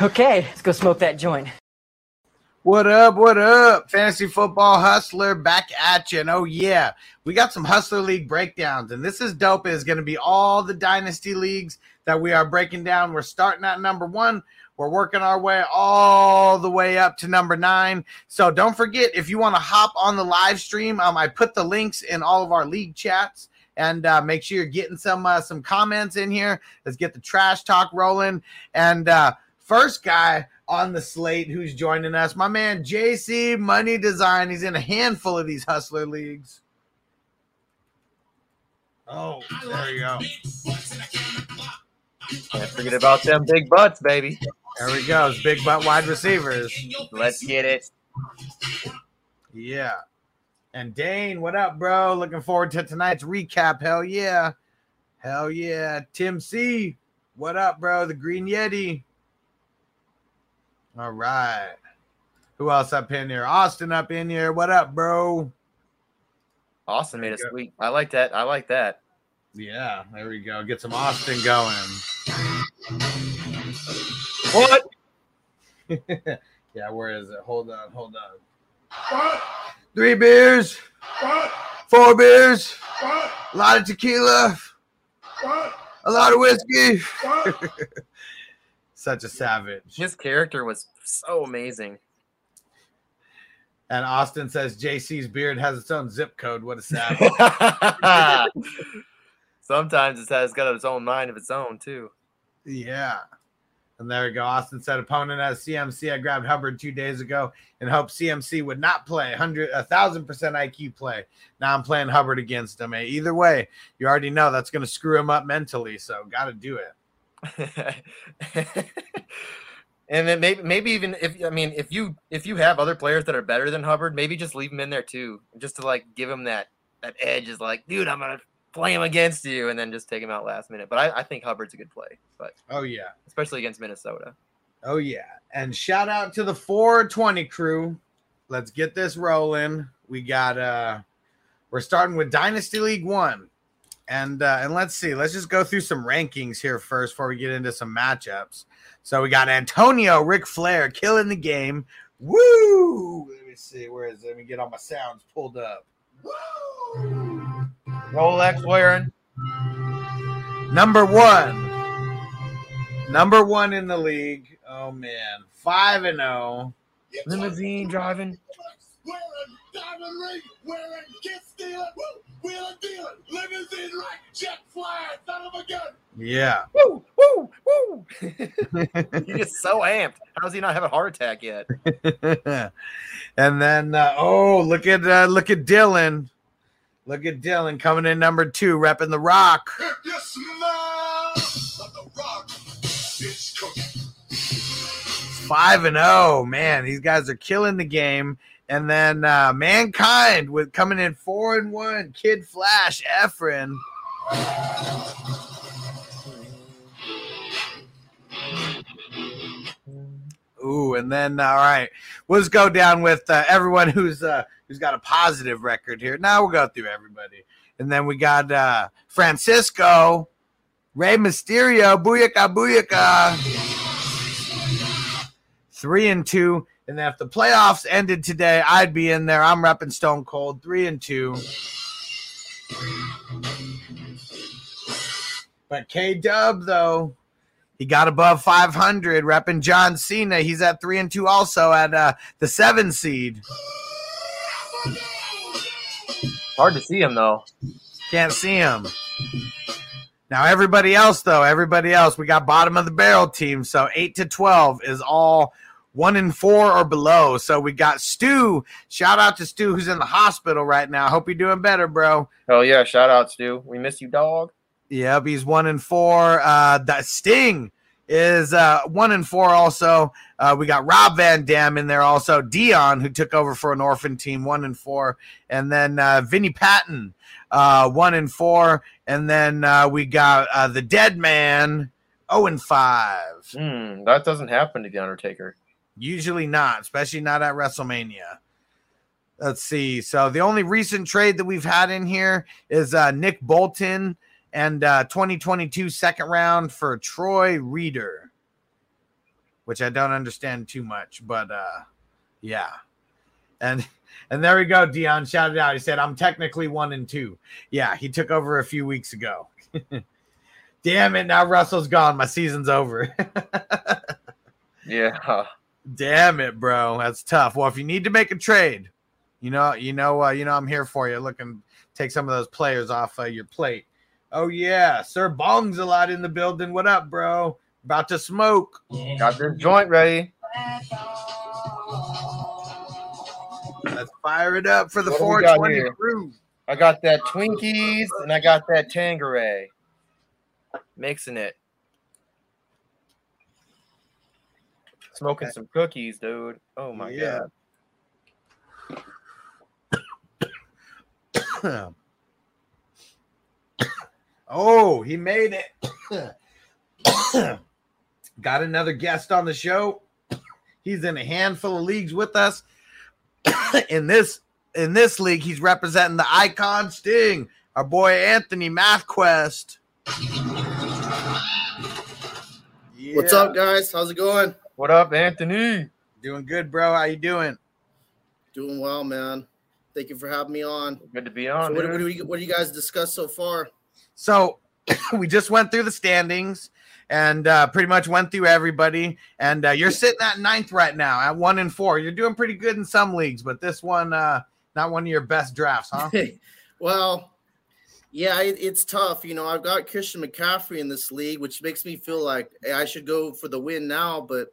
Okay, let's go smoke that joint. What up? What up? Fantasy football hustler back at you. And oh, yeah, we got some hustler league breakdowns. And this is dope. It's going to be all the dynasty leagues that we are breaking down. We're starting at number one. We're working our way all the way up to number nine. So don't forget if you want to hop on the live stream, um, I put the links in all of our league chats. And uh, make sure you're getting some uh, some comments in here. Let's get the trash talk rolling. And uh, first guy on the slate who's joining us, my man JC Money Design. He's in a handful of these hustler leagues. Oh, there you go. Can't forget about them big butts, baby. There we go. It's big butt wide receivers. Let's get it. Yeah. And Dane, what up, bro? Looking forward to tonight's recap. Hell yeah. Hell yeah. Tim C, what up, bro? The Green Yeti. All right. Who else up in here? Austin up in here. What up, bro? Austin made a sweet. I like that. I like that. Yeah, there we go. Get some Austin going. What? yeah, where is it? Hold on, hold on. What? Three beers, What? four beers, What? a lot of tequila, What? a lot of whiskey. Such a savage. His character was so amazing. And Austin says JC's beard has its own zip code. What a savage. Sometimes it has got its own mind of its own too. Yeah. And there we go. Austin said opponent has CMC. I grabbed Hubbard two days ago and hoped CMC would not play. Hundred a thousand percent IQ play. Now I'm playing Hubbard against him. Hey, Either way, you already know that's gonna screw him up mentally. So gotta do it. and then maybe maybe even if I mean if you if you have other players that are better than Hubbard, maybe just leave him in there too, just to like give him that that edge. Is like, dude, I'm gonna play him against you, and then just take him out last minute. But I, I think Hubbard's a good play, but Oh yeah. especially against Minnesota. Oh yeah. And shout out to the 420 crew. Let's get this rolling. We got uh we're starting with Dynasty League 1. And uh and let's see. Let's just go through some rankings here first before we get into some matchups. So we got Antonio Ric Flair killing the game. Woo! Let me see. Where is it? Let me get all my sounds pulled up. Rolex wearing. Number one. Number one in the league. Oh man. Five and oh. Limousine driving. Wearing diamond ring, wearing kiss stealing, woo, wheeling dealing, limousine right, jet flying, son of a gun. Yeah. Woo, woo, woo. He's just so amped. How does he not have a heart attack yet? and then uh, oh look at uh, look at Dylan. Look at Dylan coming in number two, repping the rock. If you smell the rock, it's. Five and oh, man, these guys are killing the game. And then uh, mankind with coming in four and one, Kid Flash, Efren. Ooh, and then all right, let's go down with uh, everyone who's uh, who's got a positive record here. Now we'll go through everybody, and then we got uh, Francisco, Rey Mysterio, Booyaka Booyaka, three and two, And if the playoffs ended today, I'd be in there. I'm repping Stone Cold, three and two. But K Dub, though, he got above 500, repping John Cena. He's at three and two, also at uh, the seven seed. Hard to see him though. Can't see him. Now, everybody else, though, everybody else, we got bottom of the barrel team. So eight to 12 is all one in four or below. So we got Stu. Shout out to Stu, who's in the hospital right now. Hope you're doing better, bro. Hell yeah! Shout out, Stu. We miss you, dog. Yep, he's one in four. Uh, that Sting is uh, one in four. Also, uh, we got Rob Van Dam in there. Also, Dion, who took over for an orphan team, one in four, and then uh, Vinny Patton, uh, one in four, and then uh, we got uh, the Dead Man, zero and five. Hmm, that doesn't happen to the Undertaker. Usually not, especially not at WrestleMania. Let's see. So the only recent trade that we've had in here is uh, Nick Bolton and uh, 2022 second round for Troy Reeder, which I don't understand too much, but uh, yeah. And and there we go. Dion shouted out. He said, "I'm technically one and two. Yeah, he took over a few weeks ago. Damn it! Now Russell's gone. My season's over. Yeah. Damn it, bro. That's tough. Well, if you need to make a trade, you know, you know, uh, you know, I'm here for you. Looking, take some of those players off uh, your plate. Oh yeah, Sir Bong's a lot in the building. What up, bro? About to smoke. Got this joint ready. Let's fire it up for the What do we got 420 crew. I got that Twinkies and I got that Tangeray. Mixing it. Smoking some cookies, dude. Oh my Yeah. god. oh, he made it. Got another guest on the show. He's in a handful of leagues with us. in this in this league, he's representing the icon Sting, our boy Anthony MathQuest. What's up, guys? How's it going? What up, Anthony? Doing good, bro. How you doing? Doing well, man. Thank you for having me on. Good to be So on. what, what, do we, what do you guys discuss so far? So we just went through the standings and uh, pretty much went through everybody. And uh, you're sitting at ninth right now at one and four. You're doing pretty good in some leagues, but this one, uh, not one of your best drafts, huh? well, yeah, it, it's tough. You know, I've got Christian McCaffrey in this league, which makes me feel like hey, I should go for the win now. But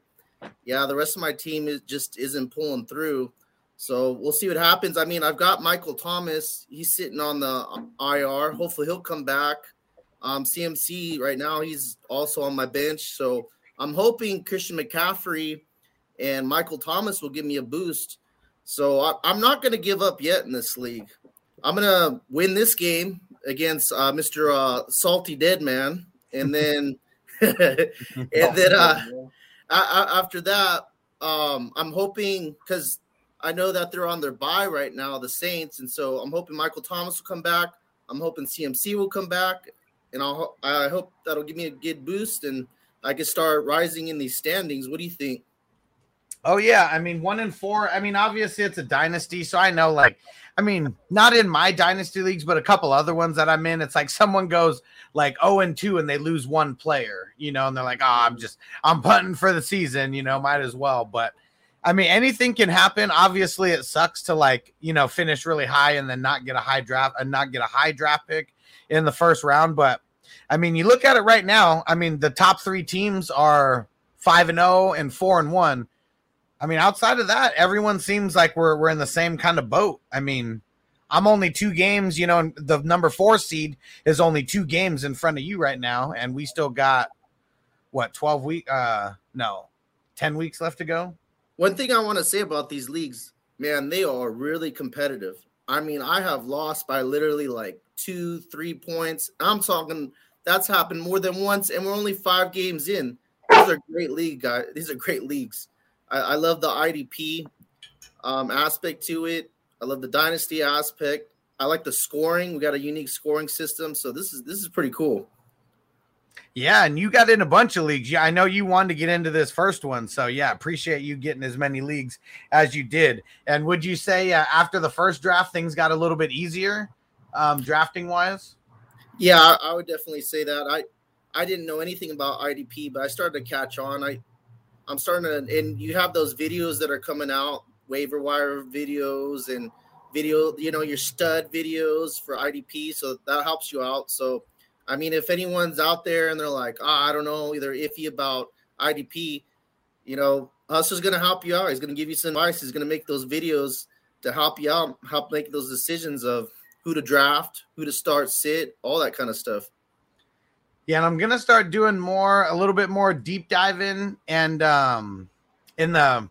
yeah, the rest of my team is just isn't pulling through. So we'll see what happens. I mean, I've got Michael Thomas. He's sitting on the IR. Hopefully, he'll come back. Um, CMC right now, he's also on my bench. So I'm hoping Christian McCaffrey and Michael Thomas will give me a boost. So I, I'm not going to give up yet in this league. I'm going to win this game against uh, Mr. Uh, Salty Dead Man, and then and then uh, I, I, after that, um, I'm hoping because I know that they're on their bye right now, the Saints, and so I'm hoping Michael Thomas will come back. I'm hoping CMC will come back, and I'll I hope that'll give me a good boost, and I can start rising in these standings. What do you think? Oh yeah, I mean one and four. I mean, obviously it's a dynasty, so I know like I mean, not in my dynasty leagues, but a couple other ones that I'm in. It's like someone goes like 0 and 2 and they lose one player, you know, and they're like, oh, I'm mm-hmm. just I'm punting for the season, you know, might as well. But I mean, anything can happen. Obviously, it sucks to like, you know, finish really high and then not get a high draft and not get a high draft pick in the first round. But I mean, you look at it right now, I mean, the top three teams are five and 0 and four and one. I mean, outside of that, everyone seems like we're we're in the same kind of boat. I mean, I'm only two games, you know, the number four seed is only two games in front of you right now, and we still got what 12 week uh no 10 weeks left to go. One thing I want to say about these leagues, man, they are really competitive. I mean, I have lost by literally like two, three points. I'm talking that's happened more than once, and we're only five games in. These are great league guys. These are great leagues. I, I love the IDP um, aspect to it. I love the dynasty aspect. I like the scoring. We got a unique scoring system, so this is this is pretty cool. Yeah, and you got in a bunch of leagues. Yeah, I know you wanted to get into this first one, so yeah, appreciate you getting as many leagues as you did. And would you say uh, after the first draft, things got a little bit easier, um, drafting wise? Yeah, I, I would definitely say that. I I didn't know anything about IDP, but I started to catch on. I I'm starting to, and you have those videos that are coming out, waiver wire videos and video, you know, your stud videos for IDP, so that helps you out. So I mean, if anyone's out there and they're like, oh, I don't know, either iffy about IDP, you know, Hustler's going to help you out. He's going to give you some advice. He's going to make those videos to help you out, help make those decisions of who to draft, who to start, sit, all that kind of stuff. Yeah, and I'm gonna start doing more, a little bit more deep diving, and um, in the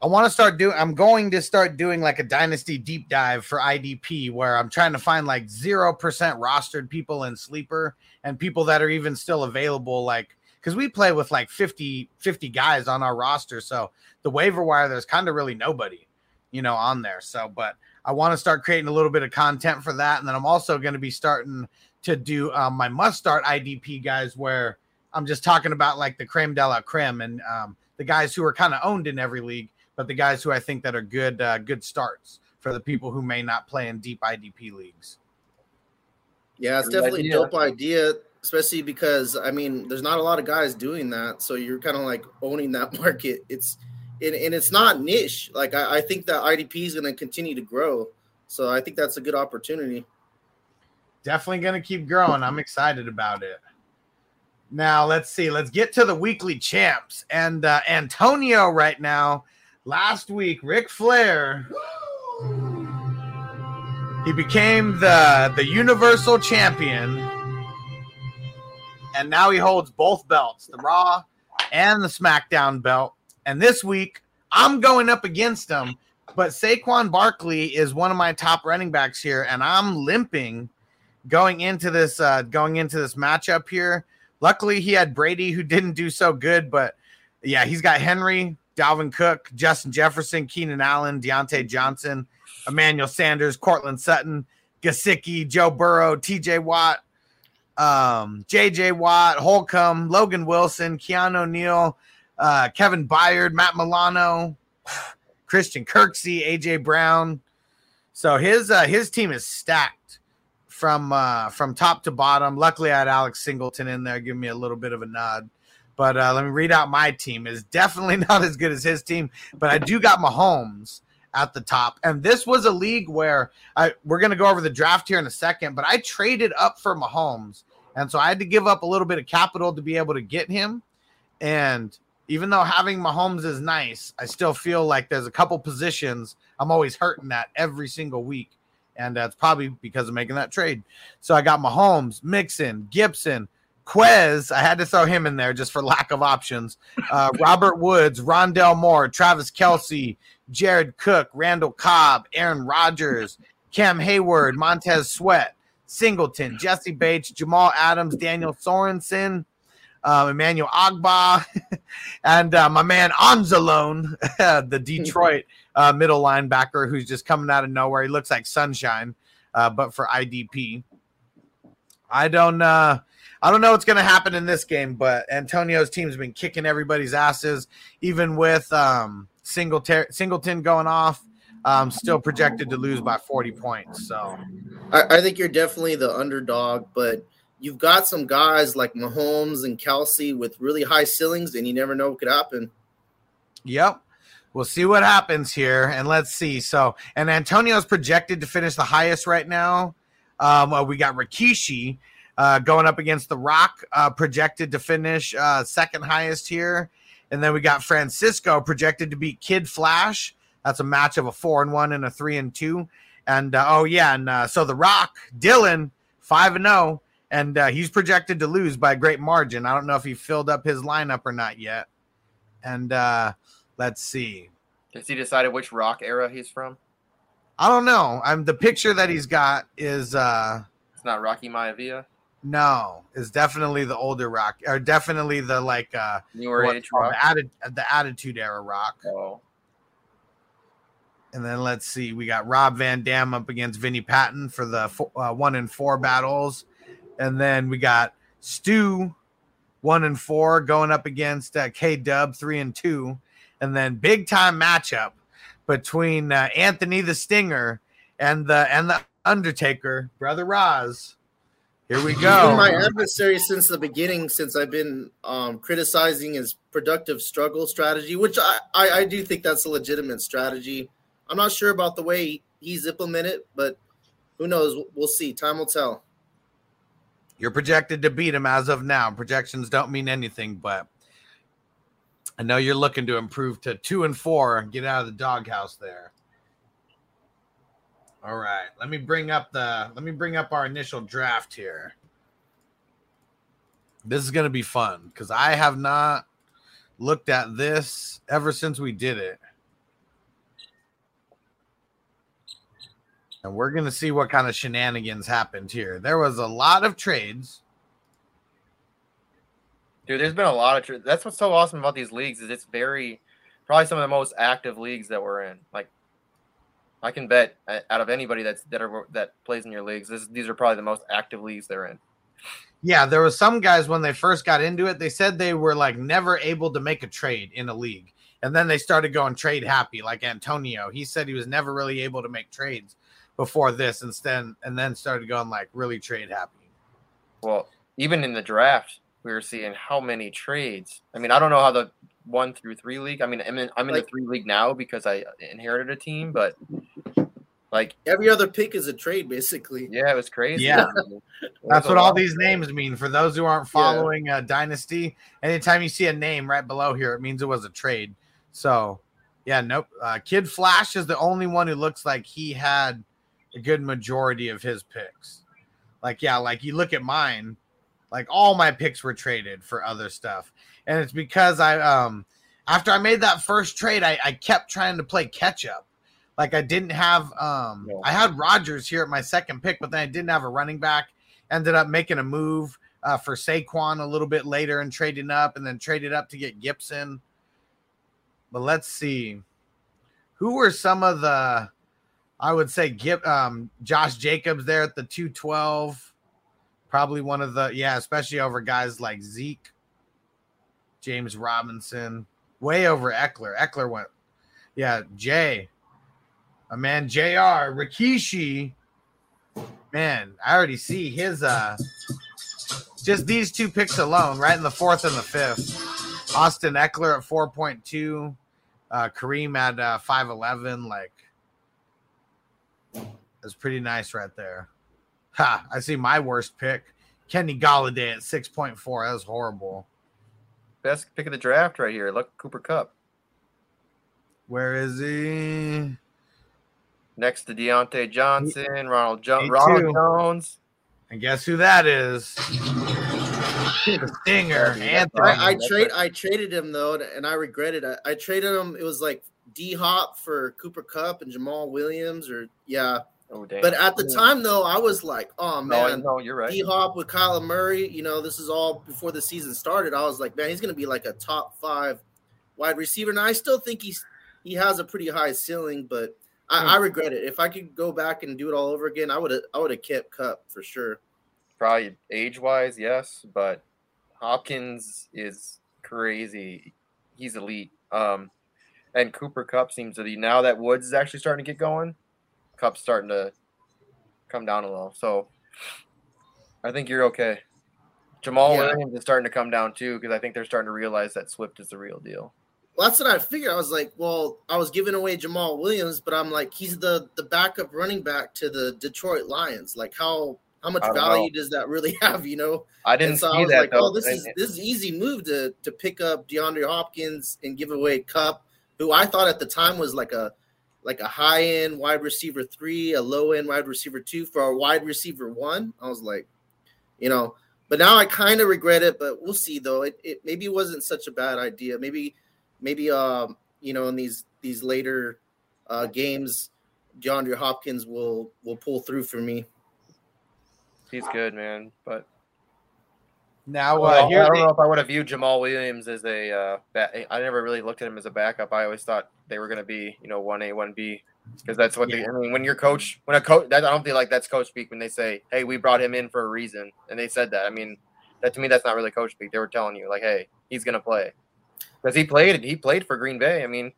I want to start doing. I'm going to start doing like a dynasty deep dive for IDP, where I'm trying to find like zero percent rostered people in sleeper and people that are even still available. Like because we play with like 50 50 guys on our roster, so the waiver wire there's kind of really nobody, you know, on there. So, but I want to start creating a little bit of content for that, and then I'm also going to be starting to do um, my must start IDP guys, where I'm just talking about like the creme de la creme and um, the guys who are kind of owned in every league but the guys who I think that are good uh, good starts for the people who may not play in deep IDP leagues. Yeah, it's definitely idea. a dope idea, especially because I mean, there's not a lot of guys doing that, so you're kind of like owning that market. It's and, and it's not niche. Like I, I think that IDP is going to continue to grow, so I think that's a good opportunity. Definitely going to keep growing. I'm excited about it. Now let's see. Let's get to the weekly champs and uh, Antonio right now. Last week, Ric Flair. He became the the Universal Champion, and now he holds both belts, the Raw and the SmackDown belt. And this week, I'm going up against him. But Saquon Barkley is one of my top running backs here, and I'm limping going into this uh, going into this matchup here. Luckily, he had Brady, who didn't do so good, but yeah, he's got Henry, Dalvin Cook, Justin Jefferson, Keenan Allen, Diontae Johnson, Emmanuel Sanders, Courtland Sutton, Gesicki, Joe Burrow, TJ Watt, um, JJ Watt, Holcomb, Logan Wilson, Keanu Neal, uh, Kevin Byard, Matt Milano, Christian Kirksey, AJ Brown. So his uh, his team is stacked from uh, from top to bottom. Luckily, I had Alex Singleton in there, giving me a little bit of a nod. But uh, let me read out my team. Is definitely not as good as his team, but I do got Mahomes at the top. And this was a league where I we're gonna go over the draft here in a second, but I traded up for Mahomes, and so I had to give up a little bit of capital to be able to get him. And even though having Mahomes is nice, I still feel like there's a couple positions I'm always hurting at every single week. And that's probably because of making that trade. So I got Mahomes, Mixon, Gibson, Quez. I had to throw him in there just for lack of options. Uh, Robert Woods, Rondale Moore, Travis Kelce, Jared Cook, Randall Cobb, Aaron Rodgers, Cam Hayward, Montez Sweat, Singleton, Jessie Bates, Jamal Adams, Daniel Sorensen, um, Emmanuel Ogbah, and uh, my man Anzalone, the Detroit uh, middle linebacker who's just coming out of nowhere. He looks like sunshine, uh, but for IDP. I don't uh I don't know what's going to happen in this game, but Antonio's team's been kicking everybody's asses, even with um, Singleton, Singleton going off. Um, still projected to lose by 40 points. So I, I think you're definitely the underdog, but you've got some guys like Mahomes and Kelce with really high ceilings, and you never know what could happen. Yep. We'll see what happens here, and let's see. So, and Antonio's projected to finish the highest right now. Um, well, we got Rikishi uh, going up against The Rock, uh, projected to finish uh, second highest here, and then we got Francisco projected to beat Kid Flash. That's a match of a four and one and a three and two. And uh, oh yeah, and uh, so The Rock, Dylan, five and zero, and uh, he's projected to lose by a great margin. I don't know if he filled up his lineup or not yet. And uh, let's see. Has he decided which rock era he's from? I don't know. I'm the picture that he's got is uh It's not Rocky Maivia, no, is definitely the older rock or definitely the like uh newer what- age rock. the, atti- the attitude era rock. Oh, And then let's see, we got Rob Van Dam up against Vinnie Patton for the fo- uh, one in four battles, and then we got Stu one and four, going up against uh, K Dub, three and two, and then big time matchup between uh, Anthony the Stinger and the and the Undertaker, brother Roz. Here we go. been my adversary since the beginning, since I've been um, criticizing his productive struggle strategy, which I, I, I do think that's a legitimate strategy. I'm not sure about the way he's implemented, but who knows? We'll see. Time will tell. You're projected to beat him as of now. Projections don't mean anything, but I know you're looking to improve to two and four and get out of the doghouse there. All right, let me bring up the let me bring up our initial draft here. This is gonna be fun because I have not looked at this ever since we did it. And we're gonna see what kind of shenanigans happened here. There was a lot of trades. Dude, there's been a lot of. Tr- that's what's so awesome about these leagues is it's very, probably some of the most active leagues that we're in. Like, I can bet uh, out of anybody that's that are that plays in your leagues, this, these are probably the most active leagues they're in. Yeah, there was some guys when they first got into it, they said they were like never able to make a trade in a league. And then they started going trade happy, like Antonio. He said he was never really able to make trades before this, and then and then started going like really trade happy. Well, even in the draft, we were seeing how many trades. I mean, I don't know how the one through three league. I mean, I'm in, I'm in Like- the three league now because I inherited a team, but like, Every other pick is a trade, basically. yeah, it was crazy. Yeah. Was That's what all these names mean. For those who aren't following uh, Dynasty, anytime you see a name right below here, it means it was a trade. So, yeah, nope. Uh, Kid Flash is the only one who looks like he had a good majority of his picks. Like, yeah, like you look at mine, like all my picks were traded for other stuff. And it's because I, um, after I made that first trade, I, I kept trying to play catch up. Like I didn't have, um, Yeah. I had Rodgers here at my second pick, but then I didn't have a running back. Ended up making a move uh, for Saquon a little bit later and trading up, and then traded up to get Gibson. But let's see, who were some of the, I would say, Gib, um, Josh Jacobs there at the two twelve, probably one of the yeah, especially over guys like Zeke, James Robinson, way over Ekeler. Ekeler went, yeah, Jay, a man, Jr. Rikishi, man, I already see his uh just these two picks alone, right in the fourth and the fifth. Austin Ekeler at 4.2, uh Kareem at uh 511, like that's pretty nice right there. Ha, I see my worst pick. Kenny Golladay at 6.4. That was horrible. Best pick of the draft right here. Look, Cooper Kupp Where is he? next to Diontae Johnson, Ronald jo- Ronald. Jones. And guess who that is? The Stinger, Anthony. I, I trade. I traded him though, and I regretted it. I traded him. It was like D Hop for Cooper Kupp and Jamaal Williams, or yeah. Oh damn! But at the time though, I was like, oh man, no, you're right. D Hop with Kyler Murray. You know, this is all before the season started. I was like, man, he's going to be like a top five wide receiver. And I still think he's he has a pretty high ceiling, but I, I regret it. If I could go back and do it all over again, I would have I would have kept Kupp for sure. Probably age wise, yes, but Hopkins is crazy. He's elite. Um, and Cooper Kupp seems to be now that Woods is actually starting to get going. Kupp's starting to come down a little, so I think you're okay. Jamaal Yeah. Williams is starting to come down too because I think they're starting to realize that Swift is the real deal. Well, that's what I figured. I was like, well, I was giving away Jamaal Williams, but I'm like, he's the the backup running back to the Detroit Lions. Like, how how much value know. does that really have? You know. I didn't and so see I was that like, oh, though. oh, this is this is easy move to to pick up DeAndre Hopkins and give away Kupp, who I thought at the time was like a like a high end wide receiver three, a low end wide receiver two for a wide receiver one. I was like, you know, but now I kind of regret it, but we'll see though. It, it maybe wasn't such a bad idea. Maybe maybe um you know in these these later uh games DeAndre Hopkins will will pull through for me. He's good, man. But Now, Well, uh, here, I don't know if I would have viewed Jamaal Williams as a. Uh, I never really looked at him as a backup. I always thought they were going to be, you know, one A, one B, because that's what they. I mean, when your coach, when a coach, that I don't feel like that's coach speak when they say, "Hey, we brought him in for a reason," and they said that. I mean, That to me, that's not really coach speak. They were telling you like, hey, he's gonna play because he played. He played for Green Bay. I mean,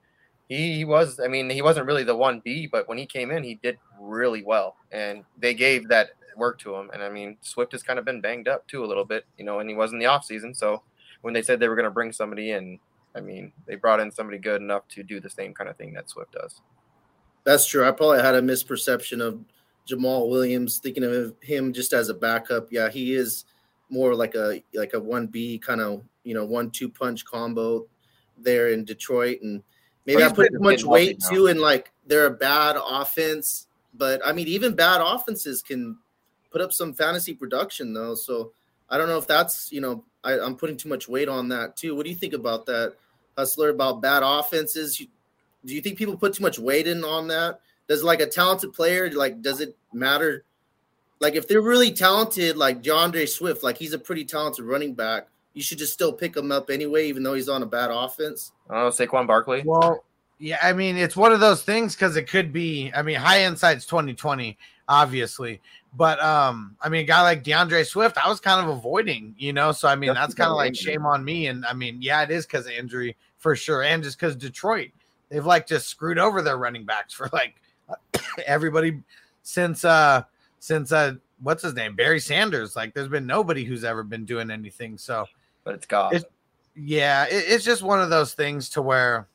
he, he was. I mean, he wasn't really the one B, but when he came in, he did really well, and they gave that work to him. And I mean, Swift has kind of been banged up too a little bit, you know, and he was in the off season. So when they said they were going to bring somebody in, I mean, they brought in somebody good enough to do the same kind of thing that Swift does. That's true. I probably had a misperception of Jamaal Williams, thinking of him just as a backup. Yeah, he is more like a like a one B kind of you know one two punch combo there in Detroit, and maybe I put too much weight healthy too in like they're a bad offense. But I mean, even bad offenses can put up some fantasy production though. So I don't know if that's you know I, I'm putting too much weight on that too. What do you think about that, Hustler? About bad offenses? Do you think people put too much weight in on that? Does like a talented player like does it matter? Like if they're really talented, like D'Andre Swift, like he's a pretty talented running back, you should just still pick him up anyway, even though he's on a bad offense. I don't know, Saquon Barkley. Well, yeah, I mean, it's one of those things because it could be. I mean, high insight's 2020, obviously, but um, I mean, a guy like D'Andre Swift, I was kind of avoiding, you know. So I mean, Just that's kind of like injury. shame on me. And I mean, yeah, it is because of injury for sure, and just because Detroit, they've like just screwed over their running backs for like everybody since uh since uh what's his name Barry Sanders. Like, there's been nobody who's ever been doing anything. So but it's. It's- yeah, it, it's just one of those things to where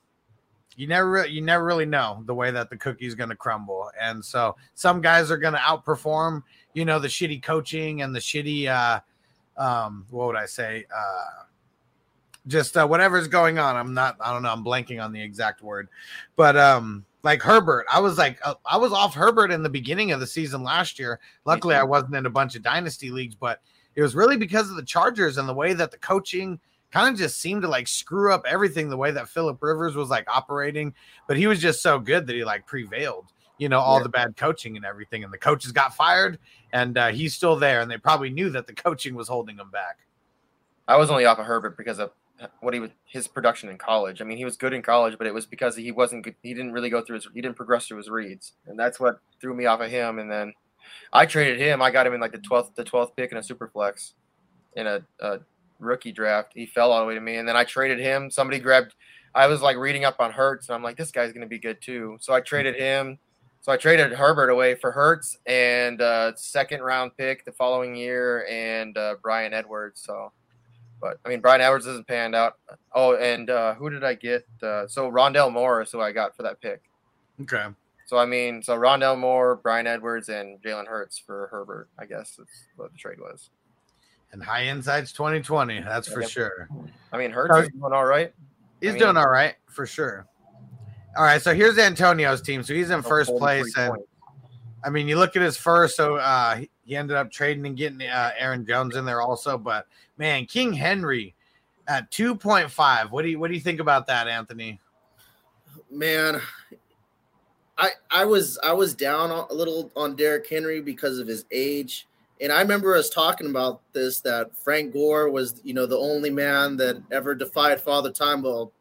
you never you never really know the way that the cookie's going to crumble, and so some guys are going to outperform, you know, the shitty coaching and the shitty, uh, um, what would I say, uh, just uh, whatever's going on. I'm not, I don't know, I'm blanking on the exact word, but um, like Herbert, I was like, uh, I was off Herbert in the beginning of the season last year. Luckily, I wasn't in a bunch of dynasty leagues, but it was really because of the Chargers and the way that the coaching kind of just seemed to like screw up everything the way that Philip Rivers was like operating. But he was just so good that he like prevailed, you know, all Yeah. the bad coaching and everything. And the coaches got fired and uh, he's still there. And they probably knew that the coaching was holding him back. I was only off of Herbert because of what he was his production in college. I mean, he was good in college, but it was because he wasn't good. He didn't really go through his he didn't progress through his reads, and that's what threw me off of him. And then I traded him. I got him in like the twelfth the twelfth pick in a super flex in a, a rookie draft. He fell all the way to me, and then I traded him. Somebody grabbed. I was like reading up on Hurts, and I'm like, this guy's gonna be good too. So I traded him. So I traded Herbert away for Hurts and uh, second round pick the following year and uh, Bryan Edwards. So, but I mean, Bryan Edwards isn't panned out. Oh, and uh, who did I get? Uh, so Rondale Moore is who I got for that pick. Okay. So I mean, so Rondale Moore, Bryan Edwards, and Jalen Hurts for Herbert. I guess that's what the trade was. And high insights 2020. That's for Yep. sure. I mean, Hurts So- is doing all right. He's I mean- doing all right for sure. All right. So here's Antonio's team. So he's in first place. And points. I mean, you look at his first, so uh, he- he ended up trading and getting uh, Aaron Jones in there also. But man, King Henry at two point five. What do you what do you think about that, Anthony? Man, I I was I was down a little on Derrick Henry because of his age, and I remember us talking about this that Frank Gore was you know the only man that ever defied Father Time. Well,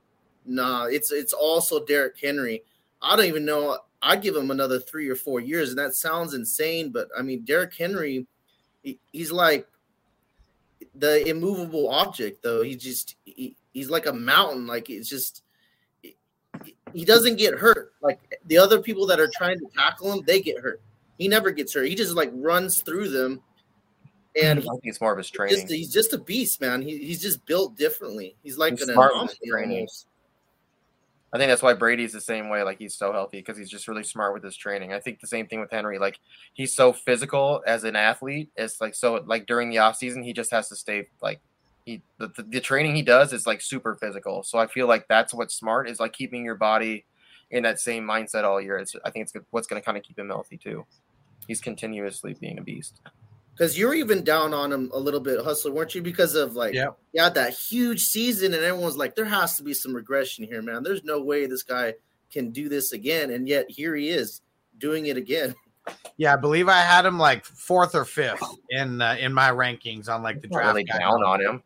nah, it's it's also Derrick Henry. I don't even know. I'd give him another three or four years, and that sounds insane, but I mean Derrick Henry, he, he's like the immovable object, though. He just he, he's like a mountain. Like it's just he doesn't get hurt. Like the other people that are trying to tackle him, they get hurt. He never gets hurt. He just like runs through them, and I think it's more of his he's training. just, he's just a beast, man. He, he's just built differently. He's like He's an smart with training. almost. I think that's why Brady's the same way. Like he's so healthy because he's just really smart with his training. I think the same thing with Henry. Like he's so physical as an athlete. It's like so like during the off season, he just has to stay like he the, the, the training he does is like super physical. So I feel like that's what's smart is like keeping your body in that same mindset all year. It's I think it's good, what's going to kind of keep him healthy too. He's continuously being a beast. Because you're even down on him a little bit, Hustler, weren't you? Because of like, yeah, he had that huge season, and everyone's like, there has to be some regression here, man. There's no way this guy can do this again. And yet here he is doing it again. Yeah, I believe I had him like fourth or fifth in uh, in my rankings on like the draft. really guide. down on him.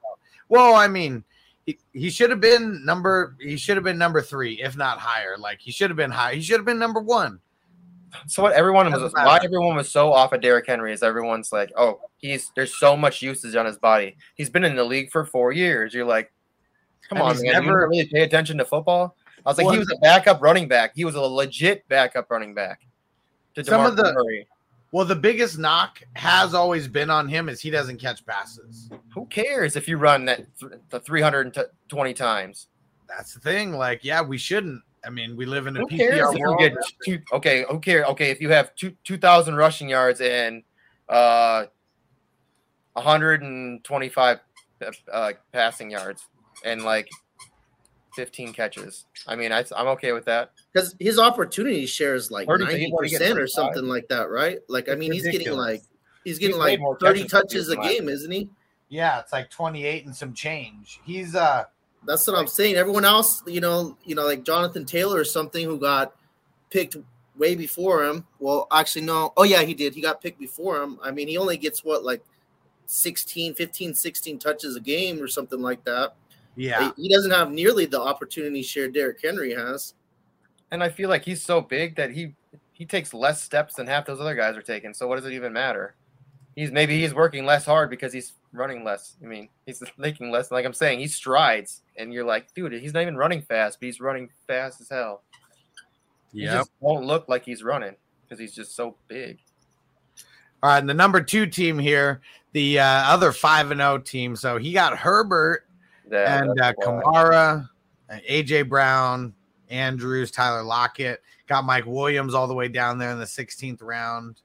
Well, I mean, he, he should have been number he should have been number three, if not higher. Like he should have been high. He should have been number one. So what everyone was why everyone was so off of Derrick Henry is everyone's like, oh, he's there's so much usage on his body. He's been in the league for four years. You're like, come And on, man, you never- really pay attention to football. I was like, Well, he was a backup running back. He was a legit backup running back. To Some of the- Murray. Well, the biggest knock has always been on him is he doesn't catch passes. Who cares if you run that th- the 320 times? That's the thing. Like, yeah, we shouldn't. I mean, we live in a Who cares PPR if you world. get two? Okay, who cares? Okay, if you have two two thousand rushing yards and uh, 125 uh, passing yards and like 15 catches. I mean, I, I'm okay with that. because his opportunity share is like 30 ninety he's already getting percent or something like that, right? Like I It's mean, he's getting like he's getting He's like thirty touches a game, isn't he? Yeah, it's like 28 and some change. He's uh That's what I'm saying. Everyone else, you know, you know, like Jonathan Taylor or something who got picked way before him. Well, actually, no. Oh, yeah, he did. He got picked before him. I mean, he only gets what, like 16, 15, 16 touches a game or something like that. yeah. He doesn't have nearly the opportunity share Derrick Henry has. And I feel like he's so big that he he takes less steps than half those other guys are taking. So what does it even matter? He's maybe he's working less hard because he's running less. I mean, he's making less. Like I'm saying, he strides, and you're like, dude, he's not even running fast, but he's running fast as hell. He just won't look like he's running because he's just so big. All right, and the number two team here, the uh, other five and zero team. So he got Herbert Yeah, and uh. Kamara, AJ Brown, Andrews, Tyler Lockett. Got Mike Williams all the way down there in the 16th round.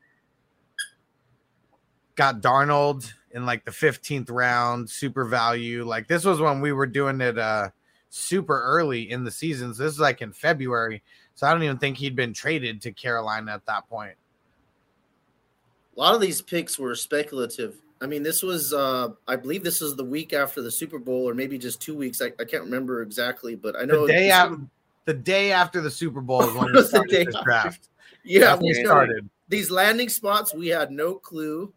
Got Darnold in like the 15th round, super value. Like this was when we were doing it uh super early in the seasons. This is like in February. So I don't even think he'd been traded to Carolina at that point. A lot of these picks were speculative. I mean, this was, uh, I believe this was the week after the Super Bowl, or maybe just two weeks. I, I can't remember exactly, but I know The day after the day after the Super Bowl is when we started this draft. Yeah, That's we started. these landing spots we had no clue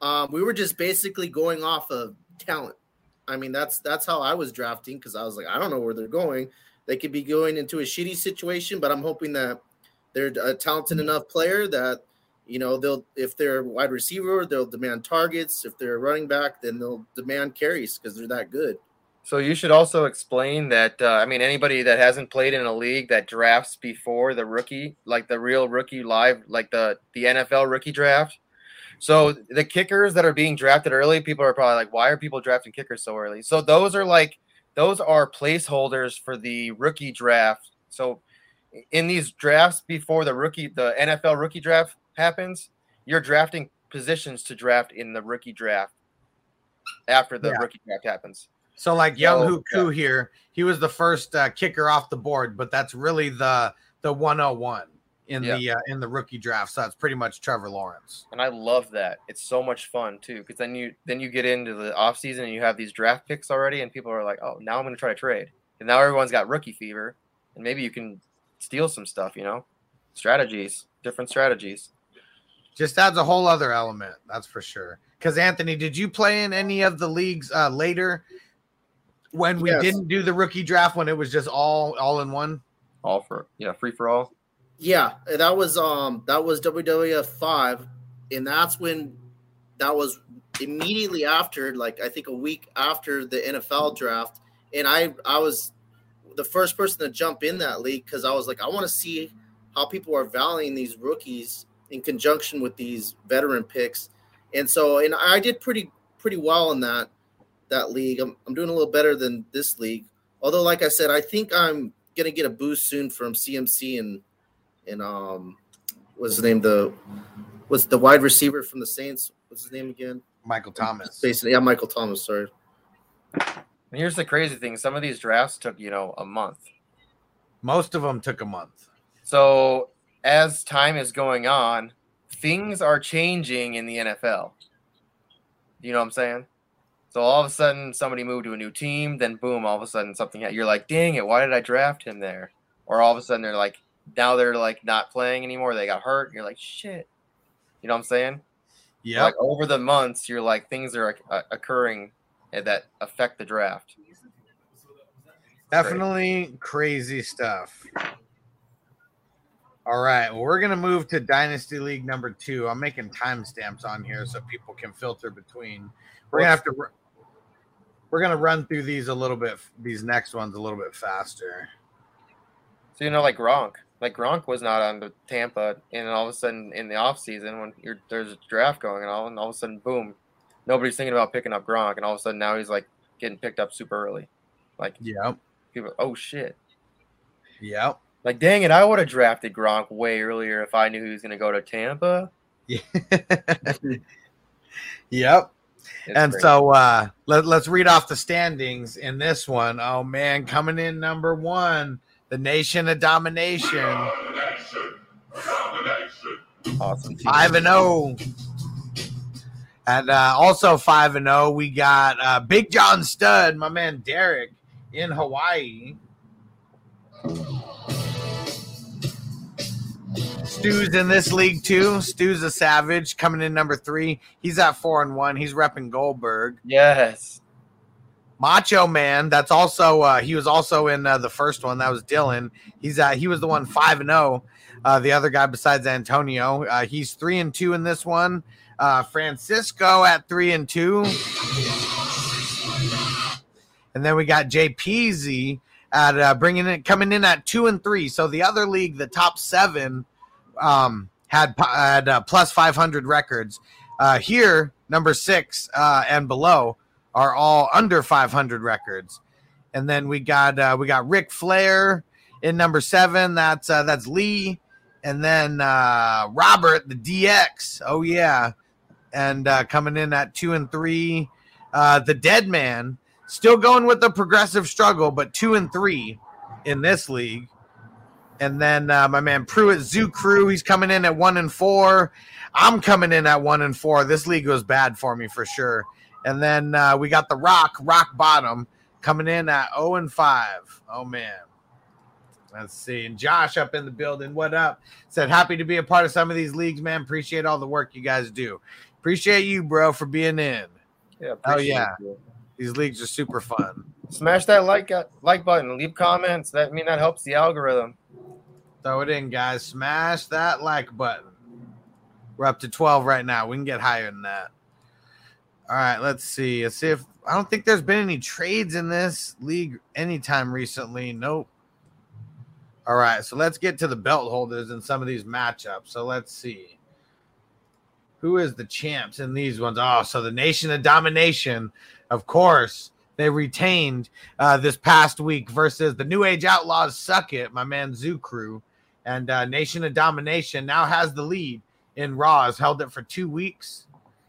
um, we were just basically going off of talent i mean that's that's how i was drafting because i was like i don't know where they're going they could be going into a shitty situation but i'm hoping that they're a talented enough player that you know they'll if they're a wide receiver they'll demand targets if they're a running back then they'll demand carries because they're that good So you should also explain that. Uh, I mean, anybody that hasn't played in a league that drafts before the rookie, like the real rookie live, like the the NFL rookie draft. So the kickers that are being drafted early, people are probably like, why are people drafting kickers so early? So those are like those are placeholders for the rookie draft. So in these drafts before the rookie, the NFL rookie draft happens, you're drafting positions to draft in the rookie draft after the Yeah. rookie draft happens. So like Young So, Huku here, he was the first uh, kicker off the board, but that's really the the 101 in Yeah. the uh, in the rookie draft. So that's pretty much Trevor Lawrence. and I love that. It's so much fun too, because then you then you get into the off season and you have these draft picks already, and people are like, "Oh, now I'm going to try to trade." And now everyone's got rookie fever, and maybe you can steal some stuff. You know, strategies, different strategies. Just adds a whole other element, that's for sure. Because Anthony, did you play in any of the leagues uh, later when we Yes. didn't do the rookie draft when it was just all all in one? All for yeah, free for all. Yeah, that was um that was WWF five, and that's when that was immediately after, like I think a week after the NFL draft, and I I was the first person to jump in that league because I was like I want to see how people are valuing these rookies in conjunction with these veteran picks, and so and I did pretty pretty well in that that league. I'm I'm doing a little better than this league, although like I said, I think I'm gonna get a boost soon from CMC and and um what's his name the what's the wide receiver from the Saints what's his name again Michael Thomas. basically yeah Michael Thomas sorry And here's the crazy thing: some of these drafts took you know a month. Most of them took a month. So as time is going on, things are changing in the NFL. You know what I'm saying? So all of a sudden, somebody moved to a new team, then boom, all of a sudden something. You're like, dang it, why did I draft him there? Or all of a sudden they're like, now they're like not playing anymore. They got hurt. You're like, shit. You know what I'm saying? Yeah. Like over the months, you're like things are uh, occurring that affect the draft. Definitely crazy stuff. All right. Well, we're gonna move to Dynasty League number two. I'm making timestamps on here so people can filter between. We're gonna have to. We're gonna run through these a little bit. These next ones a little bit faster. So you know, like Gronk, like Gronk was not on the Tampa, and all of a sudden in the off season when you're, there's a draft going and all, and all of a sudden, boom, nobody's thinking about picking up Gronk, and all of a sudden now he's like getting picked up super early. Like Yep. people, oh shit, Yep. like dang it, I would have drafted Gronk way earlier if I knew he was going to go to Tampa. yep. It's And crazy. so uh let, let's read off the standings in this one. Oh man, coming in number one, the Nation of Domination, awesome, team. five and zero. And uh, also five and zero, we got uh, Big John Studd, my man Derek in Hawaii. Stu's in this league too. Stu's a savage coming in number three. He's at four and one. He's repping Goldberg. Yes, Macho Man. That's also uh, he was also in uh, the first one. That was Dylan. He's uh, he was the one five and zero. Uh, the other guy besides Antonio, uh, he's three and two in this one. Uh, Francisco at three and two, and then we got JPZ at uh, bringing it coming in at two and three. So the other league, the top seven, um, had had uh, plus five hundred records. Uh, here, number six uh, and below are all under 500 records. And then we got uh, we got Ric Flair in number seven. That's uh, that's Lee, and then uh, Robert the DX. Oh yeah, and uh, coming in at two and three. Uh, the Dead Man still going with the progressive struggle, but two and three in this league. And then uh, my man Pruitt Zoo Crew, he's coming in at one and four. I'm coming in at one and four. This league was bad for me for sure. And then uh, we got the Rock, Rock Bottom, coming in at 0 and 5. Oh man. Let's see. And Josh up in the building. What up? Said happy to be a part of some of these leagues, man. Appreciate all the work you guys do. Appreciate you, bro, for being in. yeah, Oh, yeah. you. These leagues are super fun. Smash that like uh, like button, leave comments. That I mean that helps the algorithm. Throw it in, guys. Smash that like button. We're up to 12 right now. We can get higher than that. All right, let's see. Let's see if I don't think there's been any trades in this league anytime recently. Nope. All right, so let's get to the belt holders in some of these matchups. So let's see. Who is the champs in these ones? Oh, so the Nation of Domination, of course, they retained uh, this past week versus the New Age Outlaws. Suck it, my man Zoo Crew, and uh, Nation of Domination now has the lead in Raw. Has held it for two weeks,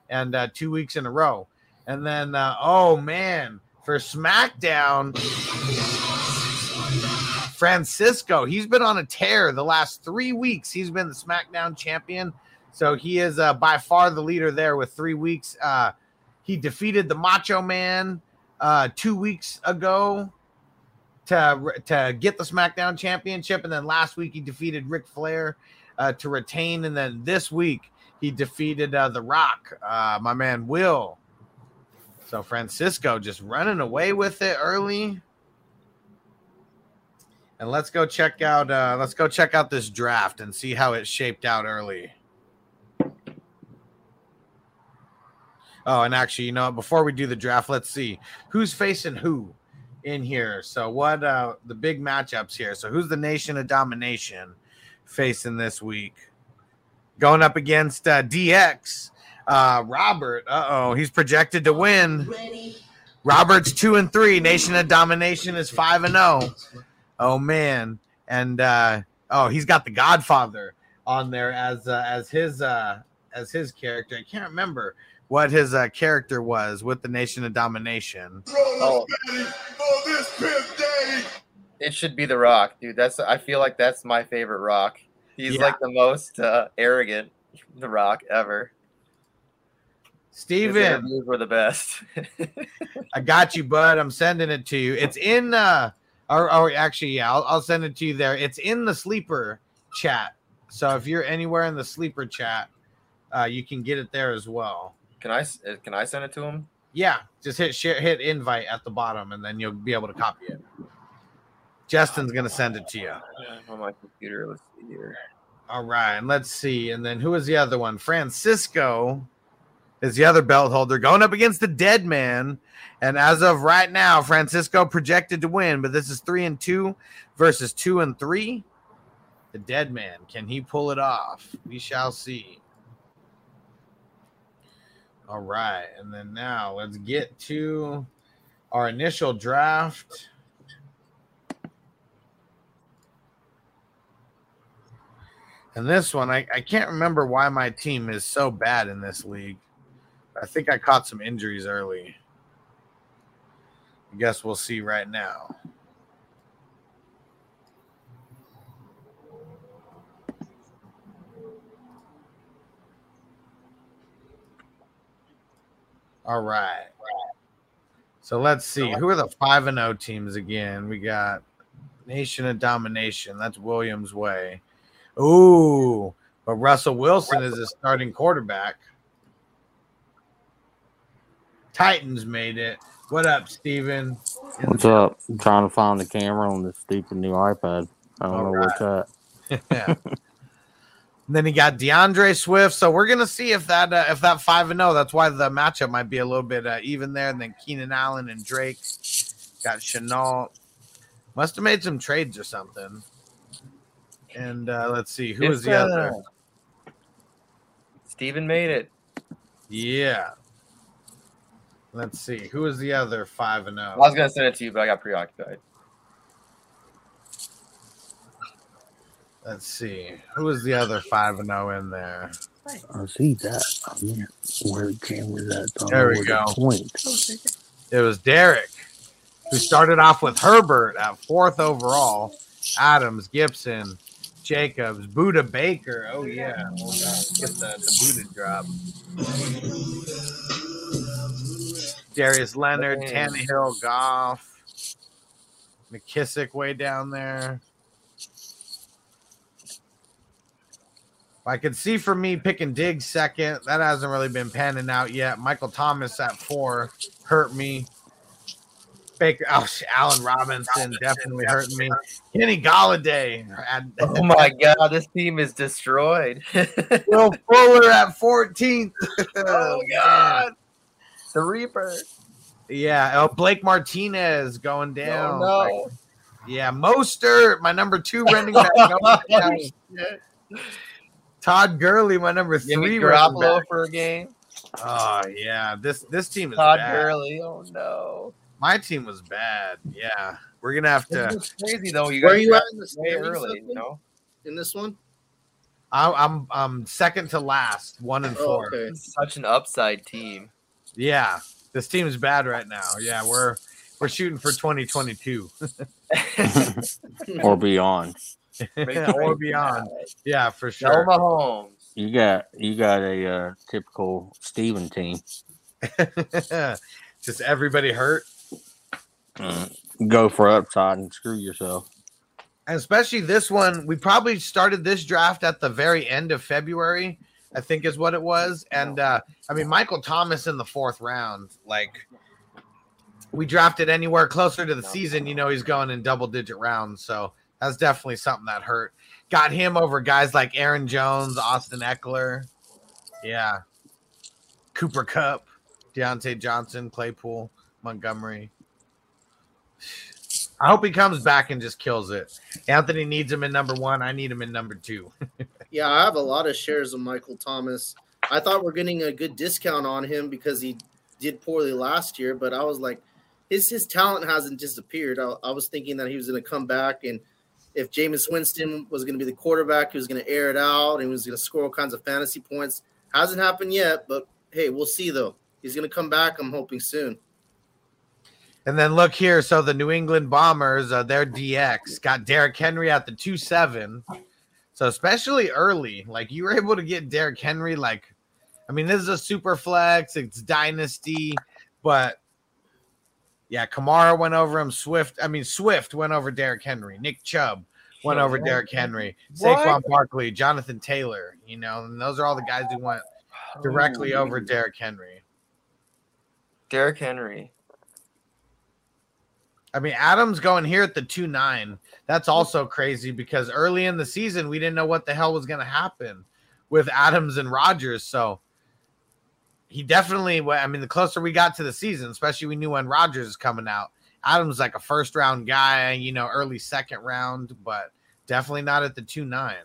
and uh, two weeks in a row. And then, uh, oh man, for SmackDown, Francisco, he's been on a tear the last three weeks. He's been the SmackDown champion, so he is uh, by far the leader there with three weeks. Uh, he defeated the Macho Man uh, two weeks ago to to get the SmackDown Championship, and then last week he defeated Ric Flair uh, to retain, and then this week he defeated uh, The Rock, uh, my man Will. So Francisco just running away with it early. And let's go check out uh, let's go check out this draft and see how it shaped out early. Oh, and actually, you know, before we do the draft, let's see who's facing who in here. So, what uh the big matchups here? So, who's the Nation of Domination facing this week? Going up against uh, DX, uh, Robert. Uh oh, he's projected to win. Robert's two and three. Nation of Domination is five and zero. Oh man, and uh, oh, he's got the Godfather on there as uh, as his uh, as his character. I can't remember what his uh, character was with the Nation of Domination. Oh, For this pimp daddy. it should be the Rock, dude. That's I feel like that's my favorite Rock. He's Yeah. like the most uh, arrogant the Rock ever. His Steven, interviews were the best. I got you, bud. I'm sending it to you. It's in uh or, or actually, yeah, I'll, I'll send it to you there. It's in the sleeper chat. So if you're anywhere in the sleeper chat, uh, you can get it there as well. can I uh, can I send it to him? Yeah, just hit share, hit invite at the bottom, and then you'll be able to copy it. Justin's gonna send it to you. on my computer. Let's see here. All right, and let's see. And then who is the other one? Francisco is the other belt holder going up against the dead man. And as of right now, Francisco projected to win, but this is three and two versus two and three. The dead man, can he pull it off? We shall see. All right, and then now let's get to our initial draft. And this one, I, I can't remember why my team is so bad in this league. I think I caught some injuries early. I guess we'll see right now. All right. So let's see. Who are the 5 and 0 teams again? We got Nation of Domination. That's Williams Way. Ooh, but Russell Wilson is a starting quarterback. Titans made it. What up, Steven? What's up? I'm trying to find the camera on this stupid new iPad. I don't All know where it's at. yeah. Then he got D'Andre Swift. So we're gonna see if that uh, if that five and zero. That's why the matchup might be a little bit uh, even there. And then Keenan Allen and Drake got Chenault. Must have made some trades or something. And uh, let's see who was the other. uh, Steven made it. Yeah. Let's see who was the other five and oh? zero. I was gonna send it to you, but I got preoccupied. Let's see who was the other five and zero in there. I see that. I mean, where the camera's at. I don't There we go. Point. It was Derek who started off with Herbert at fourth overall, Adams, Gibson, Jacobs, Budda Baker. Oh yeah, Hold on. get the, the Buda drop. Darius Leonard, Dang. Tannehill, Goff, McKissic way down there. I could see for me picking Diggs second. That hasn't really been panning out yet. Michael Thomas at four hurt me. Baker, oh, Allen Robinson definitely hurting me. Kenny Golladay, Oh my god, this team is destroyed. Will Fuller at 14th. oh, oh god, the Reaper. Yeah, oh, Blake Martinez going oh, down. Oh no. Yeah, Mostert, my number two running back. Oh, down. Todd Gurley, my number Give three Garoppolo for a game. Oh yeah, this this team is Todd bad. Gurley. Oh no. My team was bad. Yeah, we're gonna have to. is crazy though. You Where guys are you at in the way early, Justin? you know. in this one? I, I'm I'm second to last, one and Oh, four. okay. This such an upside team. Yeah, this team is bad right now. Yeah, we're we're shooting for 2022 or beyond. or beyond. Yeah, for No sure. Mahomes. You got you got a uh, typical Steven team. Just everybody hurt. Go for upside and screw yourself. and especially this one. We probably started this draft at the very end of February. I think is what it was. And uh, I mean, Michael Thomas in the fourth round, like we drafted anywhere closer to the season, you know, he's going in double digit rounds. So that's definitely something that hurt. Got him over guys like Aaron Jones, Austin Ekeler. Yeah. Cooper Kupp, Diontae Johnson, Claypool, Montgomery. I hope he comes back and just kills it. Anthony needs him in number one. I need him in number two. Yeah, I have a lot of shares of Michael Thomas. I thought we're getting a good discount on him because he did poorly last year, but I was like, his his talent hasn't disappeared. I, I was thinking that he was going to come back, and if Jameis Winston was going to be the quarterback, he was going to air it out and he was going to score all kinds of fantasy points. Hasn't happened yet, but hey, we'll see though. He's going to come back. I'm hoping soon. And then look here. So the New England Bombers, uh, their DX got Derrick Henry at the 2 7. So especially early, like you were able to get Derrick Henry. Like, I mean, this is a super flex, it's dynasty, but yeah, Kamara went over him. Swift, I mean, Swift went over Derrick Henry. Nick Chubb went over Derrick Henry. What? Saquon Barkley, Jonathan Taylor, you know, and those are all the guys who went directly over Derrick Henry. Derrick Henry. I mean, Adams going here at the two nine. That's also crazy because early in the season we didn't know what the hell was going to happen with Adams and Rodgers. So he definitely. I mean, the closer we got to the season, especially we knew when Rodgers is coming out. Adams like a first round guy, you know, early second round, but definitely not at the two nine.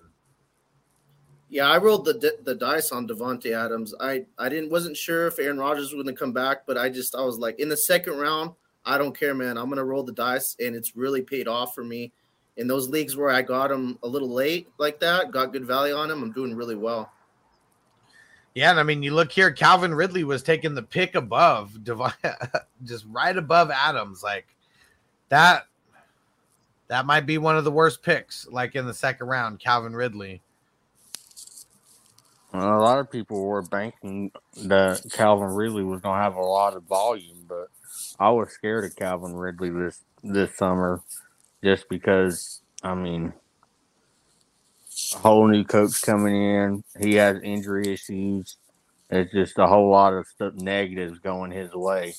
Yeah, I rolled the the dice on Davante Adams. I I didn't wasn't sure if Aaron Rodgers was going to come back, but I just I was like in the second round, I don't care, man. I'm to roll the dice, and it's really paid off for me. In those leagues where I got him a little late like that, got good value on him, I'm doing really well. Yeah, and I mean, you look here, Calvin Ridley was taking the pick above, just right above Adams. Like that, that might be one of the worst picks, like in the second round, Calvin Ridley. A lot of people were banking that Calvin Ridley was going to have a lot of volume, but I was scared of Calvin Ridley this this summer, just because. I mean, a whole new coach coming in. He has injury issues. It's just a whole lot of stuff negatives going his way.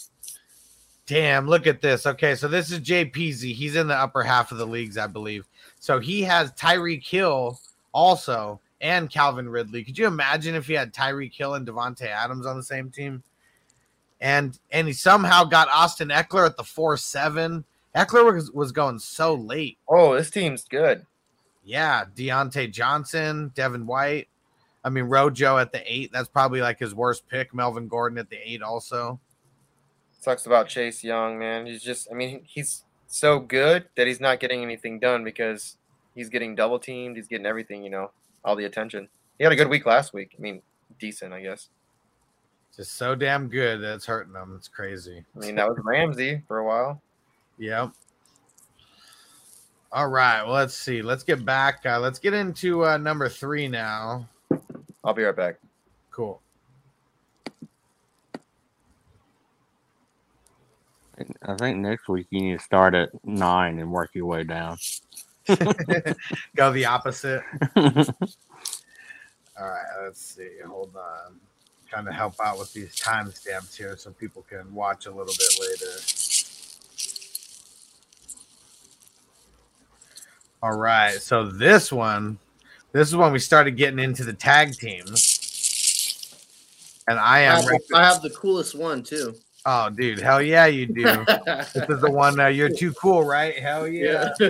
Damn, look at this. Okay, so this is JPZ. He's in the upper half of the leagues, I believe. So he has Tyreek Hill also and Calvin Ridley. Could you imagine if he had Tyreek Hill and Davante Adams on the same team? And and he somehow got Austin Ekeler at the four seven. Ekeler was, was going so late. Oh, this team's good. Yeah, Diontae Johnson, Devin White. I mean, Rojo at the eight. That's probably like his worst pick. Melvin Gordon at the eight, also. Sucks about Chase Young, man. He's just, I mean, he's so good that he's not getting anything done because he's getting double teamed. He's getting everything, you know, all the attention. He had a good week last week. I mean, decent, I guess. Just so damn good that it's hurting them. It's crazy. I mean, that was Ramsey for a while. Yep. All right. Well, let's see. Let's get back. Uh, let's get into uh, number three now. I'll be right back. Cool. I think next week you need to start at nine and work your way down. Go the opposite. All right. Let's see. Hold on. Trying to help out with these timestamps here so people can watch a little bit later. All right. So this one, this is when we started getting into the tag teams. And I I am. have, I have the coolest one too. Oh, dude. Hell yeah, you do. this is the one uh, you're too cool, right? Hell yeah. yeah.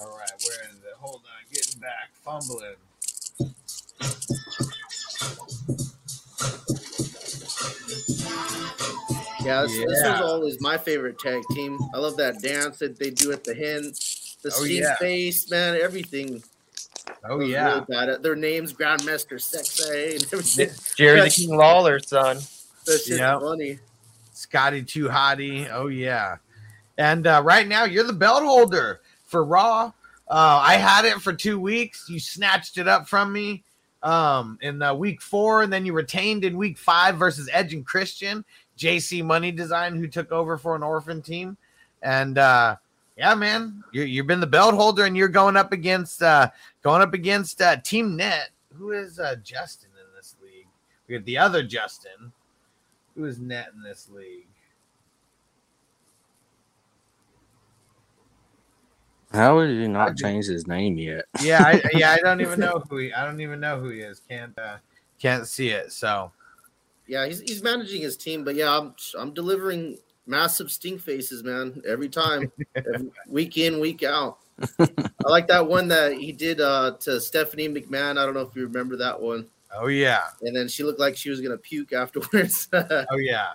All right. Where is it? Hold on. Getting back. Fumbling. Yeah, this, this was always my favorite tag team. I love that dance that they do at the end, the Oh, Sting yeah. face, man, everything. Oh, yeah. really bad. Their names, Grandmaster Sexay, and everything. Jerry the King Lawler's son. That shit's Yep. funny. Scotty Too Hottie. Oh yeah. And uh, right now you're the belt holder for Raw. Uh, I had it for two weeks. You snatched it up from me um, in uh, week four, and then you retained in week five versus Edge and Christian. JC Money Design, who took over for an orphan team, and uh, yeah, man, you you've been the belt holder, and you're going up against uh, going up against uh, Team Net. Who is uh, Justin in this league? We have the other Justin. Who is net in this league? How did he not change his name yet? Yeah, I, yeah, I don't even know who he. I don't even know who he is. Can't uh, can't see it. So Yeah, he's, he's managing his team, but yeah, I'm I'm delivering massive stink faces, man, every time, every, week in, week out. I like that one that he did uh, to Stephanie McMahon. I don't know if you remember that one. oh yeah, And then she looked like she was gonna puke afterwards. oh yeah.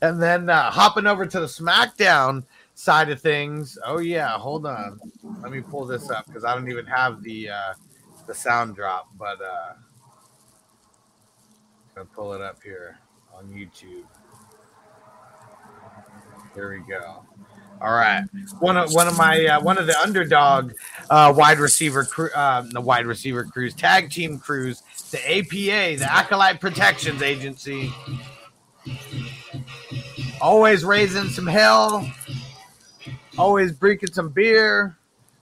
and then uh, hopping over to the SmackDown side of things. Oh yeah, hold on. Let me pull this up because I don't even have the uh, the sound drop, but uh, gonna pull it up here on YouTube. Here we go. All right, one of one of my uh, one of the underdog uh, wide receiver crew, uh, the wide receiver crews, tag team crews, the APA, the Acolyte Protections Agency, always raising some hell, always drinking some beer,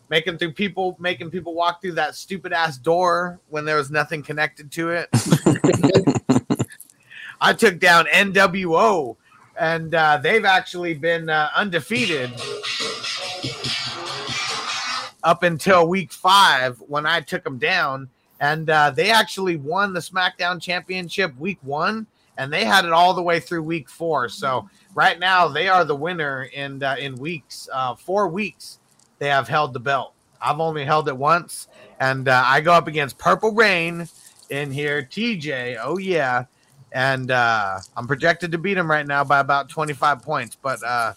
making through people, making people walk through that stupid ass door when there was nothing connected to it. I took down NWO and uh, they've actually been uh, undefeated up until week five when I took them down, and uh, they actually won the SmackDown Championship week one, and they had it all the way through week four. So right now they are the winner in uh, in weeks uh, four weeks. They have held the belt. I've only held it once, and uh, I go up against Purple Rain in here. TJ, oh yeah, and uh, I'm projected to beat him right now by about 25 points, but uh,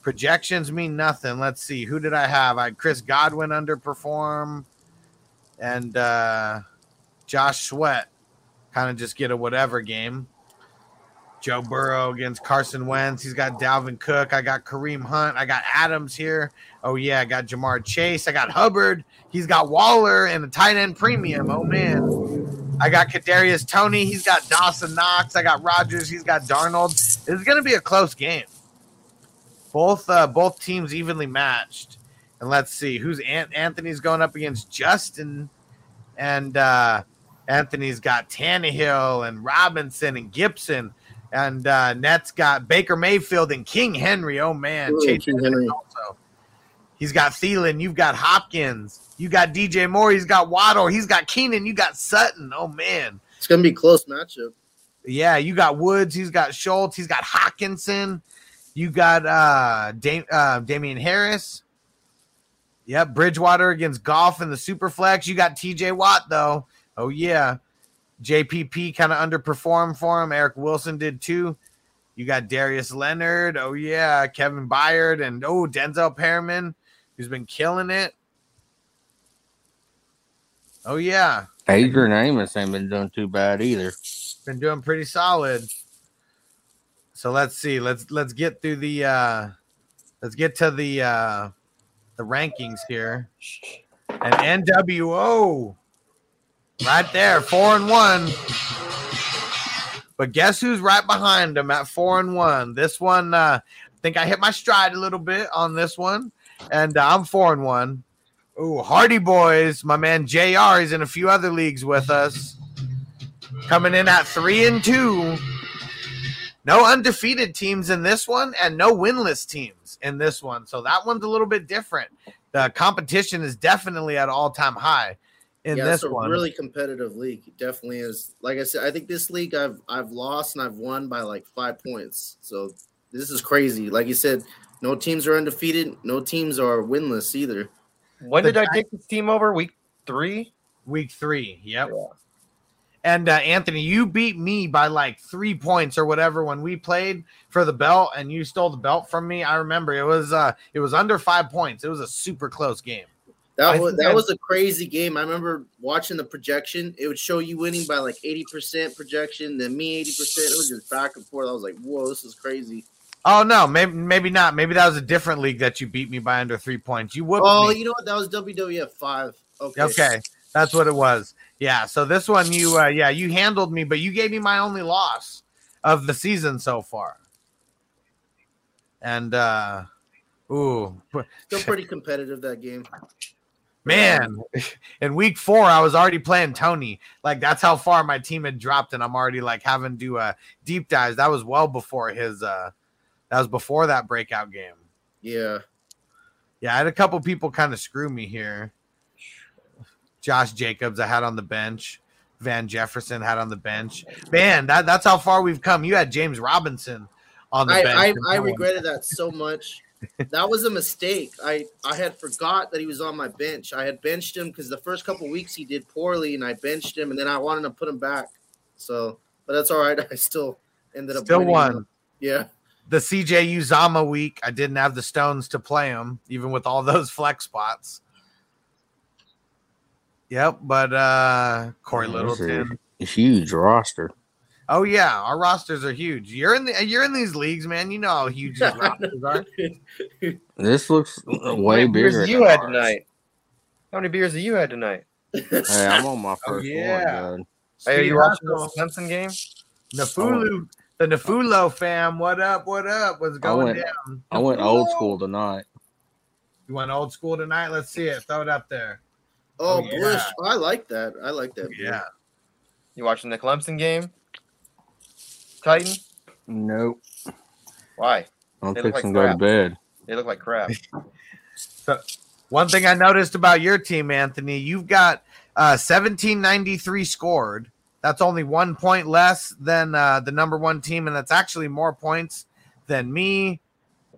projections mean nothing. Let's see, who did I have? I Chris Godwin underperform, and uh, Josh Sweat kind of just get a whatever game. Joe Burrow against Carson Wentz. He's got Dalvin Cook. I got Kareem Hunt. I got Adams here. Oh yeah, I got Ja'Marr Chase. I got Hubbard. He's got Waller and a tight end premium. Oh man. I got Kadarius Toney. He's got Dawson Knox. I got Rodgers. He's got Darnold. It's going to be a close game. Both uh, both teams evenly matched. And let's see who's Ant- Anthony's going up against Justin, and uh, Anthony's got Tannehill and Robinson and Gibson, and uh, Nets got Baker Mayfield and King Henry. Oh man, Ooh, Chase King Henry. also. He's got Thielen. You've got Hopkins. You got DJ Moore. He's got Waddle. He's got Keenan. You got Sutton. Oh man. It's gonna be a close matchup. Yeah, you got Woods. He's got Schultz. He's got Hockenson. You got uh, Dam- uh Damien Harris. Yep, Bridgewater against Goff in the Superflex. You got TJ Watt though. Oh yeah, JPP kind of underperformed for him. Eric Wilson did too. You got Darius Leonard. Oh yeah, Kevin Byard and oh Denzel Perryman, who's been killing it. Oh yeah, Adrian Amos ain't been doing too bad either. been doing pretty solid. So let's see. Let's let's get through the uh let's get to the uh the rankings here. And NWO right there, four and one. But guess who's right behind them at four and one? This one, uh, I think I hit my stride a little bit on this one, and uh, I'm four and one. Ooh, Hardy Boys, my man JR is in a few other leagues with us coming in at three and two. No undefeated teams in this one, and no winless teams in this one. So that one's a little bit different. The competition is definitely at all time high in yeah, this it's a one. really competitive league. It definitely is. Like I said, I think this league I've I've lost and I've won by like five points. So this is crazy. Like you said, no teams are undefeated. No teams are winless either. When The did I take this team over? Week three. Week three. Yep. And uh, Anthony, you beat me by like three points or whatever when we played for the belt, and you stole the belt from me. I remember it was uh it was under five points. It was a super close game. That was that was a crazy game. I remember watching the projection. It would show you winning by like eighty percent projection, then me eighty percent. It was just back and forth. I was like, "Whoa, this is crazy." Oh no, maybe maybe not. Maybe that was a different league that you beat me by under three points. You whooped Oh, me. you know what? That was WWF five. Okay. Okay, that's what it was. Yeah. So this one, you uh, yeah, you handled me, but you gave me my only loss of the season so far. And uh, ooh, Still pretty competitive that game. Man, in week four, I was already playing Tony. Like that's how far my team had dropped, and I'm already like having to uh, deep dives. That was well before his. uh That was before that breakout game. Yeah. Yeah, I had a couple people kind of screw me here. Josh Jacobs, I had on the bench. Van Jefferson had on the bench. Man, that, that's how far we've come. You had James Robinson on the I, bench. I, I regretted that so much. That was a mistake. I, I had forgot that he was on my bench. I had benched him because the first couple weeks he did poorly, and I benched him, and then I wanted to put him back. So, but that's all right. I still ended up Still winning. won. Yeah, The CJ Uzomah week, I didn't have the stones to play him, even with all those flex spots. Yep, but uh Corey Man, this is Littleton. a huge roster. Oh yeah, our rosters are huge. You're in the you're in these leagues, man. You know how huge these rosters are. This looks way How beers bigger. have you than had ours. tonight? How many beers have you had tonight? Hey, I'm on my oh, first yeah. one, bud. Hey, are you watching the hustle. Clemson game? Nafulu, the Nafulo fam. What up? What up? What's going went- down? I went old school tonight. You went old school tonight? Let's see it. Throw it up there. Oh, Oh, yeah. Bush. I like that. I like that. beer. Yeah. You watching the Clemson game? Titan? Nope. Why? I'm They look fixing like go to bed. They look like crap. So, one thing I noticed about your team, Anthony, you've got uh, 1793 scored. That's only one point less than uh, the number one team, and that's actually more points than me.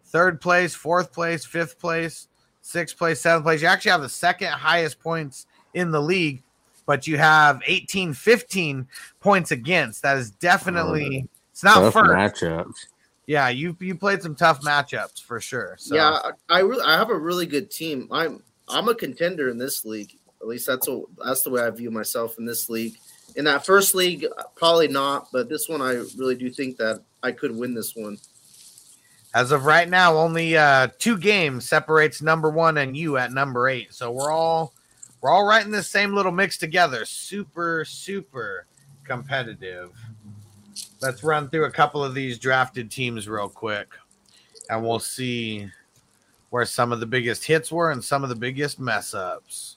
Third place, fourth place, fifth place, sixth place, seventh place. You actually have the second highest points in the league, but you have 18, 15 points against. That is definitely it's not Tough first. matchups. Yeah, you you played some tough matchups for sure. So. Yeah, I I, really, I have a really good team. I'm I'm a contender in this league. At least that's what that's the way I view myself in this league. In that first league, probably not, but this one I really do think that I could win this one. As of right now, only uh, two games separates number one and you at number eight. So we're all we're all right in this same little mix together. Super, super competitive. Let's run through a couple of these drafted teams real quick, and we'll see where some of the biggest hits were and some of the biggest mess ups.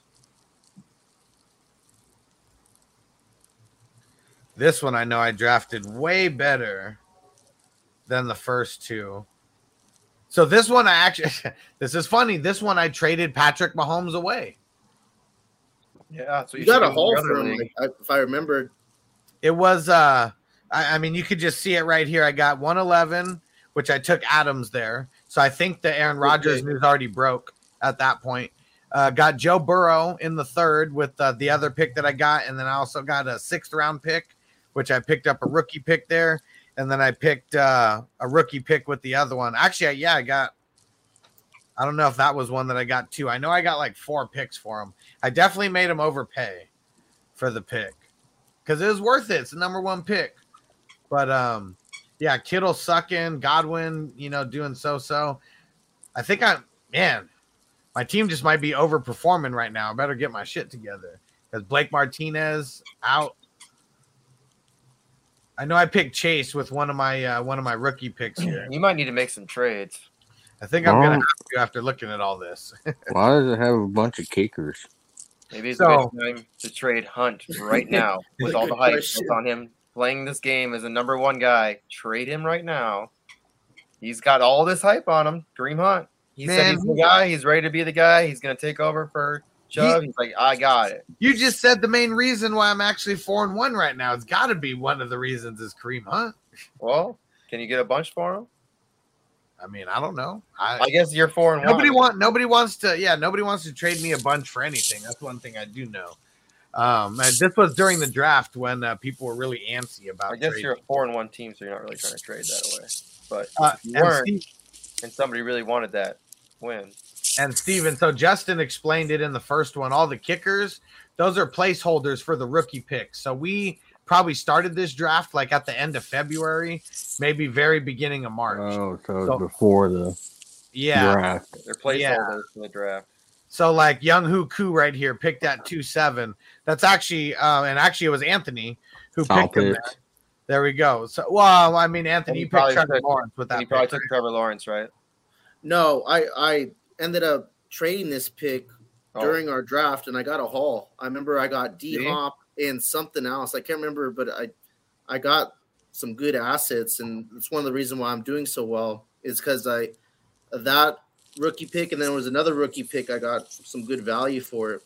This one I know I drafted way better than the first two. So this one I actually this is funny. This one I traded Patrick Mahomes away. Yeah, so You you, got a do in haul your other for him, like, if I remember. It was uh I, I mean you could just see it right here. I got 111, which I took Adams there. So I think the Aaron Rodgers Okay. news already broke at that point. Uh, got Joe Burrow in the third with uh, the other pick that I got, and then I also got a sixth round pick, which I picked up a rookie pick there, and then I picked uh, a rookie pick with the other one. Actually, yeah, I got. I don't know if that was one that I got too. I know I got like four picks for him. I definitely made him overpay for the pick because it was worth it. It's the number one pick. But um, yeah, Kittle sucking, Godwin, you know, doing so so. I think I man, my team just might be overperforming right now. I better get my shit together because Blake Martinez out. I know I picked Chase with one of my uh, one of my rookie picks here. You might need to make some trades. I think I'm gonna have to after looking at all this. Why does it have a bunch of kickers? Maybe it's So- a good time to trade Hunt right now with all the Good hype question. that's on him playing this game as a number one guy. Trade him right now. He's got all this hype on him. Dream Hunt. He said he's the guy. He's ready to be the guy. He's going to take over for Chubb. He's like, I got it. You just said the main reason why I'm actually four and one right now. It's got to be one of the reasons is Kareem Hunt. Well, can you get a bunch for him? I mean, I don't know. I, I guess you're four and nobody one. want nobody wants to yeah nobody wants to trade me a bunch for anything. That's one thing I do know. Um, and this was during the draft when uh, people were really antsy about. I guess trading. you're a four and one team, so you're not really trying to trade that away. But Uh, you and weren't, Steve- and somebody really wanted that win. and Steven. So Justin explained it in the first one. All the kickers, those are placeholders for the rookie picks. So we probably started this draft like at the end of February, maybe very beginning of March. Oh, so, So- before the yeah. draft. They're placeholders for the draft. So like Younghoe Koo right here picked at two seven. That's actually uh, and actually it was Anthony who I'll picked him. there. There we go. So well, I mean Anthony, you he picked probably Trevor took- Lawrence with that he probably pick. took Trevor Lawrence, right? No, I I ended up trading this pick Oh. during our draft, and I got a haul. I remember I got D Hop and something else. I can't remember, but I I got some good assets, and it's one of the reasons why I'm doing so well is because I that rookie pick, and then there was another rookie pick. I got some good value for it.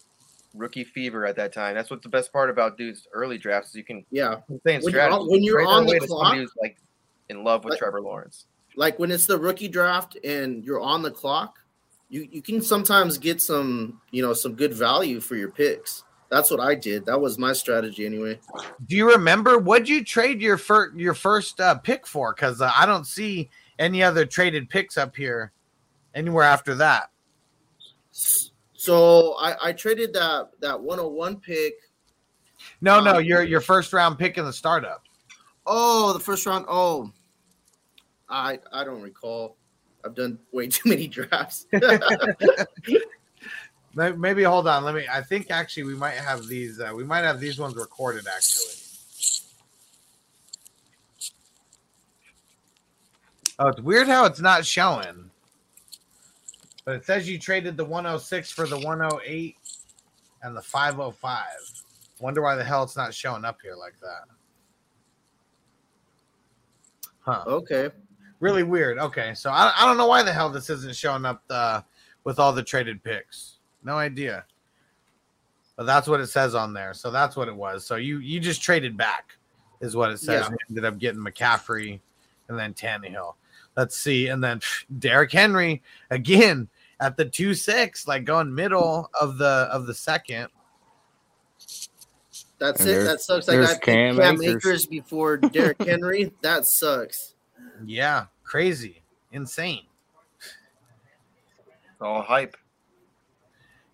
Rookie fever at that time. That's what the best part about dudes early drafts is you can Yeah, stay in When you're strategy. on- when you're Trade on the away clock- who's like in love with Like- Trevor Lawrence. like when it's the rookie draft and you're on the clock, you you can sometimes get some you know some good value for your picks. That's what I did. That was my strategy anyway. Do you remember what'd you trade your first your first uh, pick for? Because uh, I don't see any other traded picks up here anywhere after that. So I, I traded that that 101 pick. No, no, Um, your your first round pick in the startup. Oh, the first round. Oh, I I don't recall. I've done way too many drafts. Maybe hold on. Let me. I think actually we might have these. Uh, we might have these ones recorded actually. Oh, it's weird how it's not showing. But it says you traded the 106 for the 108 and the 505. Wonder why the hell it's not showing up here like that. Huh. okay. Really weird. Okay, so I, I don't know why the hell this isn't showing up uh, with all the traded picks. No idea. But that's what it says on there. So that's what it was. So you you just traded back, is what it says. Yeah. Ended up getting McCaffrey and then Tannehill. Let's see, and then Derrick Henry again at the two six, like going middle of the of the second. That's And it. That sucks. Like I there's got Cam Cam, Akers. Akers before Derrick Henry. that sucks. Yeah, crazy, insane. It's all hype.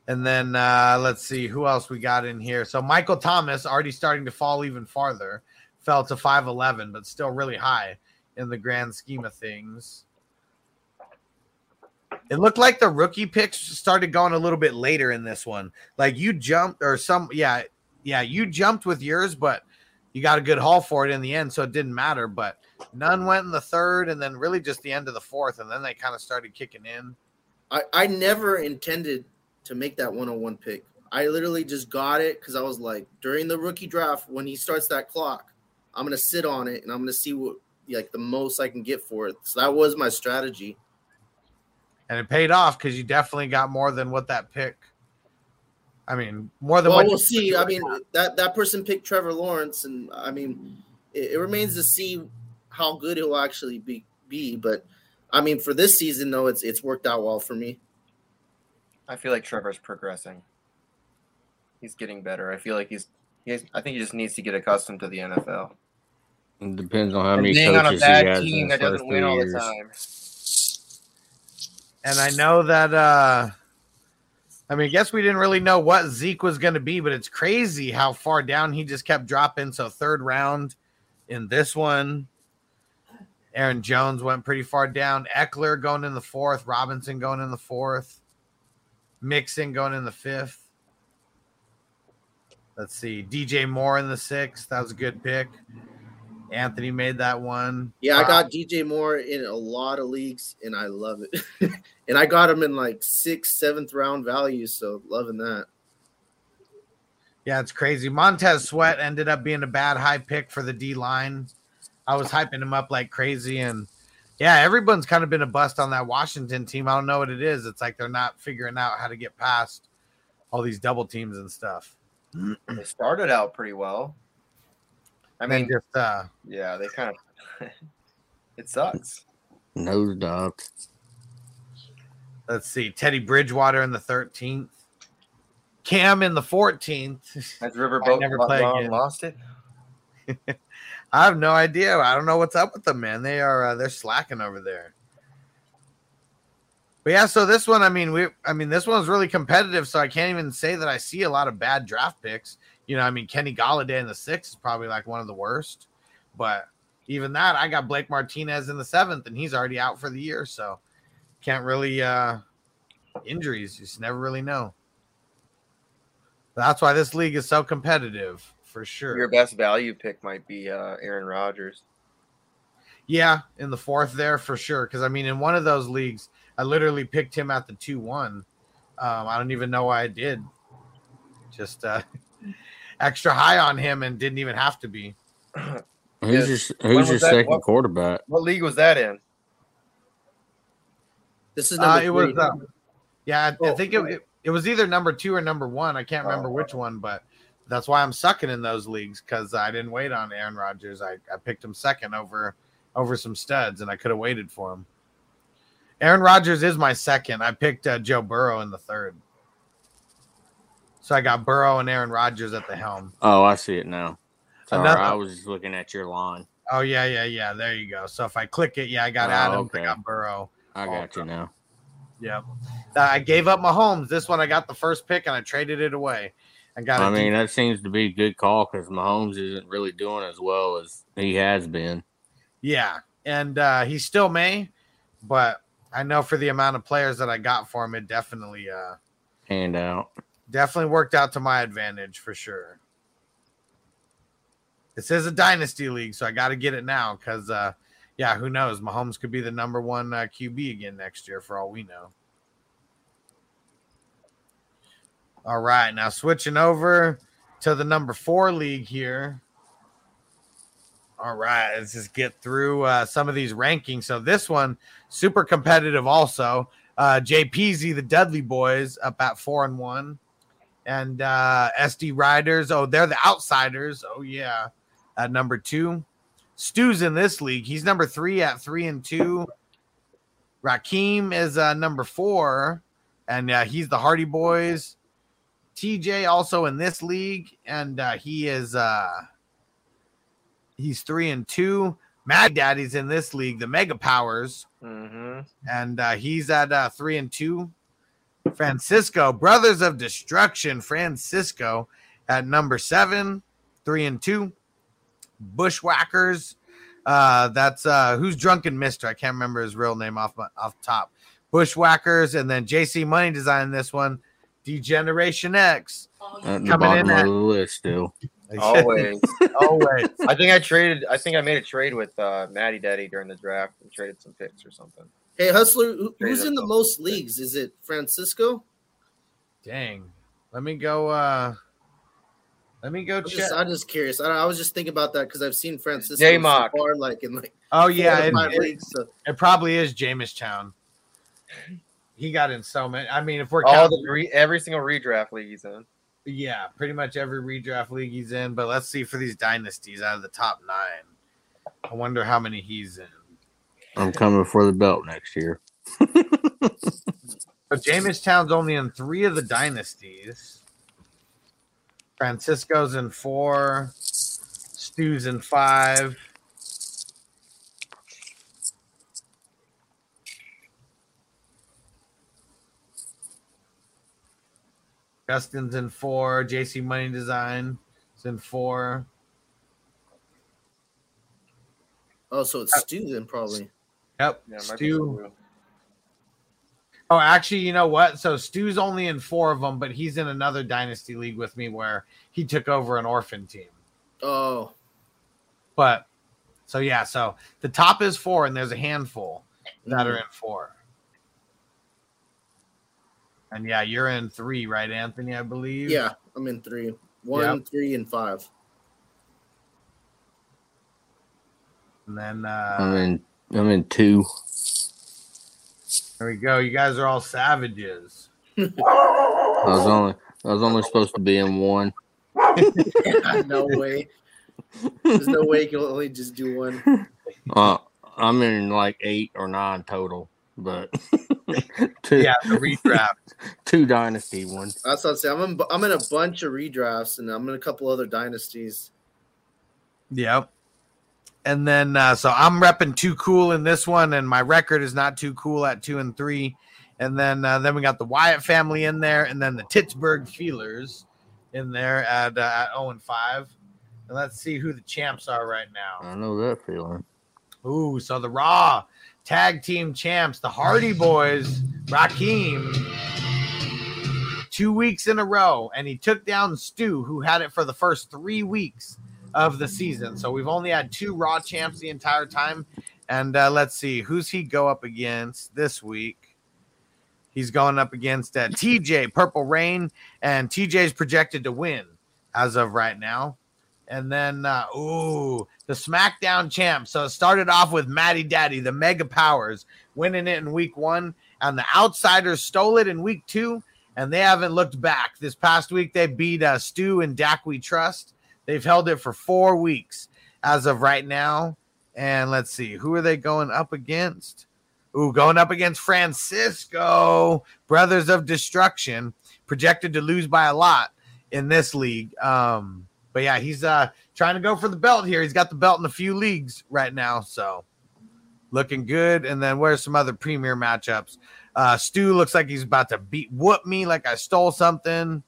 And then uh, let's see who else we got in here. So Michael Thomas already starting to fall even farther, fell to 5'11, but still really high in the grand scheme of things. It looked like the rookie picks started going a little bit later in this one. Like you jumped or some yeah, yeah, you jumped with yours, but you got a good haul for it in the end, so it didn't matter. But none went in the third, and then really just the end of the fourth, and then they kind of started kicking in. I, I never intended to make that 101 pick. I literally just got it because I was like, during the rookie draft, when he starts that clock, I'm gonna sit on it and I'm gonna see what like the most I can get for it. So that was my strategy. And it paid off because you definitely got more than what that pick. I mean, more than Well, what we'll you- see. I mean, that that person picked Trevor Lawrence, and I mean, it, it remains to see how good he'll actually be. Be, but I mean, for this season though, it's it's worked out well for me. I feel like Trevor's progressing. He's getting better. I feel like he's he's I think he just needs to get accustomed to the NFL. It depends on how And many being on a coaches he bad has in team his that doesn't first win three all years. the time. And I know that. uh I mean, I guess we didn't really know what Zeke was going to be, but it's crazy how far down he just kept dropping. So third round in this one, Aaron Jones went pretty far down. Ekeler going in the fourth, Robinson going in the fourth, Mixon going in the fifth. Let's see, DJ Moore in the sixth. That was a good pick. Anthony made that one. Yeah, I uh, got DJ Moore in a lot of leagues, and I love it. and I got him in like sixth, seventh round values, so loving that. Yeah, it's crazy. Montez Sweat ended up being a bad high pick for the D line. I was hyping him up like crazy, and yeah, everyone's kind of been a bust on that Washington team. I don't know what it is. It's like they're not figuring out how to get past all these double teams and stuff. They started out pretty well. I mean, just uh, yeah, they kind of it sucks. Nose dog. let's see, Teddy Bridgewater in the thirteenth, Cam in the fourteenth. Has Riverboat never lo- play again. lost it? I have no idea. I don't know what's up with them, man. They are uh, they're slacking over there. But yeah, so this one, I mean, we, I mean, this one's really competitive. So I can't even say that I see a lot of bad draft picks. You know, I mean, Kenny Golladay in the sixth is probably like one of the worst. But even that, I got Blake Martinez in the seventh, and he's already out for the year. So can't really uh injuries. You just never really know. That's why this league is so competitive for sure. Your best value pick might be uh, Aaron Rodgers. Yeah, in the fourth there for sure. Because I mean, in one of those leagues, I literally picked him at the two one. Um, I don't even know why I did. Just uh, extra high on him and didn't even have to be. Who's Yes. your Who's your that? second What- quarterback? What league was that in? This is number Uh, it was, uh, yeah, I, I Oh, think it, it, it was either number two or number one. I can't remember which one, but that's why I'm sucking in those leagues because I didn't wait on Aaron Rodgers. I, I picked him second over over some studs, and I could have waited for him. Aaron Rodgers is my second. I picked uh, Joe Burrow in the third. So I got Burrow and Aaron Rodgers at the helm. Oh, I see it now. Sorry, Another- I was just looking at your line. Oh yeah, yeah, yeah. There you go. So if I click it, yeah, I got Oh, Adams, I got Burrow. I got you now. Yep. Uh, I gave up Mahomes. This one I got the first pick and I traded it away. I got. I mean, deep- that seems to be a good call because Mahomes isn't really doing as well as he has been. yeah, and uh, he still may, but I know for the amount of players that I got for him, it definitely, uh, Hand out. Definitely worked out to my advantage for sure. This is a dynasty league, so I got to get it now because, uh, yeah, who knows? Mahomes could be the number one uh, QB again next year, for all we know. All right, now switching over to the number four league here. All right, let's just get through uh, some of these rankings. So this one, super competitive. Also, uh, JPZ, the Dudley Boys, up at four and one, and uh, SD Riders. Oh, they're the outsiders. Oh yeah, at number two. Stu's in this league. He's number three at three and two. Rakim is uh, number four, and uh, he's the Hardy Boys. TJ also in this league, and uh, he is uh, he's three and two. Mad Daddy's in this league, the Mega Powers, Mm-hmm. and uh, he's at uh, three and two. Francisco Brothers of Destruction, Francisco at number seven, three and two. Bushwhackers, uh, that's uh, who's Drunken Mister. I can't remember his real name off my, off top. Bushwhackers, and then JC Money designed this one. D-Generation X At the Coming bottom in of at- the list still. Always. Always. I think I traded. I think I made a trade with uh, Matty Daddy during the draft and traded some picks or something. Hey, Hustler, who's in the most leagues? Is it Francisco? Dang. Let me go. uh Let me go I'm check. just, I'm just curious. I, I was just thinking about that because I've seen Francisco J-Mock. so far, like in like oh four yeah, to it, it- leagues. So it probably is Jamestown. He got in so many. I mean, if we're All counting, the re- every single redraft league he's in. yeah, pretty much every redraft league he's in. But let's see for these dynasties out of the top nine. I wonder how many he's in. I'm coming for the belt next year. But Jamestown's only in three of the dynasties. Francisco's in four. Stu's in five. Justin's in four. JC Money Design is in four. oh, so it's uh, Stu then probably. Yep. Yeah, it might be Stu. Stu. Oh, actually, you know what? So Stu's only in four of them, but he's in another dynasty league with me where he took over an orphan team. Oh, But so yeah, so the top is four, and there's a handful that are in four. And yeah, you're in three, right, Anthony? I believe. yeah, I'm in three, one, Yep. three, and five. And then uh, I'm uh in. I'm in two. there we go. You guys are all savages. I was only. I was only supposed to be in one. no way. There's no way you can only just do one. Uh, I'm in like eight or nine total, but two, Yeah, the redraft. two dynasty ones. That's what I'm saying. I'm in, I'm in a bunch of redrafts and I'm in a couple other dynasties. Yep. And then uh, so I'm repping too cool in this one, and my record is not too cool at two and three. And then uh, then we got the Wyatt family in there, and then the Pittsburgh Feelers in there at uh, at zero and five. And let's see who the champs are right now. I know that feeling. Ooh, so the Raw tag team champs, the Hardy Boys, Raheem, two weeks in a row, and he took down Stu, who had it for the first three weeks of the season. So we've only had two Raw champs the entire time. And uh, let's see, who's he go up against this week? He's going up against uh, TJ Purple Rain, and TJ's projected to win as of right now. And then, uh, ooh, the SmackDown champ. So it started off with Matty Daddy, the Mega Powers, winning it in week one, and the Outsiders stole it in week two, and they haven't looked back. This past week, they beat uh, Stu and Dak We Trust. They've held it for four weeks as of right now. And let's see, who are they going up against? Ooh, going up against Francisco, Brothers of Destruction, projected to lose by a lot in this league. Um, but yeah, he's uh trying to go for the belt here. He's got the belt in a few leagues right now, so looking good. And then where's some other premier matchups? Uh Stu looks like he's about to beat whoop me like I stole something.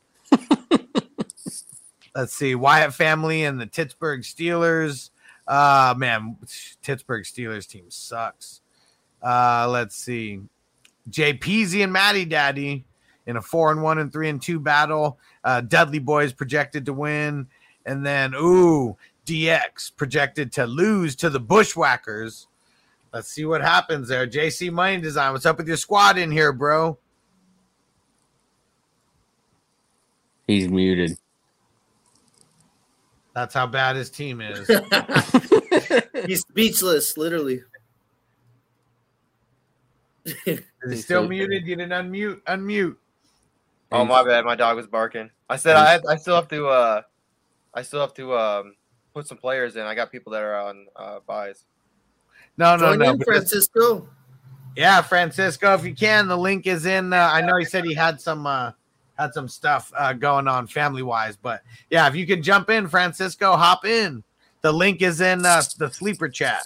Let's see, Wyatt family and the Pittsburgh Steelers. Uh man, Pittsburgh Steelers team sucks. Uh let's see. JPZ and Matty Daddy in a four and one and three and two battle. Uh Dudley Boys projected to win. And then, ooh, DX projected to lose to the Bushwhackers. Let's see what happens there. JC Money Design, what's up with your squad in here, bro? He's muted. That's how bad his team is. He's speechless, literally. Is he still muted? You didn't unmute. Unmute. Oh my bad, my dog was barking. I said I I still have to uh I still have to um put some players in. I got people that are on uh buys. No, no, Join no. in, Francisco. Yeah, Francisco, if you can, the link is in. Uh, I know he said he had some uh, had some stuff uh, going on family wise, but yeah, if you can jump in, Francisco, hop in. The link is in uh, the sleeper chat.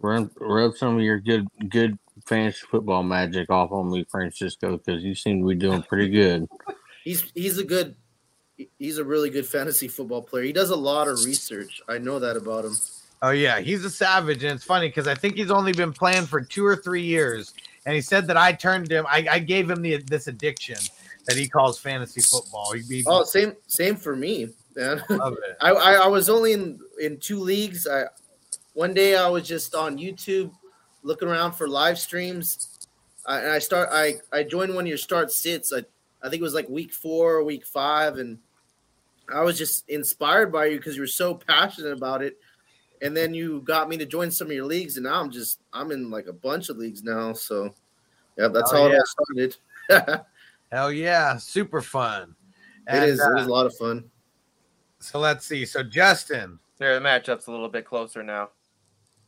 Rub, rub some of your good good fantasy football magic off on me, Francisco, because you seem to be doing pretty good. He's he's a good he's a really good fantasy football player. He does a lot of research. I know that about him. Oh yeah, he's a savage, and it's funny because I think he's only been playing for two or three years, and he said that I turned him. I, I gave him the this addiction that he calls fantasy football. He, Oh, same same for me, man. love it. I, I I was only in in two leagues. I one day I was just on YouTube looking around for live streams. I, and I start I I joined one of your start sits. I I think it was like week four or week five, and I was just inspired by you because you were so passionate about it. And then you got me to join some of your leagues, and now I'm just I'm in like a bunch of leagues now. So yeah, that's Oh, how it all started. Hell yeah, super fun. it And, is. uh, it is a lot of fun. so let's see. So Justin. There, the matchup's a little bit closer now.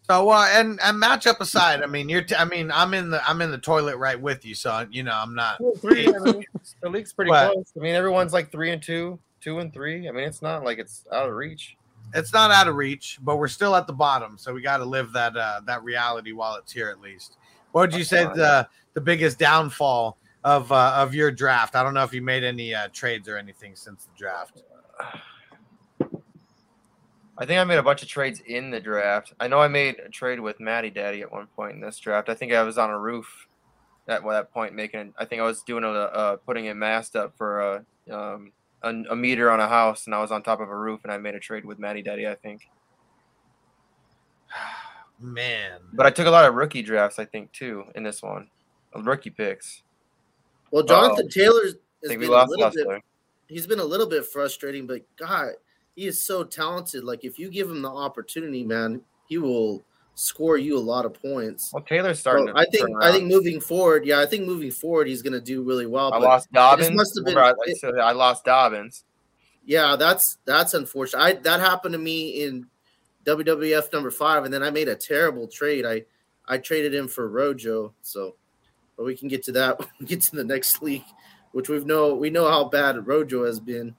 So uh, and and matchup aside, I mean you're t- I mean I'm in the I'm in the toilet right with you, so you know I'm not. Three, I mean, the league's pretty But- close. I mean, everyone's like three and two, two and three. I mean, it's not like it's out of reach. It's not out of reach, but we're still at the bottom, so we got to live that uh, that reality while it's here at least. What would you say the the biggest downfall of uh, of your draft? I don't know if you made any uh, trades or anything since the draft. I think I made a bunch of trades in the draft. I know I made a trade with Matty Daddy at one point in this draft. I think I was on a roof at that point making. I think I was doing a uh, putting a mast up for a, um, a a meter on a house, and I was on top of a roof, and I made a trade with Matty Daddy. I think, Man, but I took a lot of rookie drafts. I think too in this one, rookie picks. Well, Jonathan Uh-oh. Taylor has I think we been a lost little bit Hustler. he's been a little bit frustrating, but God, he is so talented. Like if you give him the opportunity, man, he will score you a lot of points. Well, Taylor's starting. So to I think turn I think moving forward, yeah, I think moving forward he's going to do really well. I but lost Dobbins. just must have been- I, I said I lost Dobbins. yeah, that's that's unfortunate. I that happened to me in WWF number five, and then I made a terrible trade. I I traded him for Rojo, so but we can get to that when we get to the next league, which we've know we know how bad Rojo has been.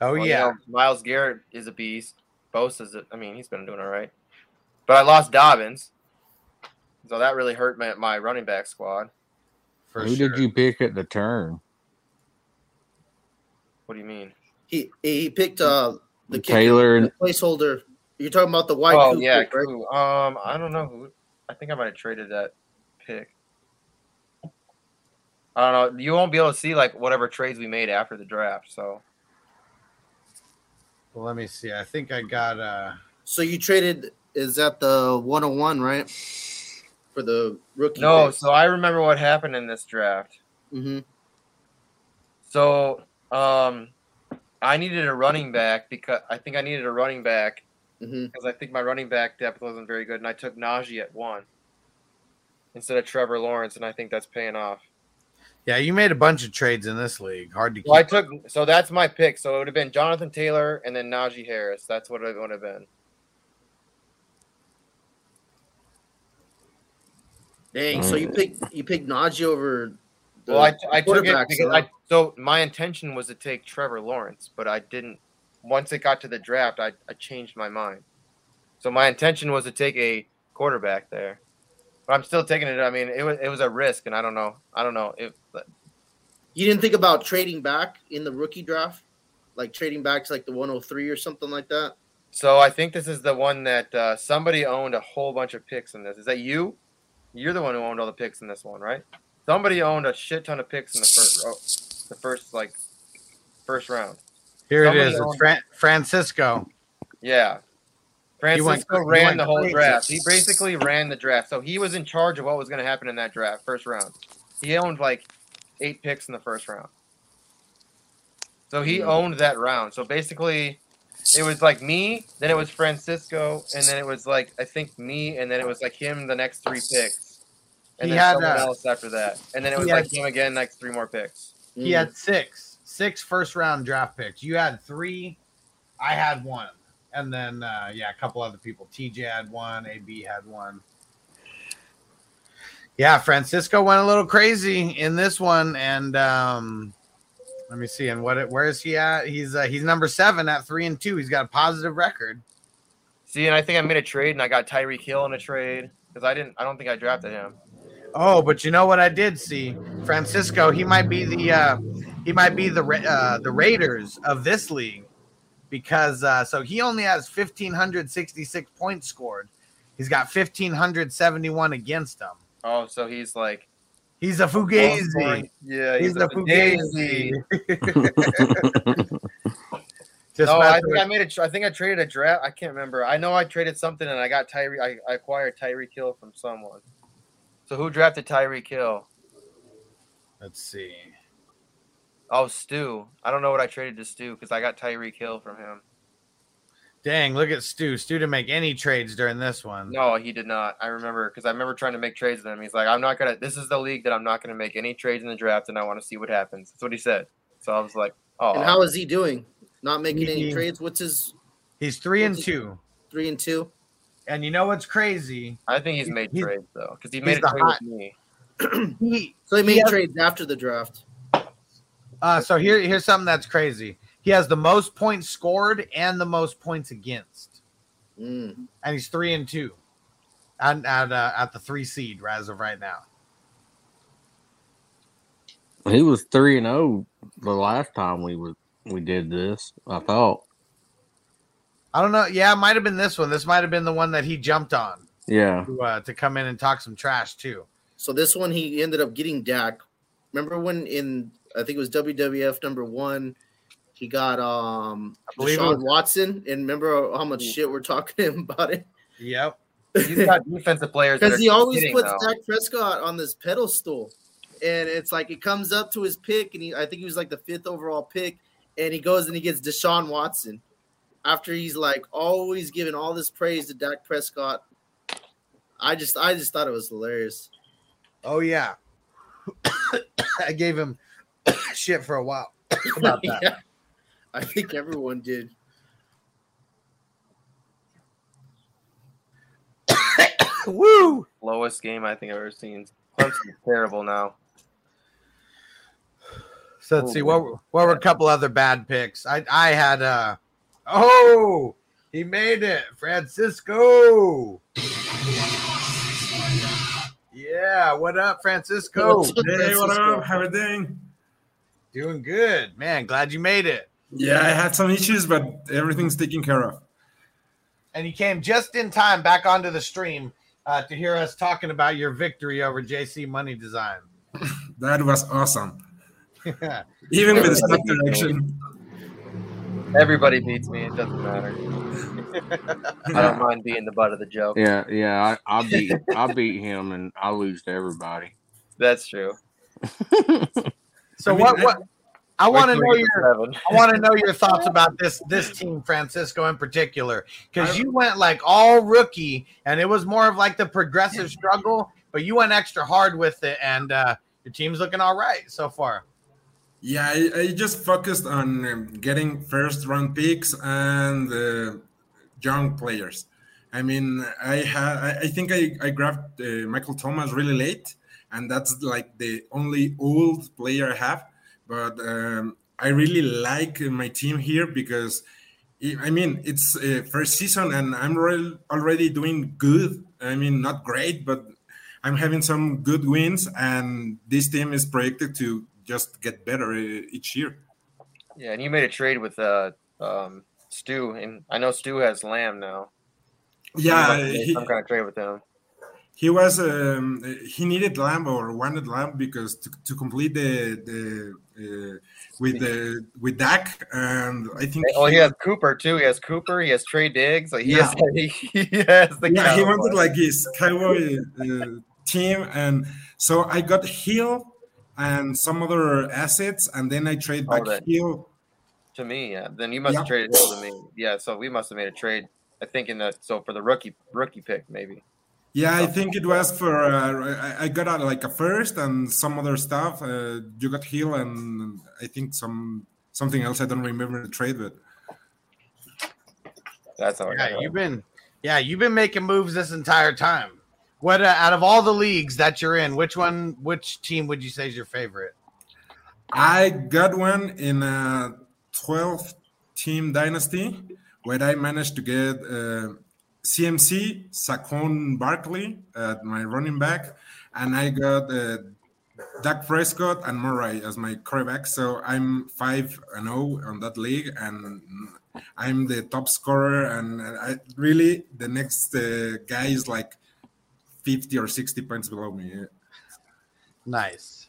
oh Well, you yeah, know, Myles Garrett is a beast. Bosa's, a, I mean, he's been doing all right. But I lost Dobbins, so that really hurt my, my running back squad. for Who sure. did you pick at the turn? What do you mean? He he picked uh the kicker, Taylor the and placeholder. You're talking about the white. oh Coop yeah, pick, right? Um, I don't know who. I think I might have traded that pick. I don't know. You won't be able to see like whatever trades we made after the draft. So Well, let me see. I think I got uh So you traded is that the 101, right? For the rookie. no. So I remember what happened in this draft. Mm-hmm. So um, I needed a running back because I think I needed a running back hmm because I think my running back depth wasn't very good, and I took Najee at one instead of Trevor Lawrence, and I think that's paying off. yeah. You made a bunch of trades in this league. Hard to keep. Well, I took so that's my pick. So it would have been Jonathan Taylor and then Najee Harris. That's what it would have been. Dang. So you picked you picked Najee over. The Well, I, I took it because? I so my intention was to take Trevor Lawrence, but I didn't. Once it got to the draft, I, I changed my mind. So my intention was to take a quarterback there, but I'm still taking it. I mean, it was it was a risk, and I don't know. I don't know if You didn't think about trading back in the rookie draft, like trading back to like the 103 or something like that. So I think this is the one that uh, somebody owned a whole bunch of picks in this. Is that you? You're the one who owned all the picks in this one, right? Somebody owned a shit ton of picks in the first, row, the first like first round. Here somebody is. It's owned- Fran- Francisco. Yeah, He went- Francisco ran the whole crazy. draft. He basically ran the draft, so he was in charge of what was going to happen in that draft, first round. He owned like eight picks in the first round. So he Mm. owned that round. So basically, it was like me, then it was Francisco, and then it was like I think me, and then it was like him the next three picks, and He then had, someone else after that, and then it was had- like him again, like three more picks. He had six, six first round draft picks. You had three. I had one. And then, uh, yeah, a couple other people. TJ had one. AB had one. Yeah, Francisco went a little crazy in this one. And um, let me see. And what? Where is he at? He's uh, he's number seven at three and two. He's got a positive record. See, and I think I made a trade, and I got Tyreek Hill in a trade because I didn't. I don't think I drafted him. Oh, but you know what I did see? Francisco, he might be the uh he might be the uh the Raiders of this league because uh so he only has 1566 points scored. He's got 1571 against him. Oh, so he's like He's a fugazi. Yeah, He's, he's, a a fugazi. fugazi. Just no, I think with- I made a. tr- I think I traded a draft. I can't remember. I know I traded something, and I got Tyree. I, I acquired Tyreek Hill from someone. So who drafted Tyreek Hill? Let's see. Oh, Stu. I don't know what I traded to Stu because I got Tyreek Hill from him. Dang, look at Stu. Stu didn't make any trades during this one. No, he did not. I remember because I remember trying to make trades with him. He's like, I'm not gonna. This is the league that I'm not gonna make any trades in the draft, and I want to see what happens. That's what he said. So I was like, oh, And how is he doing? Not making any trades. What's his He's three and What's he- two. three and two? And you know what's crazy? I think he's made he's- trades though because he made a trade hot- with me. He So he made He has- trades after the draft. Uh, so here, here's something that's crazy. He has the most points scored and the most points against, Mm. and he's three and two, at at, uh, at the three seed as of right now. He was three and zero the last time we was we did this. I thought. I don't know. Yeah, it might have been this one. This might have been the one that he jumped on Yeah. to, uh, to come in and talk some trash too. So this one he ended up getting Dak. Remember when in I think it was WWF number one, he got um believe Deshaun was- Watson, and remember how much shit we're talking to him about it Yep. He's got defensive players because he always hitting, puts though. Dak Prescott on this pedestal, and it's like it comes up to his pick, and he I think he was like the fifth overall pick, and he goes and he gets Deshaun Watson after he's like always giving all this praise to Dak Prescott. I just I just thought it was hilarious. Oh yeah. I gave him shit for a while about that. yeah, I think everyone did. Woo! lowest game I think I've ever seen. Clemson's terrible now. So let's see what were- what were a couple other bad picks. I I had uh oh he made it Francisco. Yeah, what up, Francisco? What's up, Hey, what up? How are you doing? Doing good, man. Glad you made it. Yeah, I had some issues, but everything's taken care of. And you came just in time back onto the stream uh, to hear us talking about your victory over JC Money Design. That was awesome. Even with the stop direction. Everybody beats me. It doesn't matter. I don't mind being the butt of the joke. Yeah, yeah. I, I beat I beat him and I lose to everybody. That's true. So I mean, what I- what I want to know your seven. I want to know your thoughts about this this team, Francisco, in particular, because you went like all rookie, and it was more of like the progressive struggle, but you went extra hard with it, and uh, your team's looking all right so far. Yeah, I, I just focused on um, getting first round picks and uh, young players. I mean, I had I think I, I grabbed uh, Michael Thomas really late, and that's like the only old player I have. But um, I really like my team here because I I mean it's uh, first season and I'm re- already doing good. I mean, not great, but I'm having some good wins, and this team is projected to just get better each year. Yeah, and you made a trade with uh um Stu, and I know Stu has Lamb now. Yeah, You must have made he, some kind of trade with him. he was um, he needed Lamb or wanted Lamb because to, to complete the the uh, with the with Dak and I think Oh, he has Cooper too. He has Cooper. He has Trey Diggs. Like he Yeah. has, he, he has the. yeah he wanted like his cowboy uh, team and so I got Hill and some other assets and then I trade Oh, back that- Hill To me, yeah. Then you must have traded Hill to me. Yeah, so we must have made a trade. I think in that so for the rookie rookie pick maybe. Yeah, I think it was for. Uh, I- I got like a first and some other stuff. Uh, you got Hill and I think some something else. I don't remember the trade, but That's how I Yeah, you've been yeah, you've been making moves this entire time. What uh, out of all the leagues that you're in, which one, which team would you say is your favorite? I got one in a 12 team dynasty where I managed to get uh, CMC, Saquon Barkley at my running back, and I got uh, Dak Prescott and Murray as my quarterback. So I'm 5 and 0 on that league, and I'm the top scorer. And I really, the next uh, guy is like 50 or 60 points below me. Yeah. Nice.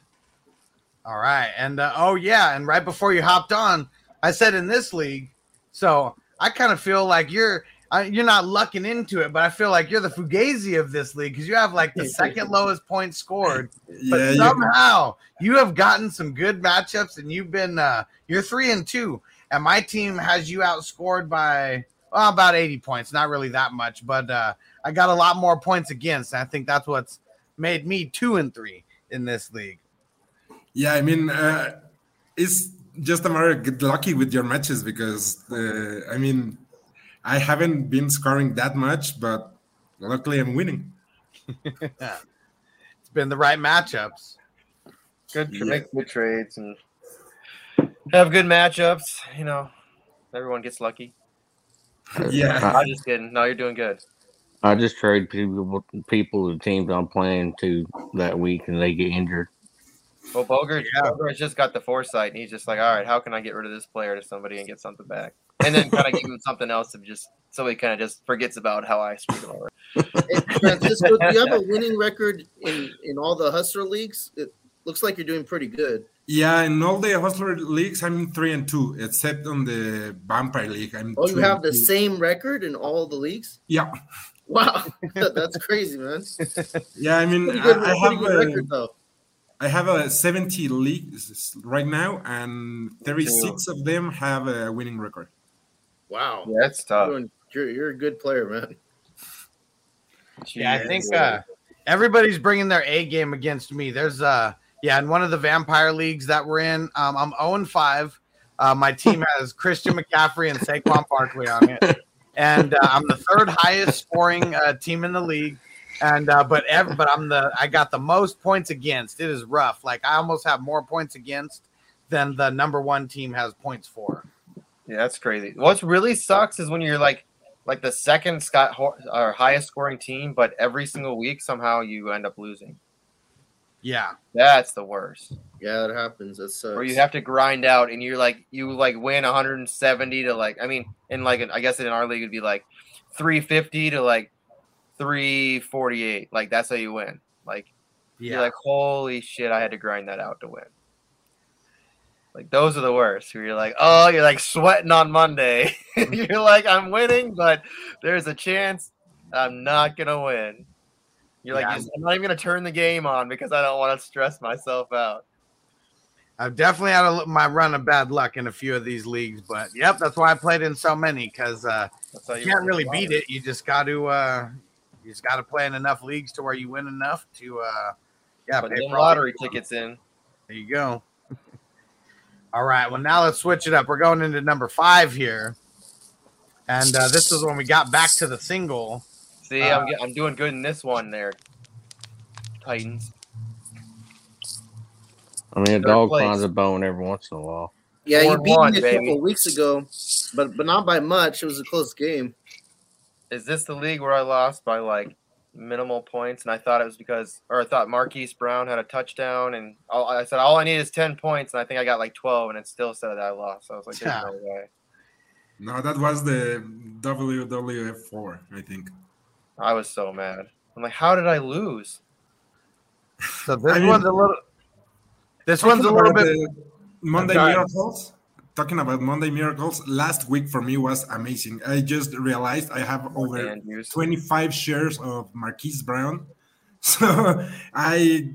All right, and uh, oh yeah, and right before you hopped on, I said in this league, so I kind of feel like you're uh, you're not lucking into it, but I feel like you're the fugazi of this league because you have like the second lowest points scored, but Yeah, you- somehow you have gotten some good matchups, and you've been uh, you're three and two, and my team has you outscored by well, about eighty points, not really that much, but uh, I got a lot more points against, and I think that's what's made me two and three in this league. Yeah, I mean, uh, it's just a matter of get lucky with your matches because, uh, I mean, I haven't been scoring that much, but luckily I'm winning. Yeah. It's been the right matchups. Good Yeah. make good trades and have good matchups. You know, everyone gets lucky. Yeah. I'm just kidding. No, you're doing good. I just trade people people the teams I'm playing to that week and they get injured. Well, Bogart, Yeah. Bogart's just got the foresight, and he's just like, all right, how can I get rid of this player to somebody and get something back, and then kind of give him something else to just so he kind of just forgets about how I screwed him over. Hey, Francisco, do you have a winning record in in all the hustler leagues? It looks like you're doing pretty good. Yeah, in all the hustler leagues, I'm three and two, except on the vampire league. I'm Oh, two you have the two. same record in all the leagues? Yeah, Wow, that's crazy, man. yeah. I mean, good, I, I have good a, record though. I have a 70 leagues right now, and 36 of them have a winning record. Wow, Yeah, that's tough. you're, you're, you're a good player, man. Yeah, I think uh, everybody's bringing their A game against me. There's uh, yeah, in one of the vampire leagues that we're in, um, I'm 0 and 5. Uh, my team has Christian McCaffrey and Saquon Barkley on it, and uh, I'm the third highest scoring uh, team in the league. And uh, but but I'm the I got the most points against. It is rough. Like I almost have more points against than the number one team has points for. Yeah, that's crazy. What really sucks is when you're like, like the second Scott Hor- or highest scoring team, but every single week somehow you end up losing. Yeah, That's the worst. Yeah, it happens. That's uh, Where you have to grind out, and you're like, you like win 170 to like, I mean, in like, I guess in our league it'd be like 350 to like 348. Like that's how you win. Like yeah. you're like, holy shit, I had to grind that out to win. Like those are the worst. Where you're like, oh, you're like sweating on Monday. you're like, I'm winning, but there's a chance I'm not gonna win. You're like, I'm not even gonna turn the game on because I don't want to stress myself out. I've definitely had a, my run of bad luck in a few of these leagues, but yep, that's why I played in so many because uh, you you can't really beat it. You just got to uh, you just got to play in enough leagues to where you win enough to uh, yeah. Put pay them for all lottery tickets in. There you go. all right, well now let's switch it up. We're going into number five here, and uh, this is when we got back to the single. See, Uh, I'm, I'm doing good in this one there. Titans. I mean, a Third dog place. finds a bone every once in a while. yeah, four you beat one, me a baby. couple weeks ago, but but not by much. It was a close game. Is this the league where I lost by like minimal points? And I thought it was because, or I thought Marquise Brown had a touchdown, and all, I said all I need is ten points, and I think I got like twelve, and it still said that I lost. So I was like, "There's no way." No, that was the WWF four, I think. I was so mad. I'm like, how did I lose? So this I mean- one's a little. This one's a Talking little about bit. Monday miracles. Talking about Monday miracles, last week for me was amazing. I just realized I have over And 25 shares of Marquise Brown. So I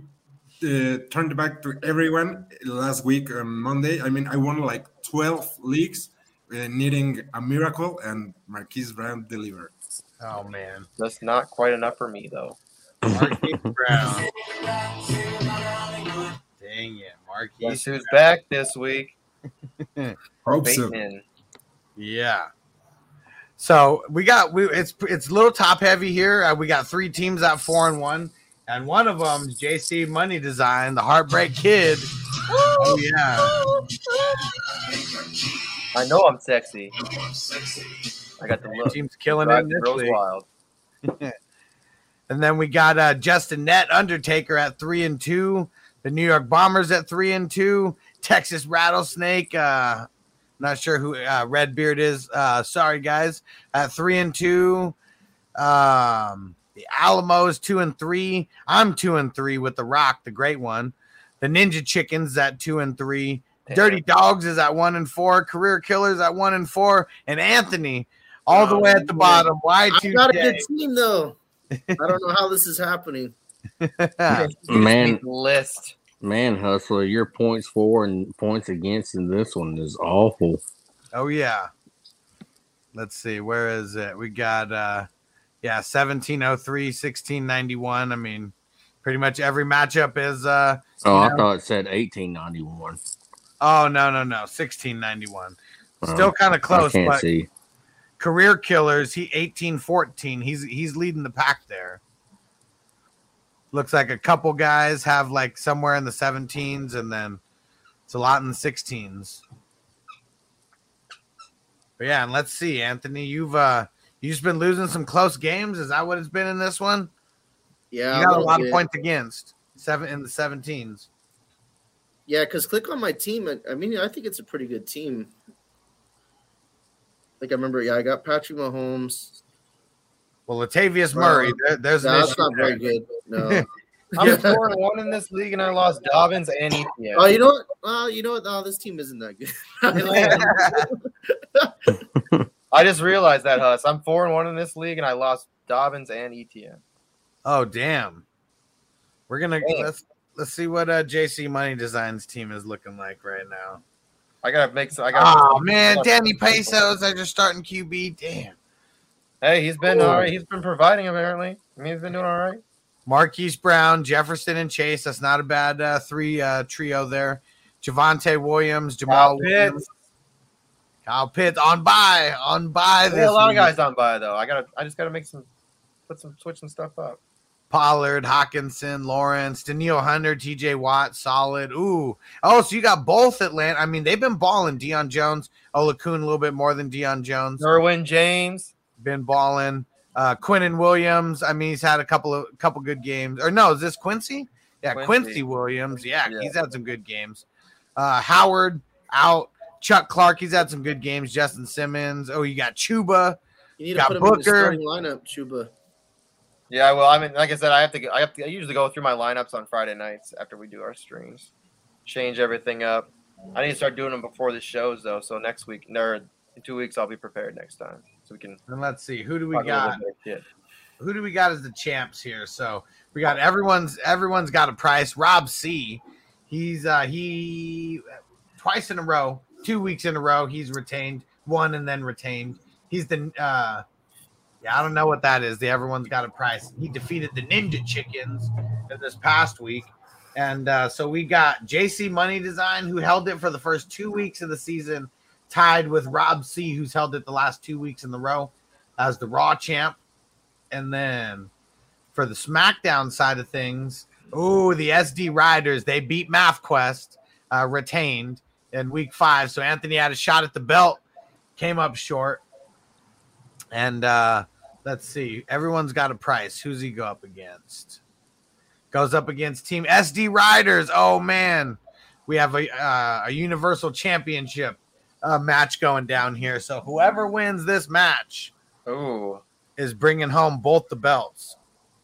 uh, turned back to everyone last week on Monday. I mean, I won like 12 leagues, uh, needing a miracle, and Marquise Brown delivered. Oh man, That's not quite enough for me though. Marquise Brown. Dang it, Marquise. Guess who's back this week? Hope so. Yeah. So we got we it's it's a little top heavy here. Uh, we got three teams at four and one, and one of them is JC Money Design, the Heartbreak Kid. Oh yeah, I know I'm sexy. I got the look. team's killing it in this league. wild. And then we got uh, Justin Net Undertaker at three and two. The New York Bombers at three and two. Texas Rattlesnake. Uh, not sure who uh, Redbeard is. Uh, sorry guys. At three and two. Um, the Alamos two and three. I'm two and three with the Rock, the great one. The Ninja Chickens at two and three. Dirty Dogs is at one and four. Career Killers at one and four. And Anthony all the way at the bottom. Why I two? got a good team though. I don't know how this is happening. Man, list. man, hustler, your points for and points against in this one is awful. Oh yeah. Let's see, where is it? We got uh yeah, 1703, 1691. I mean, pretty much every matchup is uh Oh, you I thought it said 1891. Oh no, no, no. 1691. Oh, Still kind of close, I can't but see. Career killers, he 1814. He's he's leading the pack there. Looks like a couple guys have like somewhere in the 17s and then it's a lot in the 16s. But yeah, and let's see, Anthony, you've uh you've just been losing some close games. Is that what it's been in this one? Yeah, you got a little lot of points against. Seven in the 17s. Yeah, because click on my team. I, I mean, I think it's a pretty good team. Like I remember, yeah, I got Patrick Mahomes. Well, Latavius Murray, Um, there, there's an that's issue not very good. No. I'm four and one in this league, and I lost Dobbins and ETN. Oh, you know what? Uh, you know what? Oh, this team isn't that good. I just realized that, Huss. I'm four and one in this league, and I lost Dobbins and ETN. Oh damn. We're gonna Damn. let's let's see what uh JC Money Designs team is looking like right now. I gotta make some. I gotta. Oh man, Danny Pesos are just starting QB. Damn. Hey, he's been Ooh. all right. He's been providing apparently. I mean, he's been doing all right. Marquise Brown, Jefferson, and Chase. That's not a bad uh, three uh, trio there. Javonte Williams, Jamaal Kyle Williams, Pitts. Kyle Pitts on by on by this. a lot of guys on by though. I gotta. I just gotta make some. Put some switch some stuff up. Pollard, Hockenson, Lawrence, Danielle Hunter, TJ Watt, solid. Ooh. Oh, so you got both Atlanta. I mean, they've been balling. Deion Jones, Oluokun a little bit more than Deion Jones. Derwin James. Been balling. Uh Quinton Williams. I mean, he's had a couple of couple good games. Or no, is this Quincy? Yeah, Quincy, Quincy. Williams. Yeah, Yeah. he's had some good games. Uh Howard out. Chuck Clark, he's had some good games. Justin Simmons. Oh, you got Chuba. You need to Got put him in the starting lineup, Chuba. Yeah, well, I mean, like I said, I have to. I have to. I usually go through my lineups on Friday nights after we do our streams, change everything up. I need to start doing them before the shows though. So next week, or in two weeks, I'll be prepared next time, so we can. And let's see, who do we talk a little got? bit better shit. who do we got as the champs here? So we got everyone's everyone's got a price. Rob C, he's uh he twice in a row, two weeks in a row, he's retained one and then retained. He's the uh yeah, I don't know what that is. The everyone's got a price. He defeated the Ninja Chickens this past week. And uh, so we got JC Money Design, who held it for the first two weeks of the season, tied with Rob C, who's held it the last two weeks in the row as the Raw champ. And then for the SmackDown side of things, oh, the SD Riders, they beat Math Quest, uh, retained in week five. So Anthony had a shot at the belt, came up short. And uh, let's see, everyone's got a price. Who's he go up against? Goes up against Team SD Riders. Oh, man. We have a, uh, a Universal Championship uh, match going down here. So whoever wins this match Ooh, is bringing home both the belts.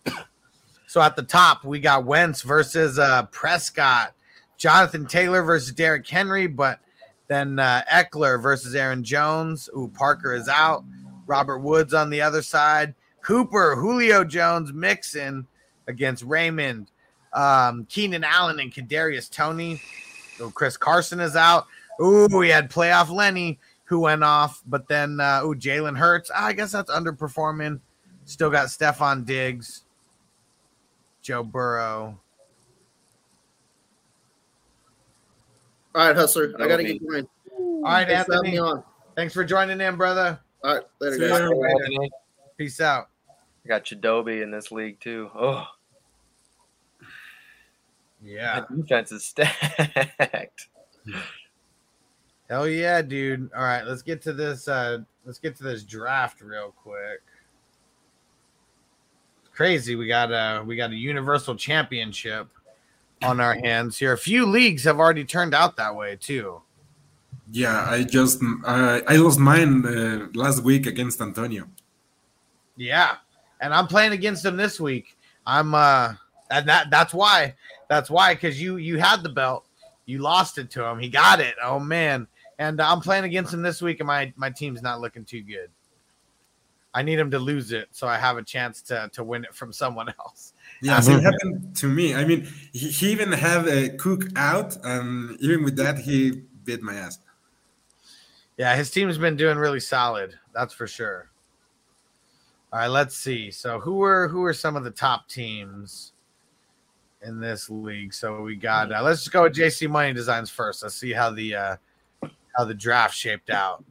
so at the top, we got Wentz versus uh, Prescott, Jonathan Taylor versus Derrick Henry, but then uh, Ekeler versus Aaron Jones. Ooh, Parker is out. Robert Woods on the other side. Cooper, Julio Jones, Mixon against Raymond, um, Keenan Allen, and Kadarius Toney. So Chris Carson is out. Ooh, we had playoff Lenny who went off, but then uh, ooh, Jalen Hurts. I guess that's underperforming. Still got Stefon Diggs, Joe Burrow. All right, hustler. I gotta get going. All right, Thanks Anthony. Thanks for joining in, brother. All right, later, guys. ya. Anthony. Peace out. I got Chadobi in this league too. Oh, Yeah. that defense is stacked. Hell yeah, dude. All right, let's get to this. Uh, let's get to this draft real quick. It's crazy. We got a we got a universal championship on our hands here. A few leagues have already turned out that way too. Yeah, I just uh, I lost mine uh, last week against Antonio. Yeah, and I'm playing against him this week. I'm uh, and that that's why that's why because you you had the belt, you lost it to him. He got it. Oh man, and I'm playing against him this week, and my my team's not looking too good. I need him to lose it so I have a chance to to win it from someone else. Yeah, so it happened to me. I mean, he, he even had a cook out, and even with that, he beat my ass. Yeah, his team's been doing really solid. That's for sure. All right, let's see. So who are who are some of the top teams in this league? So we got. Uh, let's just go with JC Money Designs first. Let's see how the uh, how the draft shaped out.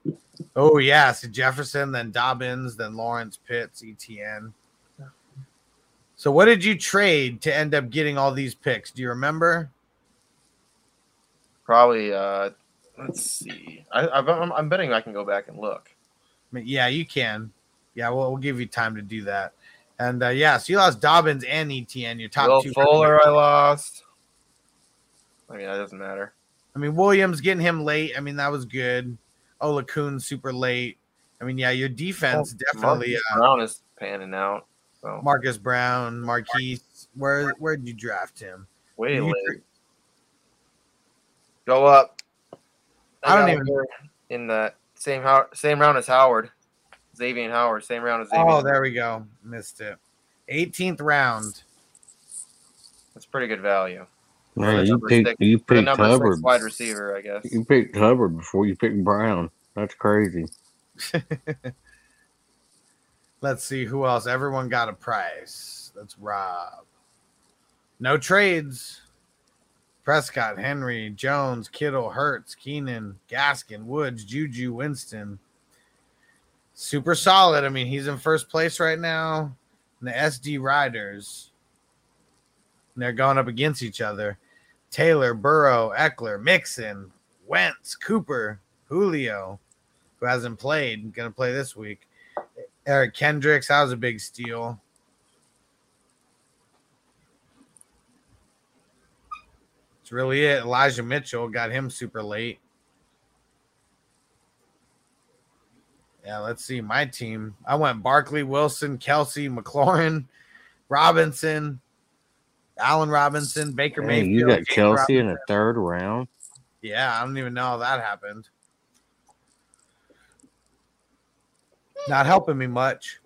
Oh yeah, so Jefferson, then Dobbins, then Lawrence, Pitts, ETN. So what did you trade to end up getting all these picks? Do you remember? Probably. Uh, let's see. I, I'm, I'm betting I can go back and look. I mean, yeah, you can. Yeah, we'll, we'll give you time to do that. And uh, yeah, so you lost Dobbins and ETN, your top Will two. Fuller, I lost. I mean, that doesn't matter. I mean, Williams getting him late. I mean, that was good. Oluokun super late. I mean, yeah, your defense definitely. Marcus Uh, Brown is panning out. So Marcus Brown, Marquise. Where where did you draft him? way you late. Go up. I don't even- in the same how same round as Howard. Xavier Howard, same round as Xavier. Oh, there we go. Missed it. 18th round. That's pretty good value. Man, you picked six- you For the picked Hubbard. six wide receiver, I guess. You picked Hubbard before you picked Brown. That's crazy. Let's see who else. Everyone got a price. That's Rob. No trades. Prescott, Henry, Jones, Kittle, Hurts, Keenan, Gaskin, Woods, Juju, Winston. Super solid. I mean, he's in first place right now. And the SD Riders. And they're going up against each other. Taylor, Burrow, Ekeler, Mixon, Wentz, Cooper, Julio, who hasn't played, to play this week. Eric Kendricks, that was a big steal. That's really it. Elijah Mitchell got him super late. Yeah, let's see my team. I went Barkley, Wilson, Kelce, McLaurin, Robinson, Allen Robinson, Baker Man, Mayfield. you got Kelce in the third round. Yeah, I don't even know how that happened. Not helping me much.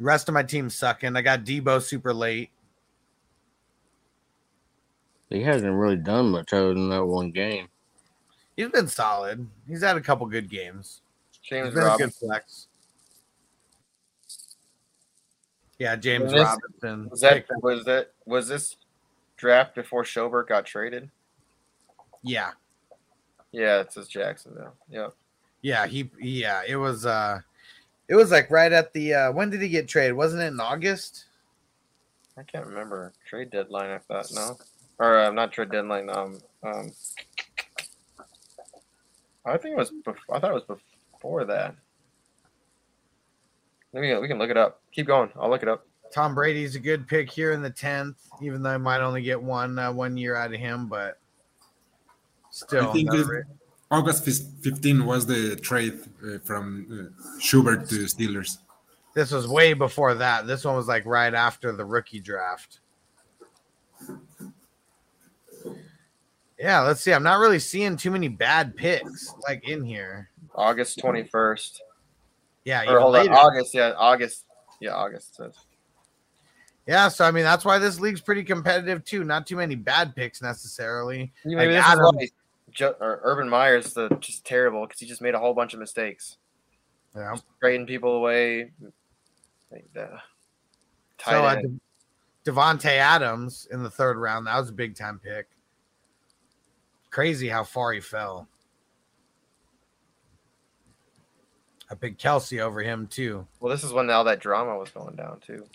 The rest of my team's sucking. I got Deebo super late. He hasn't really done much other than that one game. He's been solid. He's had a couple good games. James He's been a good Robinson. flex. Yeah, James Was this- Robinson. Was that was that was this draft before Schobert got traded? Yeah, Yeah, it says Jacksonville. Yep. yeah, he, yeah. It was, uh, it was like right at the. uh When did he get traded? Wasn't it in August? I can't remember trade deadline. I thought no, or uh, not trade deadline. Um, um, I think it was. Bef- I thought it was before that. Maybe we can look it up. Keep going. I'll look it up. Tom Brady's a good pick here in the tenth, even though I might only get one uh, one year out of him, but still, I think it- August fis- 15 was the trade uh, from uh, Schobert to Steelers. this was way before that. This one was like right after the rookie draft. Yeah, let's see. I'm not really seeing too many bad picks like in here. August twenty first. Yeah, Or hold on. August. Yeah, August. Yeah, August says. Yeah, so I mean that's why this league's pretty competitive too. Not too many bad picks necessarily. Maybe Like this is why or Urban Meyer's the just terrible because he just made a whole bunch of mistakes, Yeah. trading people away. Like the So uh. De- Davante Adams in the third round. That was a big time pick. Crazy how far he fell. I picked Kelce over him too. well, this is when all that drama was going down too.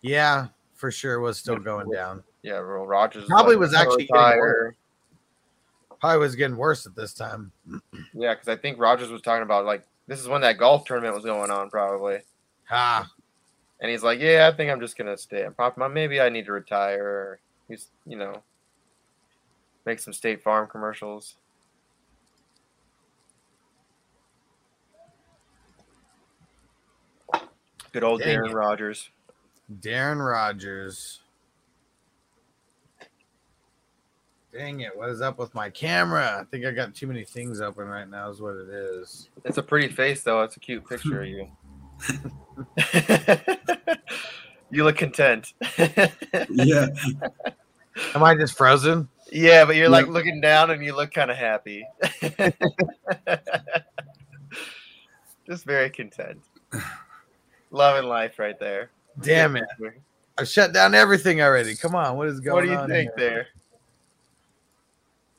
Yeah, for sure was still going down. Yeah, well, Rodgers Probably was actually getting worse. Probably was getting worse at this time. Yeah, because I think Rodgers was talking about like this is when that golf tournament was going on, probably. Ah, And he's like, "Yeah, I think I'm just gonna stay. I'm probably maybe I need to retire." He's, you know, make some State Farm commercials. Good old Dang Darren it. Rodgers. Darren Rodgers. Dang it, what is up with my camera? I think I got too many things open right now, is what it is. It's a pretty face, though. It's a cute picture of you. you look content. Yeah. Am I just frozen? Yeah, but you're like looking down and you look kind of happy. Just very content. Loving life right there. Damn it. I shut down everything already. Come on, what is going on? What do you think here?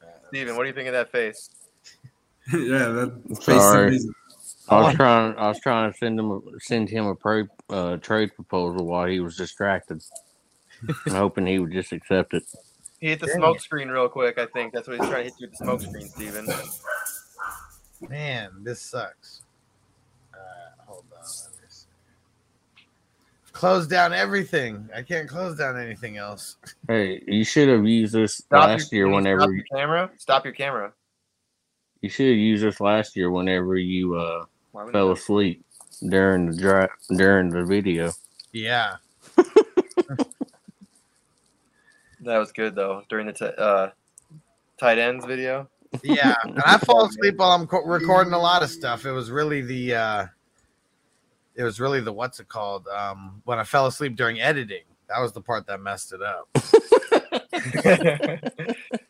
there? Steven, what do you think of that face? yeah, that face Sorry. amazing. I was trying. I was trying to send him a, send him a pro, uh, trade proposal while he was distracted. Hoping he would just accept it. He hit the Dang smoke it. screen real quick, I think. That's what he's trying to hit you with the smoke screen, Steven. Man, this sucks. Uh, hold on. Let me see. Close down everything. I can't close down anything else. Hey, you should have used this Stop last your, year you whenever stop you, your camera. Stop your camera. you should have used this last year whenever you uh, fell you- asleep during the dra- during the video. Yeah. That was good though. During the t- uh, tight ends video. Yeah. And I fall asleep while I'm co- recording a lot of stuff. It was really the uh it was really the what's it called? Um when I fell asleep during editing. That was the part that messed it up.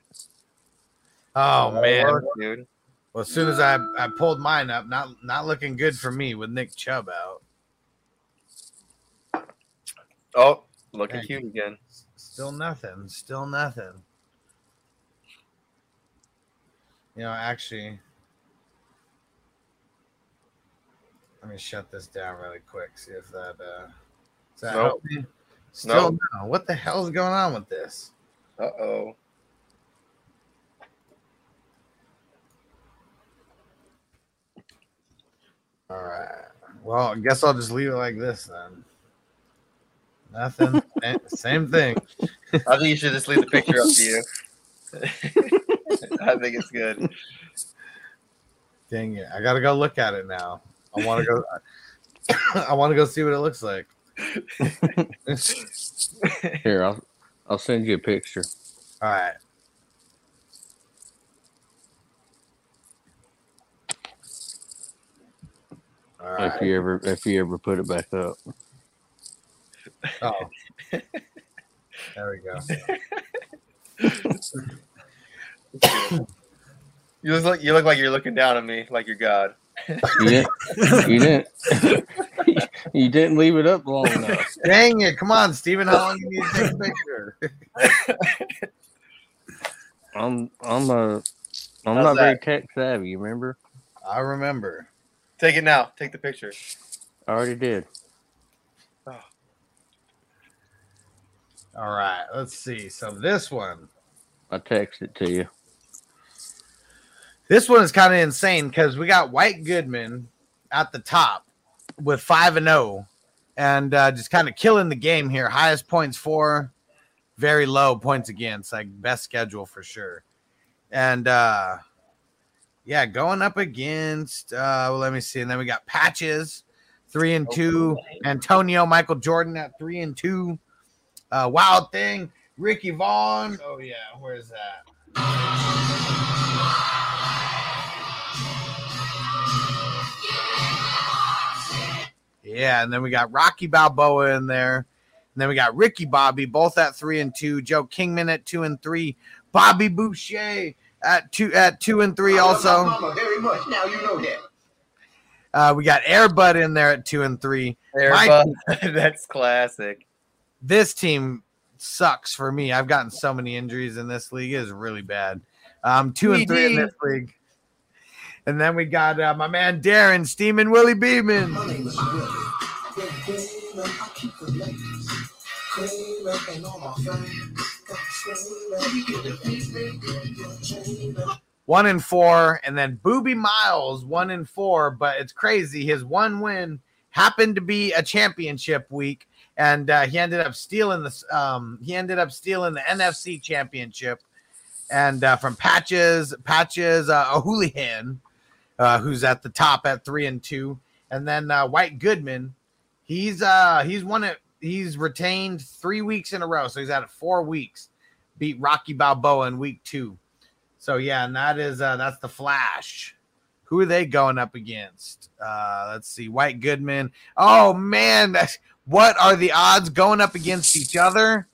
Oh man. Work, dude. Well, as soon as I, I pulled mine up, not not looking good for me with Nick Chubb out. Oh, looking Thank cute again. Still nothing. Still nothing. You know, actually, let me shut this down really quick. See if that uh, does that Nope. help me? Still Nope. no. What the hell is going on with this? Uh oh. All right. Well, I guess I'll just leave it like this then. Nothing. Same- Same thing. I think you should just leave the picture up to you. I think it's good. Dang it! I gotta go look at it now. I want to go. I want to go see what it looks like. Here, I'll I'll send you a picture. All right. All right. If you ever if you ever put it back up. Oh. There we go. You look like you look like you're looking down at me, like you're God. You didn't you didn't you didn't leave it up long enough. Dang it! Come on, Stephen. How long do you need to take a picture? I'm I'm a I'm How's not very tech savvy, you remember? I remember. Take it now. Take the picture. I already did. All right. Let's see. So this one, I text it to you. this one is kind of insane because we got White Goodman at the top with five and zero, and uh, just kind of killing the game here. Highest points for, very low points against. Like best schedule for sure, and uh, yeah, going up against. Uh, well, let me see, and then we got Patches, three and two. Antonio Michael Jordan at three and two. Uh, Wild Thing, Ricky Vaughn. Oh yeah, where's that? Yeah, and then we got Rocky Balboa in there. And then we got Ricky Bobby, both at three and two. Joe Kingman at two and three. Bobby Boucher at two at two and three also. Very much. Now you know that. Uh, we got Airbud in there at two and three. There, My- bud. That's classic. This team sucks for me. I've gotten so many injuries in this league; it is really bad. Um, two and three in this league, and then we got uh, my man Darren Steeman Willie Beamen. My name is Willie. Red Demon, I keep the ladies creaming and all my fans got screaming. You get the beat, baby, you're dreaming. one and four, and then Boobie Miles one and four. But it's crazy. His one win happened to be a championship week, and uh, he ended up stealing this. Um, he ended up stealing the NFC championship, and uh, from Patches Patches uh, O'Houlihan, uh, who's at the top at three and two, and then uh, White Goodman. He's uh he's won it. He's retained three weeks in a row, so he's at four weeks. Beat Rocky Balboa in week two. So yeah, and that is uh that's the Flash. Who are they going up against? Uh let's see, White Goodman. Oh man, that's what are the odds going up against each other?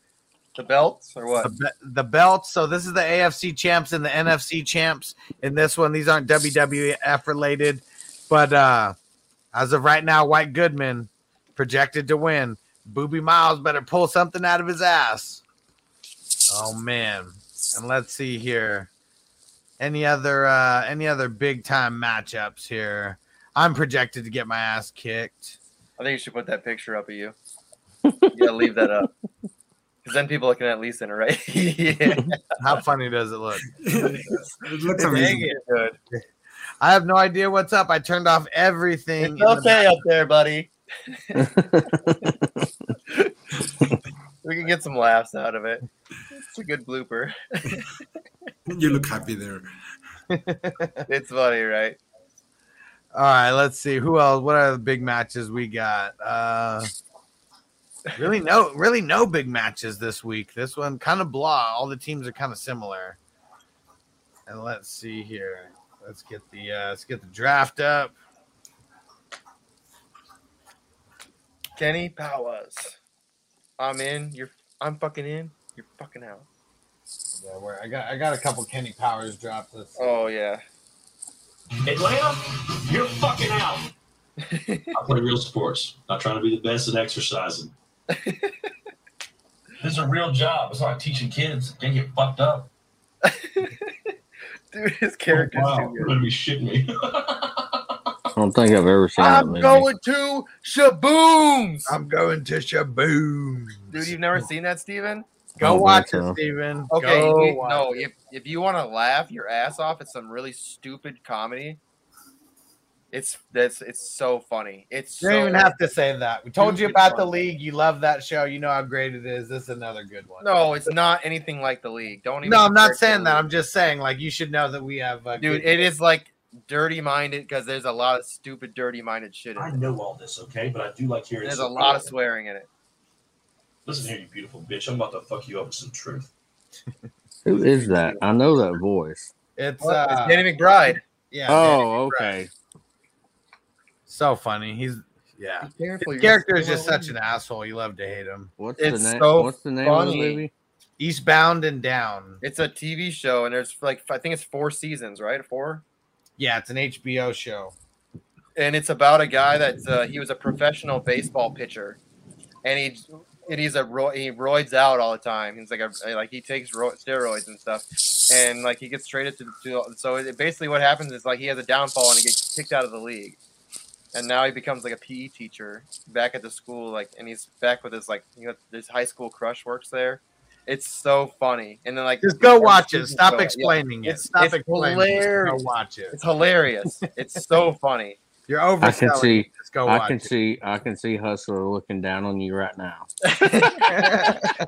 The belts or The, what? be- the belts. So this is the AFC champs and the NFC champs in this one. These aren't WWF related, but uh as of right now, White Goodman projected to win. Boobie Miles better pull something out of his ass. Oh man. And let's see here. Any other uh any other big time matchups here? I'm projected to get my ass kicked. I think you should put that picture up of you. Yeah, leave that up. Because then people can at least interact. yeah. How funny does it look? It looks amazing. it, good. I have no idea what's up. I turned off everything. in It's the okay up there, buddy. we can get some laughs out of it. It's a good blooper. You look happy there. It's funny, right? All right, let's see who else. What are the big matches we got? Uh really no, really no big matches this week. This one kind of blah. All the teams are kind of similar. And let's see here. Let's get the uh let's get the draft up. Kenny Powers. I'm in. You're. I'm fucking in. You're fucking out. Yeah, where I got I got a couple Kenny Powers drops. Let's. Oh yeah. Atlanta, you're fucking out. I play real sports. Not trying to be the best at exercising. this is a real job. It's not teaching kids. They get fucked up. Dude, his character's oh, wow, too you're gonna be shitting me. I don't think I've ever seen that I'm movie. going to Shabooms. I'm going to Shaboom. Dude, you've never seen that, Steven? I Go watch it, so. Steven. Okay, Go you- watch no, it. if if you want to laugh your ass off at some really stupid comedy, it's that's it's so funny. It's You don't so, even have to say that. We told you about the league. You love that show. You know how great it is. This is another good one. No, it's not anything like the league. Don't even. No, I'm not saying that. league. I'm just saying, like, you should know that we have. Uh, dude. good- It is like dirty minded because there's a lot of stupid, dirty minded shit in I it. know all this, okay? But I do like hearing There's a lot of real- swearing in it. Listen here, you beautiful bitch. I'm about to fuck you up with some truth. Who is that? I know that voice. It's What? uh, it's Danny McBride. yeah. Oh, McBride. okay. So funny. He's yeah. Careful, His character is just such an asshole. You love to hate him. What's It's the name? so What's the name of the movie? Eastbound and Down. It's a TV show, and there's like I think it's four seasons, right? Four. Yeah, it's an HBO show. and it's about a guy that's uh, he was a professional baseball pitcher, and he and he's a ro- he roids out all the time. He's like a like he takes ro- steroids and stuff, and like he gets traded to, to so it, basically what happens is like he has a downfall and he gets kicked out of the league, and now he becomes like a PE teacher back at the school like and he's back with his like you know his high school crush works there. It's so funny, and then like Just go watch it. Stop explaining it. It's- Stop it's explaining it. Hilarious. Go watch it. It's hilarious. It's so funny. You're over. I can see. Just go I watch can it. see. I can see Hustler looking down on you right now.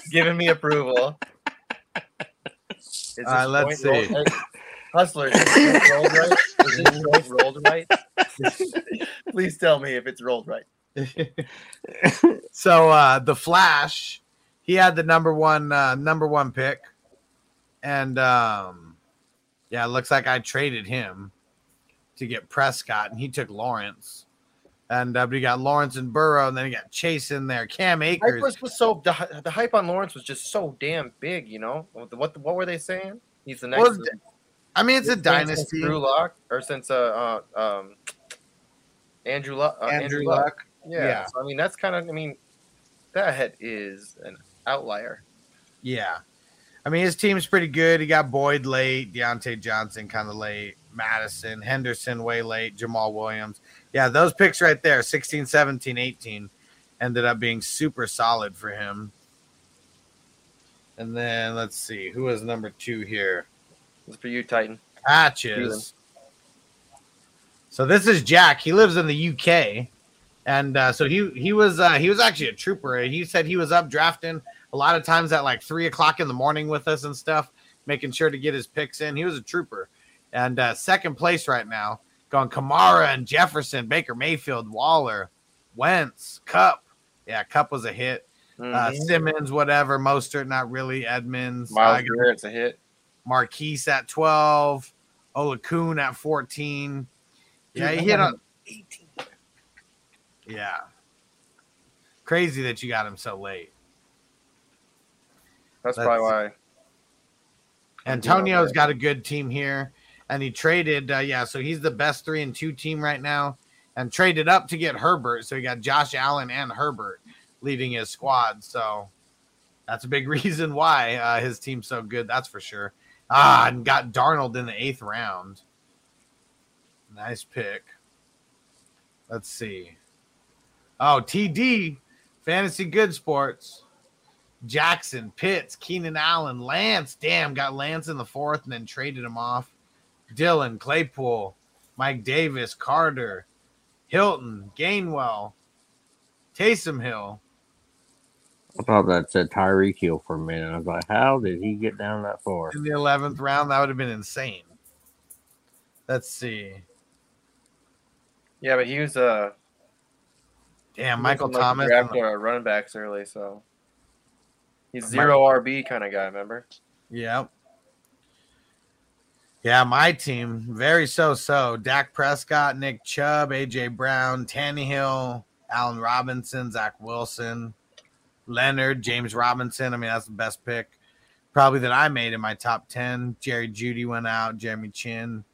giving me approval. Is All right, let's joint see. rolled- Hustler, is this rolled right? Is this joint rolled right? Please tell me if it's rolled right. so uh the Flash, he had the number one uh number one pick. And um yeah, it looks like I traded him to get Prescott and he took Lawrence. And uh, but he got Lawrence and Burrow, and then he got Chase in there. Cam Akers. was, was so the, the hype on Lawrence was just so damn big, you know. What what, what were they saying? He's the next. Well, I mean, it's a dynasty. Drew Lock or since uh, uh um Andrew Luck. Uh, Andrew Luck. Yeah. Yeah. So, I mean, that's kind of. I mean, that is an outlier. Yeah. I mean, his team's pretty good. He got Boyd late, Diontae Johnson kind of late, Madison, Henderson way late, Jamaal Williams. Yeah, those picks right there, 16, 17, 18, ended up being super solid for him. And then let's see, who is number two here? It's for you, Titan. Patches. So this is Jack. He lives in the UK, and uh, so he he was uh, he was actually a trooper. He said he was up drafting a lot of times at like three o'clock in the morning with us and stuff, making sure to get his picks in. He was a trooper, and uh, second place right now, going Kamara and Jefferson, Baker Mayfield, Waller, Wentz, Kupp. Yeah, Kupp was a hit. Uh, Mhm. Simmons, whatever. Mostert, not really. Edmonds, Myles uh, Garrett's a hit. Marquise at 12, Oluokun at 14. Yeah, he hit on 18. Yeah. Crazy that you got him so late. That's, That's- probably why. Antonio's got a good team here, and he traded. Uh, yeah, so he's the best three and two team right now, and traded up to get Herbert. So he got Josh Allen and Herbert leading his squad. So that's a big reason why uh, his team's so good. That's for sure. Ah, and got Darnold in the eighth round. Nice pick. Let's see. Oh, TD, Fantasy Good Sports. Jackson, Pitts, Keenan Allen, Lance. Damn, got Lance in the fourth and then traded him off. Dillon, Claypool, Mike Davis, Carter, Hilton, Gainwell, Taysom Hill. I thought that said Tyreek Hill for a minute. I was like, how did he get down that far? in the 11th round. That would have been insane. Let's see. Yeah, but he was uh Damn, he Michael Thomas. grabbed uh, running backs early, so he's zero RB kind of guy. Remember? Yep. Yeah, my team very so-so. Dak Prescott, Nick Chubb, AJ Brown, Tannehill, Allen Robinson, Zach Wilson, Leonard, James Robinson. I mean, that's the best pick probably that I made in my top ten. Jerry Jeudy went out. Jeremy Chinn.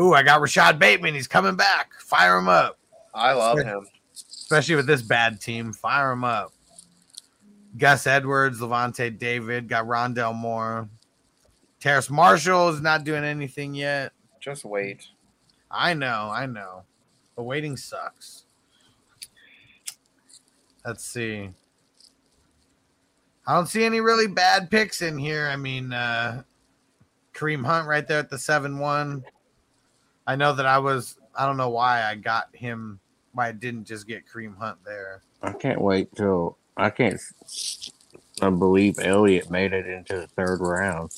Ooh, I got Rashod Bateman. He's coming back. Fire him up. I love him. especially with this bad team. Fire him up. Gus Edwards, Lavonte David, got Rondale Moore. Terrace Marshall is not doing anything yet. Just wait. I know, I know. But waiting sucks. Let's see. I don't see any really bad picks in here. I mean, uh Kareem Hunt right there at the 7 1. I know that I was, I don't know why I got him, why I didn't just get Kareem Hunt there. I can't wait till I can't s- I believe Elliott made it into the third round.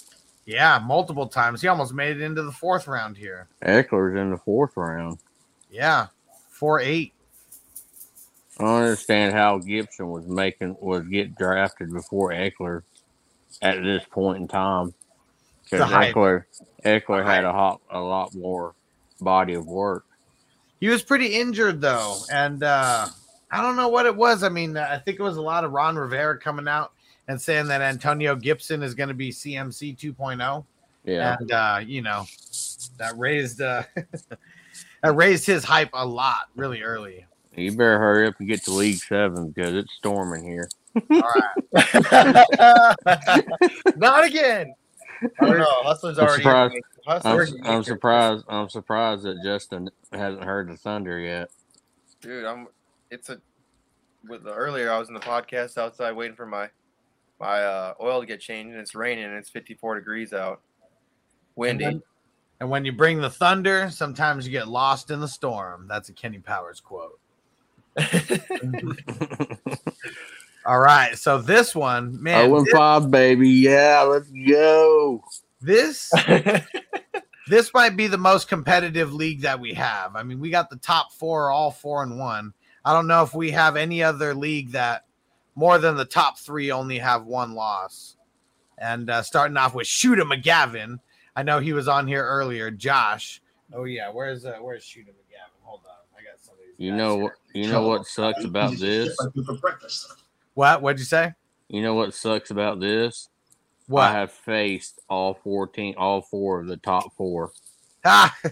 Yeah, multiple times. He almost made it into the fourth round here. Ekeler's in the fourth round. Yeah, 4 8. I don't understand how Gibson was making was get drafted before Ekeler at this point in time. Because. Ekeler Ekeler had a hot, a lot more body of work. He was pretty injured though, and uh, I don't know what it was. I mean, I think it was a lot of Ron Rivera coming out and saying that Antonio Gibson is going to be CMC 2.0, Yeah. and uh, you know that raised uh, that raised his hype a lot really early. You better hurry up and get to League Seven because it's storming here. Not again. I don't know. Hustler's I'm already. surprised. I'm, I'm surprised. I'm surprised that Justin hasn't heard the thunder yet. dude. I'm. It's a. With the earlier, I was in the podcast outside waiting for my my uh, oil to get changed, and it's raining, and it's 54 degrees out, windy. And when, and when you bring the thunder, sometimes you get lost in the storm. That's a Kenny Powers quote. All right, so this one, man, oh and this- five, baby. Yeah, let's go. this this might be the most competitive league that we have. I mean, we got the top four, all four and one. I don't know if we have any other league that more than the top three only have one loss. And uh, starting off with Shooter McGavin. I know he was on here earlier. Josh. Oh yeah, where's uh, where's Shooter McGavin? Hold on, I got some of these. You guys know here. what? You know what sucks about this? What? What'd you say? You know what sucks about this? What? I have faced all fourteen, all four of the top four. Ah.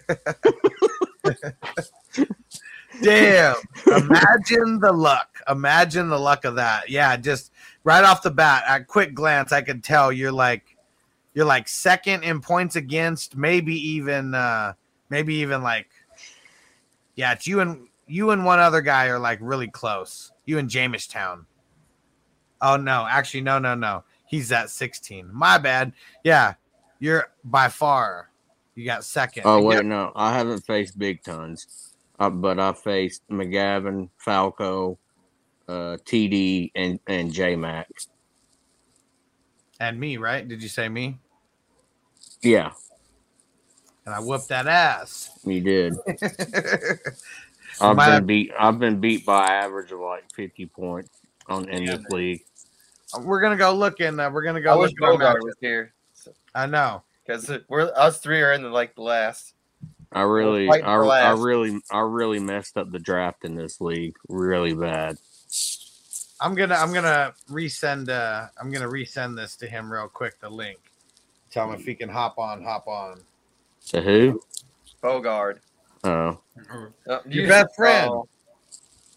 Damn. Imagine the luck. Imagine the luck of that. Yeah, just right off the bat, at quick glance, I could tell you're like you're like second in points against, maybe even uh maybe even like yeah, it's you and you and one other guy are like really close. You and Jamestown. Oh no, actually no no no. He's at 16. My bad. Yeah. You're by far you got second. Oh wait, no, I haven't faced big tons, uh, but I faced McGavin, Falco, uh, TD, and and J Mac. and me, right? Did you say me? Yeah, And I whooped that ass. you did. I've My- been beat. I've been beat by average of like fifty points on in this league. We're gonna go look in. Uh, we're gonna I go wish look at Bogart was here I know. because we're us three are in the like the last. I really, I, I really, I really messed up the draft in this league really bad. I'm gonna I'm gonna resend uh I'm gonna resend this to him real quick, the link. Tell him if he can hop on, hop on. To who? Bogart. Oh, Uh, Your you- best friend. Oh,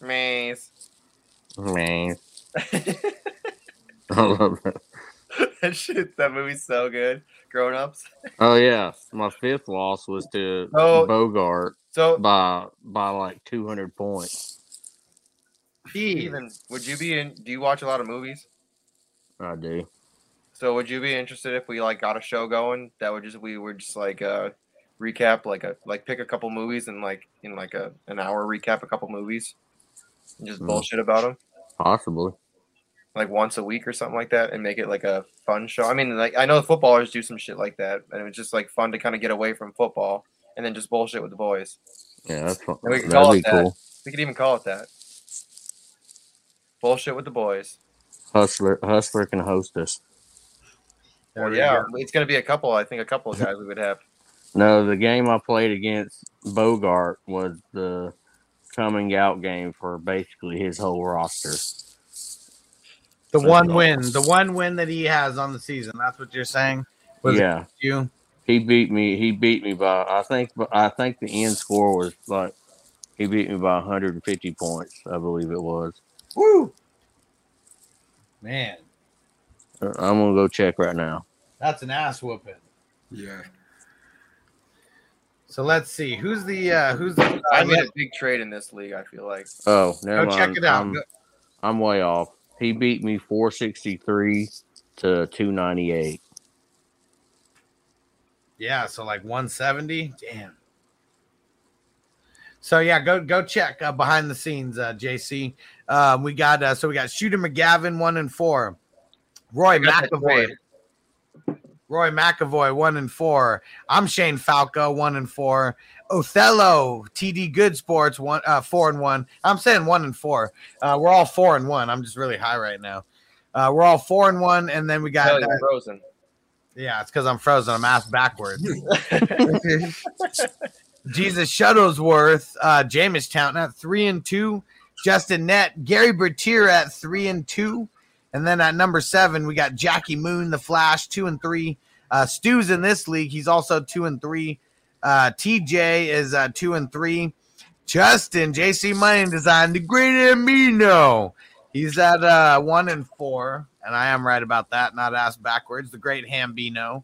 Maze. man. I love that. that shit. That movie's so good. Grown ups. Oh yeah, my fifth loss was to Oh. Bogart So by by like two hundred points. even would you be in? Do you watch a lot of movies? I do. So would you be interested if we like got a show going that would just we would just like uh recap like a like pick a couple movies and like in like a an hour recap a couple movies and just Mm. bullshit about them Possibly. Like once a week or something like that and make it like a fun show. I mean like I know the footballers do some shit like that and it was just like fun to kind of get away from football and then just bullshit with the boys. Yeah, that's fun. And we can That'd call be it that. cool. We could even call it that. Bullshit with the boys. Hustler, Hustler can host us. Well, yeah, go. it's gonna be a couple. I think a couple of guys we would have. No, the game I played against Bogart was the coming out game for basically his whole roster. The So- one win, the one win that he has on the season. That's what you're saying. Was yeah, you? he beat me. He beat me by I think. I think the end score was like he beat me by 150 points. I believe it was. Woo! Man, Uh, I'm gonna go check right now. that's an ass whooping. Yeah. So let's see who's the uh who's the. I uh, made a big trade in this league. I feel like. Oh, never go mind. check it out. I'm, I'm way off. He beat me 463 to 298. Yeah, so like 170. Damn. So yeah, go go check uh, behind the scenes, uh, JC. Um, we got uh, so we got Shooter McGavin one and four, Roy McAvoy. Roy McAvoy one and four. I'm Shane Falco one and four. Othello TD Good Sports one uh, four and one. I'm saying one and four. Uh, we're all four and one. I'm just really high right now. Uh, we're all four and one, and then we got frozen. yeah, it's because I'm frozen. I'm ass backwards. Jesus Shuttlesworth, uh, Jamestown at three and two. Justin Net, Gary Bertier at three and two. And then at number seven, we got Jackie Moon, the Flash, two and three. Uh, Stu's in this league. He's also two and three. Uh, TJ is uh, two and three. Justin, JC Money Design, the great Amino. He's at uh, one and four. And I am right about that, not ass backwards. The great Hambino.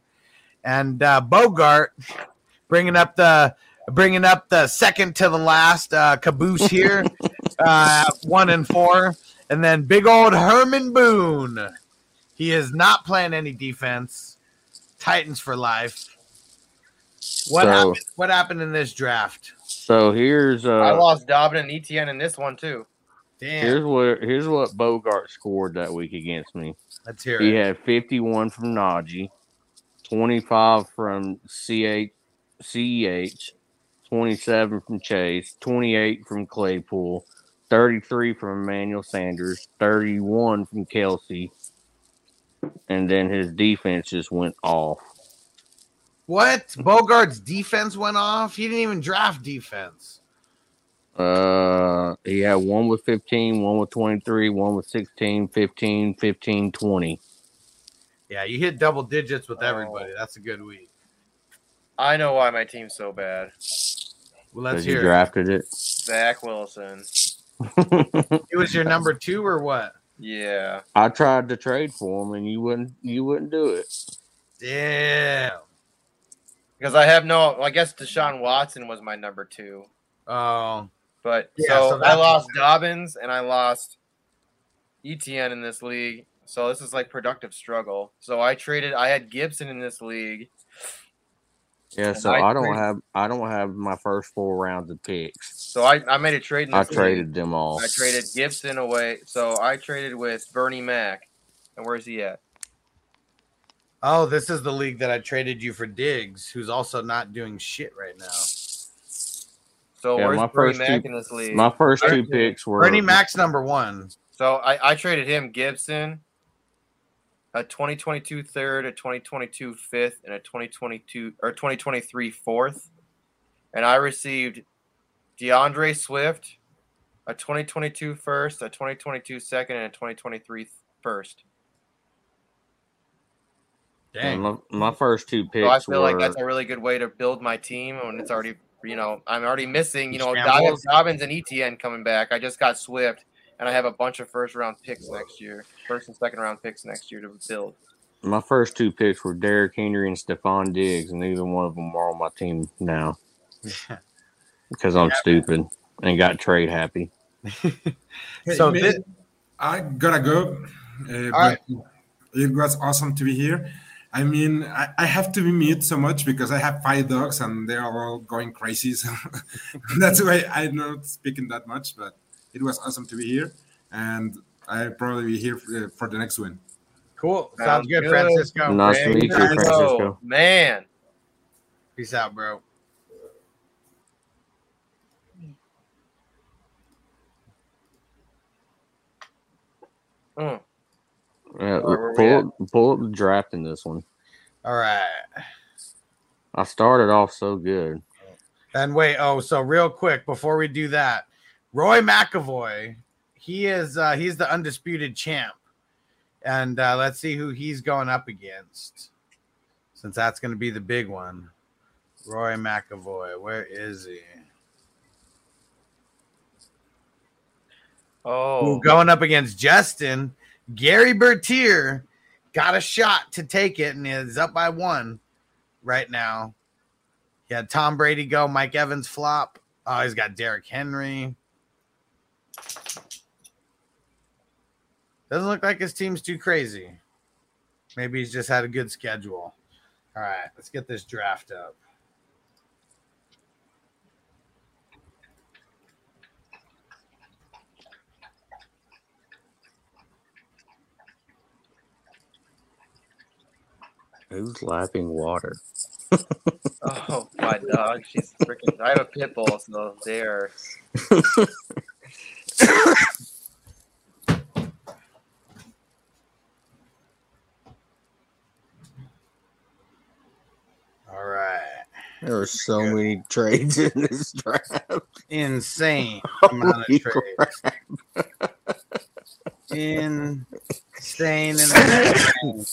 And uh, Bogart bringing up the bringing up the second to the last uh, caboose here, uh, one and four, and then big old Herman Boone. He is not playing any defense. Titans for life. What So- happened? What happened in this draft? So here's uh I lost Dobbin and ETN in this one too. Damn, here's what here's what Bogart scored that week against me. let's hear He it. had 51 from Najee, 25 from CH, CEH, 27 from Chase, 28 from Claypool, 33 from Emmanuel Sanders, 31 from Kelce, and then his defense just went off. What? Bogart's defense went off. He didn't even draft defense. Uh, he had one with 15, one with 23, one with 16, 15, 15, 20. Yeah, you hit double digits with everybody. That's a good week. I know why my team's so bad. Well, let's Because you drafted it. Zach Wilson. It was your number two or what? Yeah. I tried to trade for him, and you wouldn't. You wouldn't do it. Yeah. Because I have no, I guess Deshaun Watson was my number two. Oh, But Yeah, so, so I that's- lost Dobbins and I lost ETN in this league. So this is like productive struggle. So I traded. I had Gibson in this league. Yeah. So I I don't traded- have. I don't have my first four rounds of picks. So I, I made a trade. In I league. traded them all. I traded Gibson away. So I traded with Bernie Mac. And where's he at? Oh, this is the league that I traded you for Diggs, who's also not doing shit right now. So Yeah, where's my Bernie first Mac two- in this league? My first two picks were Bernie Mac's number one. So I, I traded him Gibson, a 2022 third, a 2022 fifth, and a 2022 or 2023 fourth. And I received D'Andre Swift, a 2022 first, a 2022 second, and a 2023 first. Dang. My, my first two picks So I feel were. like that's a really good way to build my team when it's already, you know, I'm already missing, you know, I have Dobbins and ETN coming back. I just got Swift, and I have a bunch of first round picks next year, first and second round picks next year to build. my first two picks were Derrick Henry and Stefon Diggs, and neither one of them are on my team now because I'm stupid and got trade happy. So Hey, thi- I gotta go. Uh, right. but It was awesome to be here. I mean, I, I have to be mute so much because I have five dogs and they are all going crazy. So that's why I'm not speaking that much. But it was awesome to be here, and I'll probably be here for, for the next one. Cool. Sounds, Sounds good, good. Francisco. Nice to meet you, Francisco, Francisco. Man, Peace out, bro. Mm. Yeah, Where were we pull, up, pull up the draft in this one. All right. I started off so good. And wait, oh, so real quick before we do that, Roy McAvoy, he is uh he's the undisputed champ. And uh let's see who he's going up against. Since that's gonna be the big one. Roy McAvoy, where is he? oh, Ooh, going up against Justin. Gary Bertier got a shot to take it and is up by one right now. He had Tom Brady go, Mike Evans flop. Oh, he's got Derrick Henry. Doesn't look like his team's too crazy. Maybe he's just had a good schedule. All right, let's get this draft up. Who's lapping water? oh, my dog. She's freaking. I have a pit bull, so there. All right. There are so many trades in this draft. Insane Holy amount of trades. Insane. And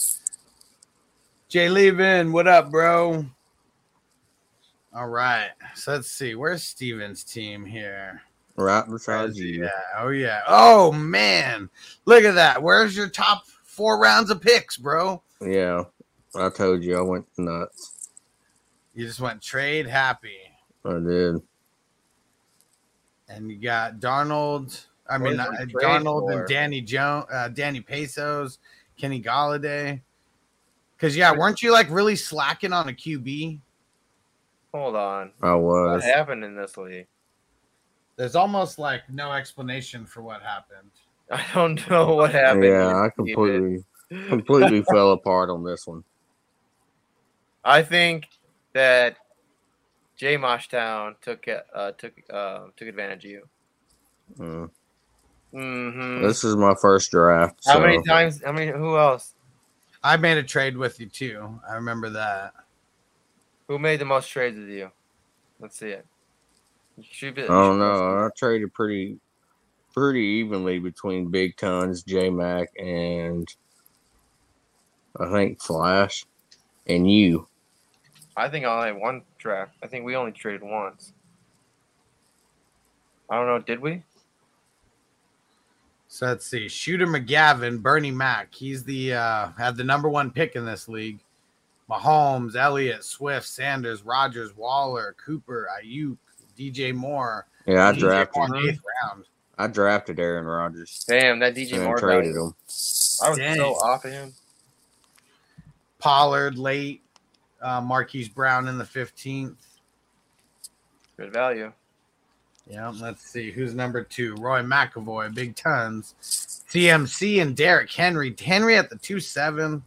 Jay Levin, what up, bro? All right. So let's see. Where's Steven's team here? Right beside you. Yeah. Oh, yeah. Oh, man. Look at that. Where's your top four rounds of picks, bro? Yeah. I told you I went nuts. You just went trade happy. I did. and you got Darnold. I What mean, uh, for? and Danny Jones, uh, Danny Pesos, Kenny Golladay. Because yeah, weren't you like really slacking on a QB? Hold on. I was. What was. happened in this league? There's almost like no explanation for what happened. I don't know what happened. Yeah, I Steven. completely completely fell apart on this one. I think that Jay Moshtown took uh, took uh, took advantage of you. Mm. hmm This is my first draft. How so many times? How many? Who else? I made a trade with you too. I remember that. Who made the most trades with you? Let's see it. You should be. I don't know. I traded pretty pretty evenly between Big Tons, J Mac, and I think Flash, and you. I think I only had one draft. I think we only traded once. I don't know. Did we? So let's see. Shooter McGavin, Bernie Mac. He's the uh had the number one pick in this league. Mahomes, Elliott, Swift, Sanders, Rodgers, Waller, Cooper, Ayuk, DJ Moore. Yeah, I DJ drafted. Moore in eighth round. I drafted Aaron Rodgers. Damn, that DJ Moore traded guy. him. I was Dang. so off of him. Pollard late. Uh, Marquise Brown in the 15th. Good value. Yeah, let's see. Who's number two? Roy McAvoy, big tons. CMC and Derrick Henry. Henry at the 2 7.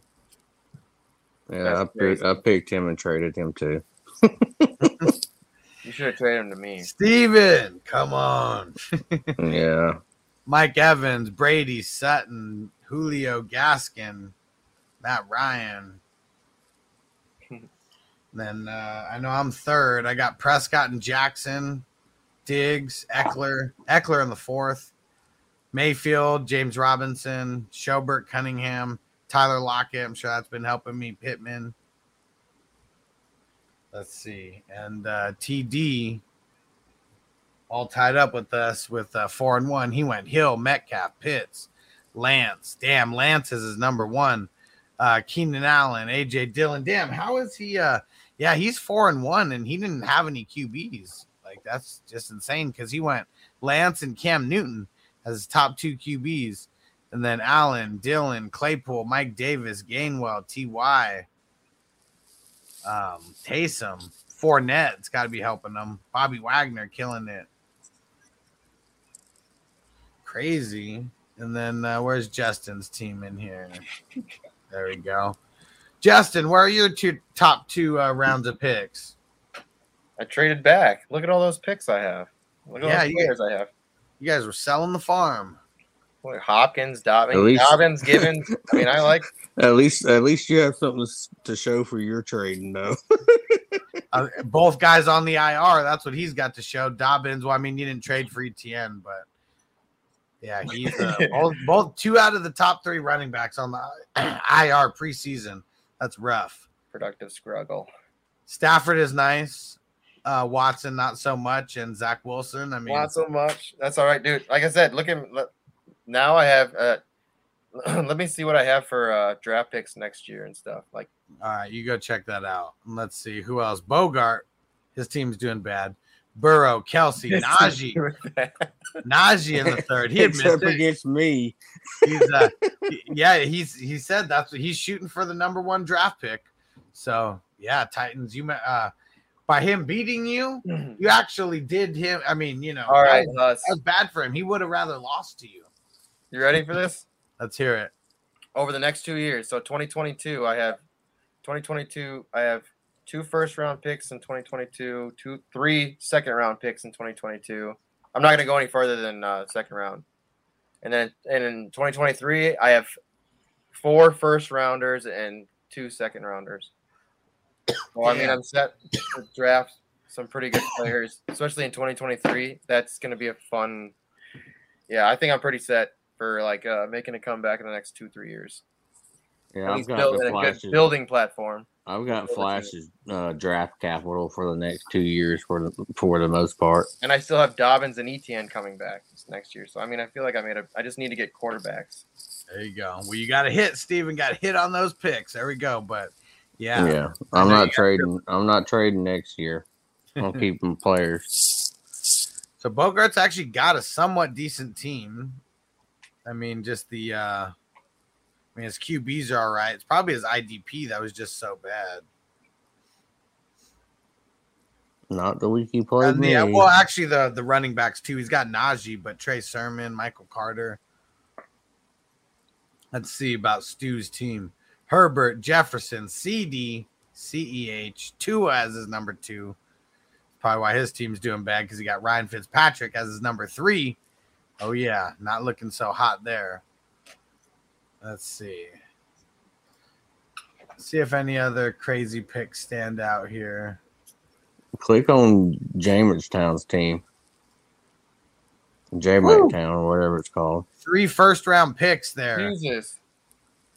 Yeah, I picked, I picked him and traded him too. You should have traded him to me. Steven, come on. Yeah, Mike Evans, Brady, Sutton, Julio Gaskin, Matt Ryan. then uh, I know I'm third. I got Prescott and Jackson, Diggs, Ekeler, Ekeler in the fourth, Mayfield, James Robinson, Schobert, Cunningham, Tyler Lockett. I'm sure that's been helping me. Pittman. Let's see, and uh, TD all tied up with us with uh, four and one. He went Hill, Metcalf, Pitts, Lance. Damn, Lance is his number one. Uh, Keenan Allen, AJ Dillon. Damn, how is he? Uh, yeah, he's four and one, and he didn't have any QBs. Like that's just insane because he went Lance and Cam Newton as top two QBs, and then Allen, Dillon, Claypool, Mike Davis, Gainwell, Ty, um, Taysom, Fournette's got to be helping them. Bobby Wagner killing it crazy. And then uh, where's Justin's team in here? There we go. Justin, where are your two top two uh, rounds of picks? I traded back. Look at all those picks I have. Look at Yeah, all the you- players I have. You guys were selling the farm. Look, Hopkins, Dobbins, At least- Dobbins, Gibbons. I mean, I like. at least at least you have something to, to show for your trading, though. Uh, both guys on the IR. That's what he's got to show. Dobbins. Well, I mean, you didn't trade for ETN, but yeah, he's uh, both, both two out of the top three running backs on the IR preseason. That's rough. Productive struggle. Stafford is nice. Uh, Watson, not so much, and Zach Wilson. I mean, Not so much. That's all right, dude. Like I said, look at look- now. I have. Uh, let me see what I have for uh, draft picks next year and stuff. Like All right, you go check that out. And Let's see who else. Bogart, his team's doing bad. Burrow, Kelce, Najee, Najee in the third. He admits Except against me. He's, uh, yeah, he's he said that's what he's shooting for the number one draft pick. So yeah, Titans. You ma- uh, by him beating you, you actually did him. I mean, you know, All right, that was, that was bad for him. He would have rather lost to you. you ready for this? Let's hear it. Over the next two years, so 2022, I have 2022. I have two first round picks in 2022, two three second round picks in 2022. I'm not going to go any further than uh, second round. And then and in 2023, I have four first rounders and two second rounders. Well, I mean, I'm set to draft some pretty good players, especially in 2023. That's going to be a fun. Yeah, I think I'm pretty set for like uh, making a comeback in the next two three years. Yeah, I've least got building a good building platform. I've got Build a team. flashes uh, draft capital for the next two years for the for the most part. And I still have Dobbins and ETN coming back next year. So I mean, I feel like I made a. I just need to get quarterbacks. There you go. Well, you got to hit, Steven. Got to hit on those picks. There we go. But Yeah, yeah, I'm not trading. I'm not trading next year. I'm keeping players. So Bogart's actually got a somewhat decent team. I mean, just the uh I mean his QBs are all right. It's probably his IDP that was just so bad. Not the week he played And yeah, well, actually the the running backs too. He's got Najee, but Trey Sermon, Michael Carter. Let's see about Stu's team. Herbert, Jefferson, CD, CEH, Tua as his number two. Probably why his team's doing bad because he got Ryan Fitzpatrick as his number three. Oh yeah, not looking so hot there. Let's see. See if any other crazy picks stand out here. Click on Jamerstown's team. Jamerstown or whatever it's called. Three first round picks there. Jesus.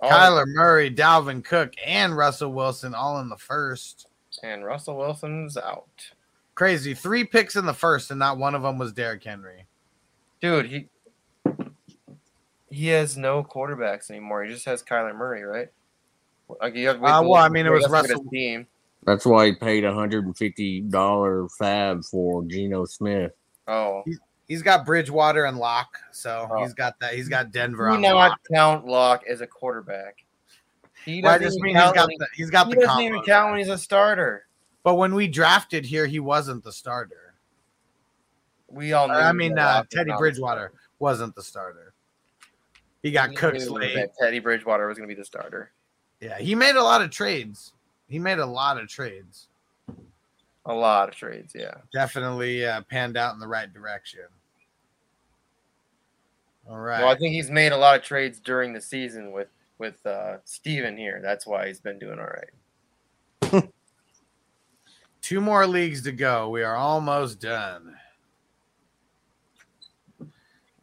All Kyler Murray, Dalvin Cook, and Russell Wilson all in the first. and Russell Wilson's out. Crazy. Three picks in the first, and not one of them was Derrick Henry. Dude, he he has no quarterbacks anymore. He just has Kyler Murray, right? Like you have, Uh, well, I mean, it was you have to look at his Russell- team. That's why he paid a hundred and fifty dollar fab for Geno Smith. Oh, He's got Bridgewater and Lock, so Oh. he's got that. He's got Denver do on not lock. count Lock as a quarterback. He Well, I doesn't just mean he's count got when the he's got he the doesn't combo. even count when he's a starter. But when we drafted here, he wasn't the starter. We all. Knew I mean, uh, Teddy Bridgewater wasn't the starter. He got We cooked knew late. that Teddy Bridgewater was going to be the starter. Yeah, he made a lot of trades. He made a lot of trades. A lot of trades, yeah. Definitely uh, panned out in the right direction. All right. Well, I think he's made a lot of trades during the season with with uh, Steven here. That's why he's been doing all right. Two more leagues to go. We are almost done.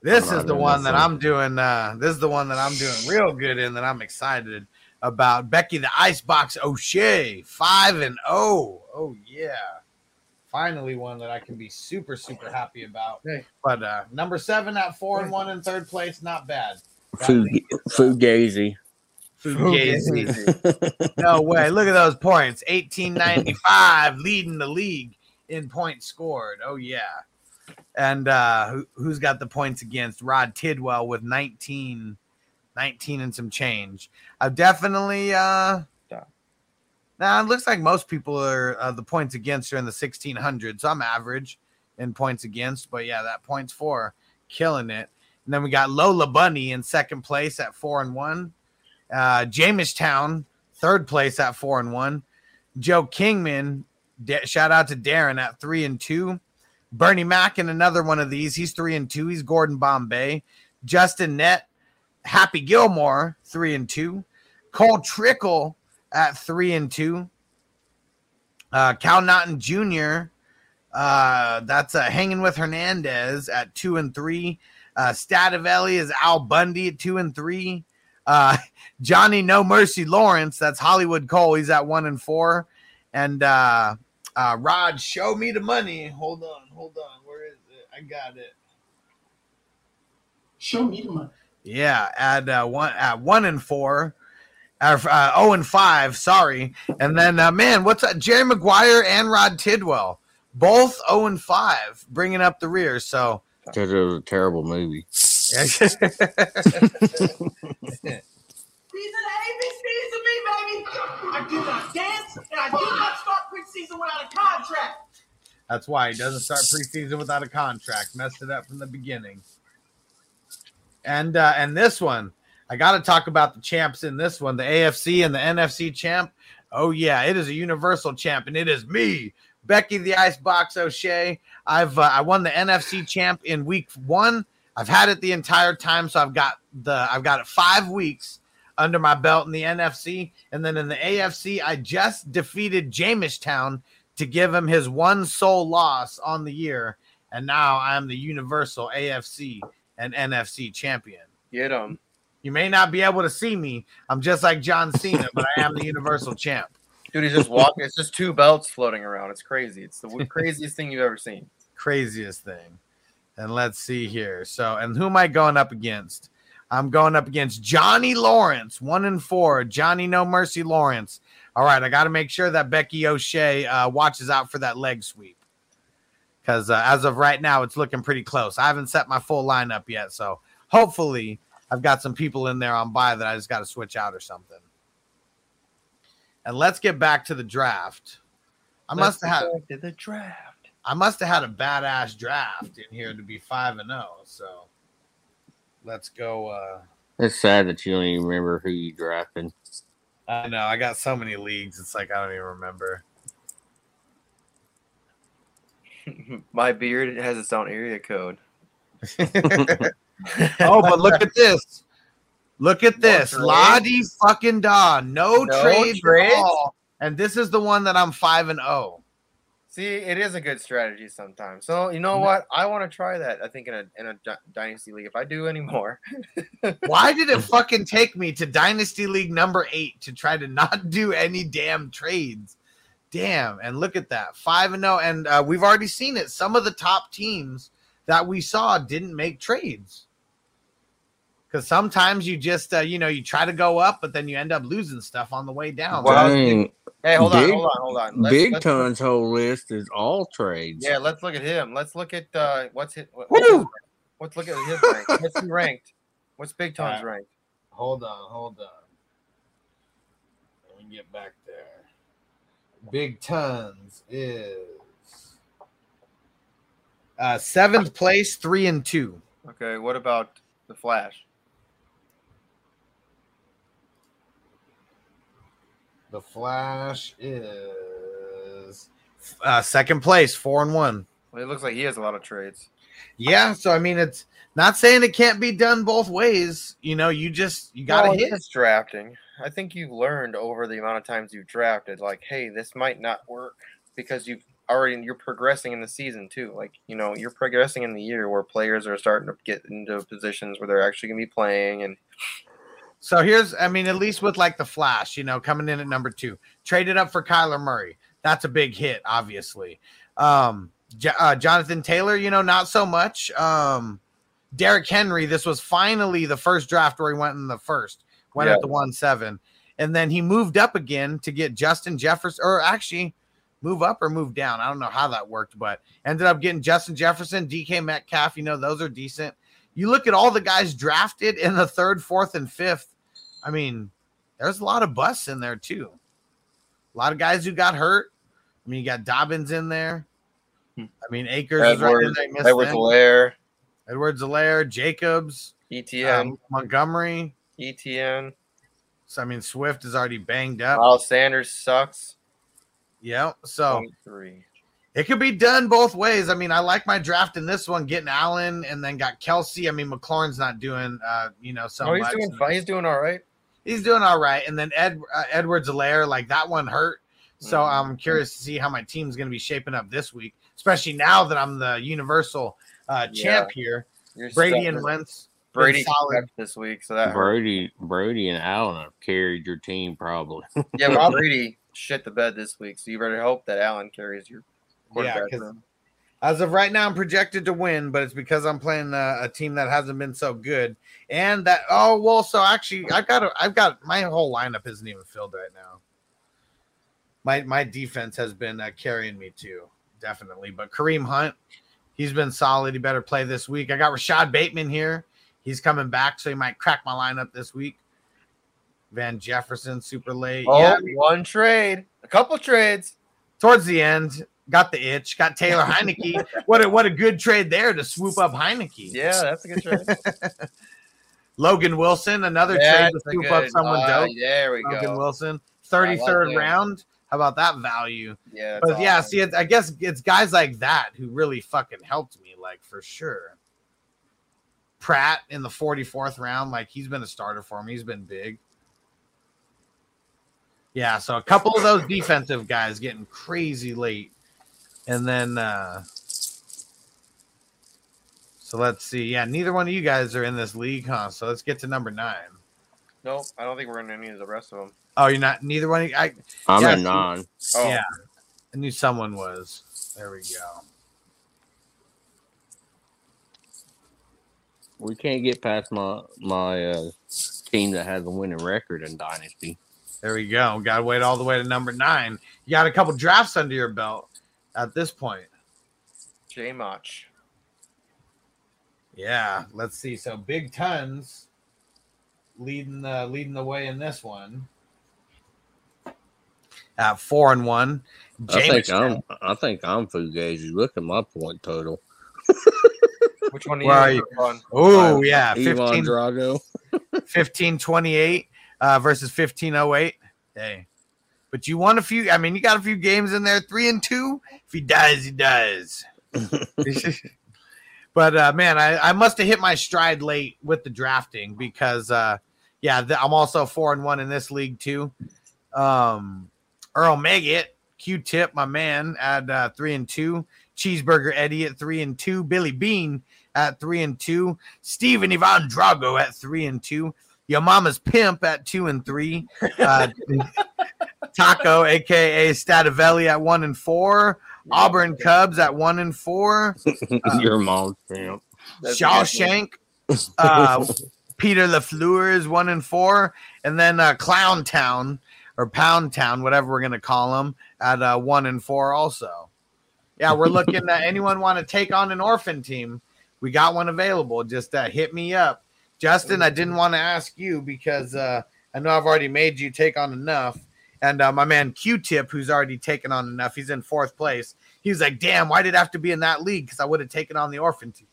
This is the one that. I'm doing. Uh, this is the one that I'm doing real good in. That I'm excited about. Becky the Icebox O'Shea, five and oh, oh yeah, finally one that I can be super super happy about. Hey. But uh, number seven at four and one in third place, not bad. Fug- Fugazi. Fugazi. no way. Look at those points. 1895 leading the league in points scored. Oh yeah. And uh who, who's got the points against Rod Tidwell with 19 19 and some change. I've definitely uh Yeah. Now it looks like most people are uh, the points against are in the 1600s. I'm average in points against, but yeah, that points for killing it. And then we got Lola Bunny in second place at four and one. Uh, Jamestown, third place at four and one. Joe Kingman, da- shout out to Darren at three and two. Bernie Mac in another one of these. He's three and two. He's Gordon Bombay. Justin Net, Happy Gilmore, three and two. Cole Trickle at three and two. Uh, Cal Naughton Jr. Uh, that's uh, hanging with Hernandez at two and three. Uh, Stativelli is Al Bundy at two and three. Uh, Johnny No Mercy Lawrence, that's Hollywood Cole. He's at one and four. And uh, uh, Rod, show me the money. Hold on, hold on. Where is it? I got it. Show me the money. Yeah, at uh, one at one and four, uh, uh, oh and five. Sorry, and then uh, man, what's that? Jerry Maguire and Rod Tidwell, both zero and five, bringing up the rear. So Because it was a terrible movie. These are the ABCs of me, baby. I do not dance, and I do not start preseason without a contract. That's why he doesn't start preseason without a contract. Messed it up from the beginning. And uh, and this one, I got to talk about the champs in this one, the AFC and the NFC champ. Oh yeah, it is a universal champ, and it is me, Becky the Icebox O'Shea. I've uh, I won the NFC champ in week one. I've had it the entire time, so I've got the I've got it five weeks under my belt in the NFC, and then in the AFC, I just defeated Jamestown to give him his one sole loss on the year, and now I'm the Universal AFC and NFC champion. Get him. You may not be able to see me. I'm just like John Cena, but I am the Universal champ. Dude, he's just walking. It's just two belts floating around. It's crazy. It's the craziest thing you've ever seen. Craziest thing. And let's see here. So, and who am I going up against? I'm going up against Johnny Lawrence, one and four. Johnny No Mercy Lawrence. All right, I got to make sure that Becky O'Shea uh, watches out for that leg sweep because uh, as of right now, it's looking pretty close. I haven't set my full lineup yet, so hopefully, I've got some people in there on buy that I just got to switch out or something. And let's get back to the draft. I must have had Let's go to the draft. I must have had a badass draft in here to be five and zero. So let's go. Uh, It's sad that you don't even remember who you drafted. I know I got so many leagues. It's like I don't even remember. My beard has its own area code. oh, but look at this. Look at this. trades? Lottie fucking da. No, No trades trades? at all. And this is the one that I'm five and oh. See, it is a good strategy sometimes. So you know what? I want to try that. I think in a in a dynasty league, if I do anymore. Why did it fucking take me to Dynasty League number eight to try to not do any damn trades? Damn. And look at that 5 and 0. And uh, we've already seen it. Some of the top teams that we saw didn't make trades. Because sometimes you just, uh, you know, you try to go up, but then you end up losing stuff on the way down. Dang. Hey, hold on, Big- hold on, hold on. Let's- Big let's- Ton's whole list is all trades. yeah, let's look at him. Let's look at uh, what's his. What, let's look at his rank. What's he ranked? What's Big Ton's Uh, rank? Hold on, hold on. Let me get back there. Big Tons is uh, seventh place, three and two. Okay, what about the Flash? The Flash is uh, second place, four and one. Well, it looks like he has a lot of trades. Yeah, so I mean, it's not saying it can't be done both ways. You know, you just you got to Well, hit. it's drafting. I think you've learned over the amount of times you've drafted, like, hey, this might not work because you've already you're progressing in the season too. Like, you know, you're progressing in the year where players are starting to get into positions where they're actually gonna be playing and So here's, I mean, at least with like the Flash, you know, coming in at number two, traded up for Kyler Murray. That's a big hit, obviously. Um, J- uh, Jonathan Taylor, you know, not so much. Um, Derrick Henry, this was finally the first draft where he went in the first, went Yeah. at the one seven, and then he moved up again to get Justin Jefferson, or actually move up or move down. I don't know how that worked, but ended up getting Justin Jefferson, DK Metcalf. You know, those are decent. You look at all the guys drafted in the third, fourth, and fifth. I mean, there's a lot of busts in there too. A lot of guys who got hurt. I mean, you got Dobbins in there. I mean, Akers is right in there. Edwards. Helaire, Edwards Helaire, Jacobs, ETN, um, Montgomery. ETN. So I mean, Swift is already banged up. Miles Sanders sucks. Yeah. So 23. it could be done both ways. I mean, I like my draft in this one, getting Allen and then got Kelce. I mean, McLaurin's not doing, uh, you know, so oh, he's much. doing fine. He's doing all right. He's doing all right. And then Ed uh, Edwards Helaire, like that one hurt. So Mhm. I'm curious to see how my team's going to be shaping up this week, especially now that I'm the universal uh, champ Yeah. here. You're Brady and with Wentz. Brady solid. this week, so that hurt. Brody, Brody, and Allen have carried your team probably. Yeah, but Brady shit the bed this week, so you better hope that Allen carries your Yeah, room. As of right now, I'm projected to win, but it's because I'm playing uh, a team that hasn't been so good, and that oh well. So actually, I've got a, I've got my whole lineup isn't even filled right now. My my defense has been uh, carrying me too, definitely. But Kareem Hunt, he's been solid. He better play this week. I got Rashod Bateman here. He's coming back, so he might crack my lineup this week. Van Jefferson, super late. Oh, yeah, one trade, a couple trades. towards the end, got the itch, got Taylor Heineke. what a what a good trade there to swoop up Heineke. Yeah, that's a good trade. Logan Wilson, another trade to swoop up someone ah, dope. There we Logan go. Wilson, I like 33rd him. round. How about that value? Yeah, that's But yeah, see, it's, I guess it's guys like that who really fucking helped me, like for sure. Pratt in the 44th round, like he's been a starter for me. He's been big. Yeah, so a couple of those defensive guys getting crazy late. And then uh so let's see. Yeah, neither one of you guys are in this league, huh? So let's get to number nine. Nope, I don't think we're in any of the rest of them. Oh, you're not neither one. Of you, I I'm Yeah, a see- non. Oh, yeah, I knew someone was. There we go. We can't get past my my uh, team that has a winning record in Dynasty. There we go. Got to wait all the way to number nine. You got a couple drafts under your belt at this point. J Mach. Yeah, let's see. So big tons leading the leading the way in this one. At four and one. I think I'm I think I'm Fugazi. Look at my point total. Which one are Where are you? you? On? Oh yeah, Ivan 15, Drago. 1528 uh, versus 1508. Hey. But you won a few. I mean, you got a few games in there, three and two. If he dies, he dies. but uh, man, I, I must have hit my stride late with the drafting because uh, yeah, I'm also four and one in this league too. Um, Earl Meggett Q-Tip, my man, at uh, three and two. Cheeseburger Eddie at three and two. Billy Beane at three and two. Steven Ivan Drago at three and two. Your mama's pimp at two and three. Uh, Taco, aka Stativelli, at one and four. Auburn Cubs at one and four. Your mom's pimp. Shawshank, uh, Peter Lafleur is one and four, and then uh, Clown Town or Pound Town, whatever we're gonna call them, at uh, one and four also. Yeah, we're looking at anyone want to take on an orphan team. We got one available. Just uh, hit me up, Justin. I didn't want to ask you because uh, I know I've already made you take on enough. And uh, my man Q-Tip, who's already taken on enough, he's in fourth place. He's like, "Damn, why did I have to be in that league? Because I would have taken on the orphan team."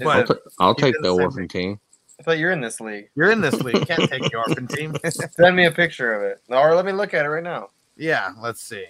I'll, But I'll take the the orphan team. I thought you're in this league. You're in this league. Can't take the orphan team. Send me a picture of it. Or let me look at it right now. yeah, let's see.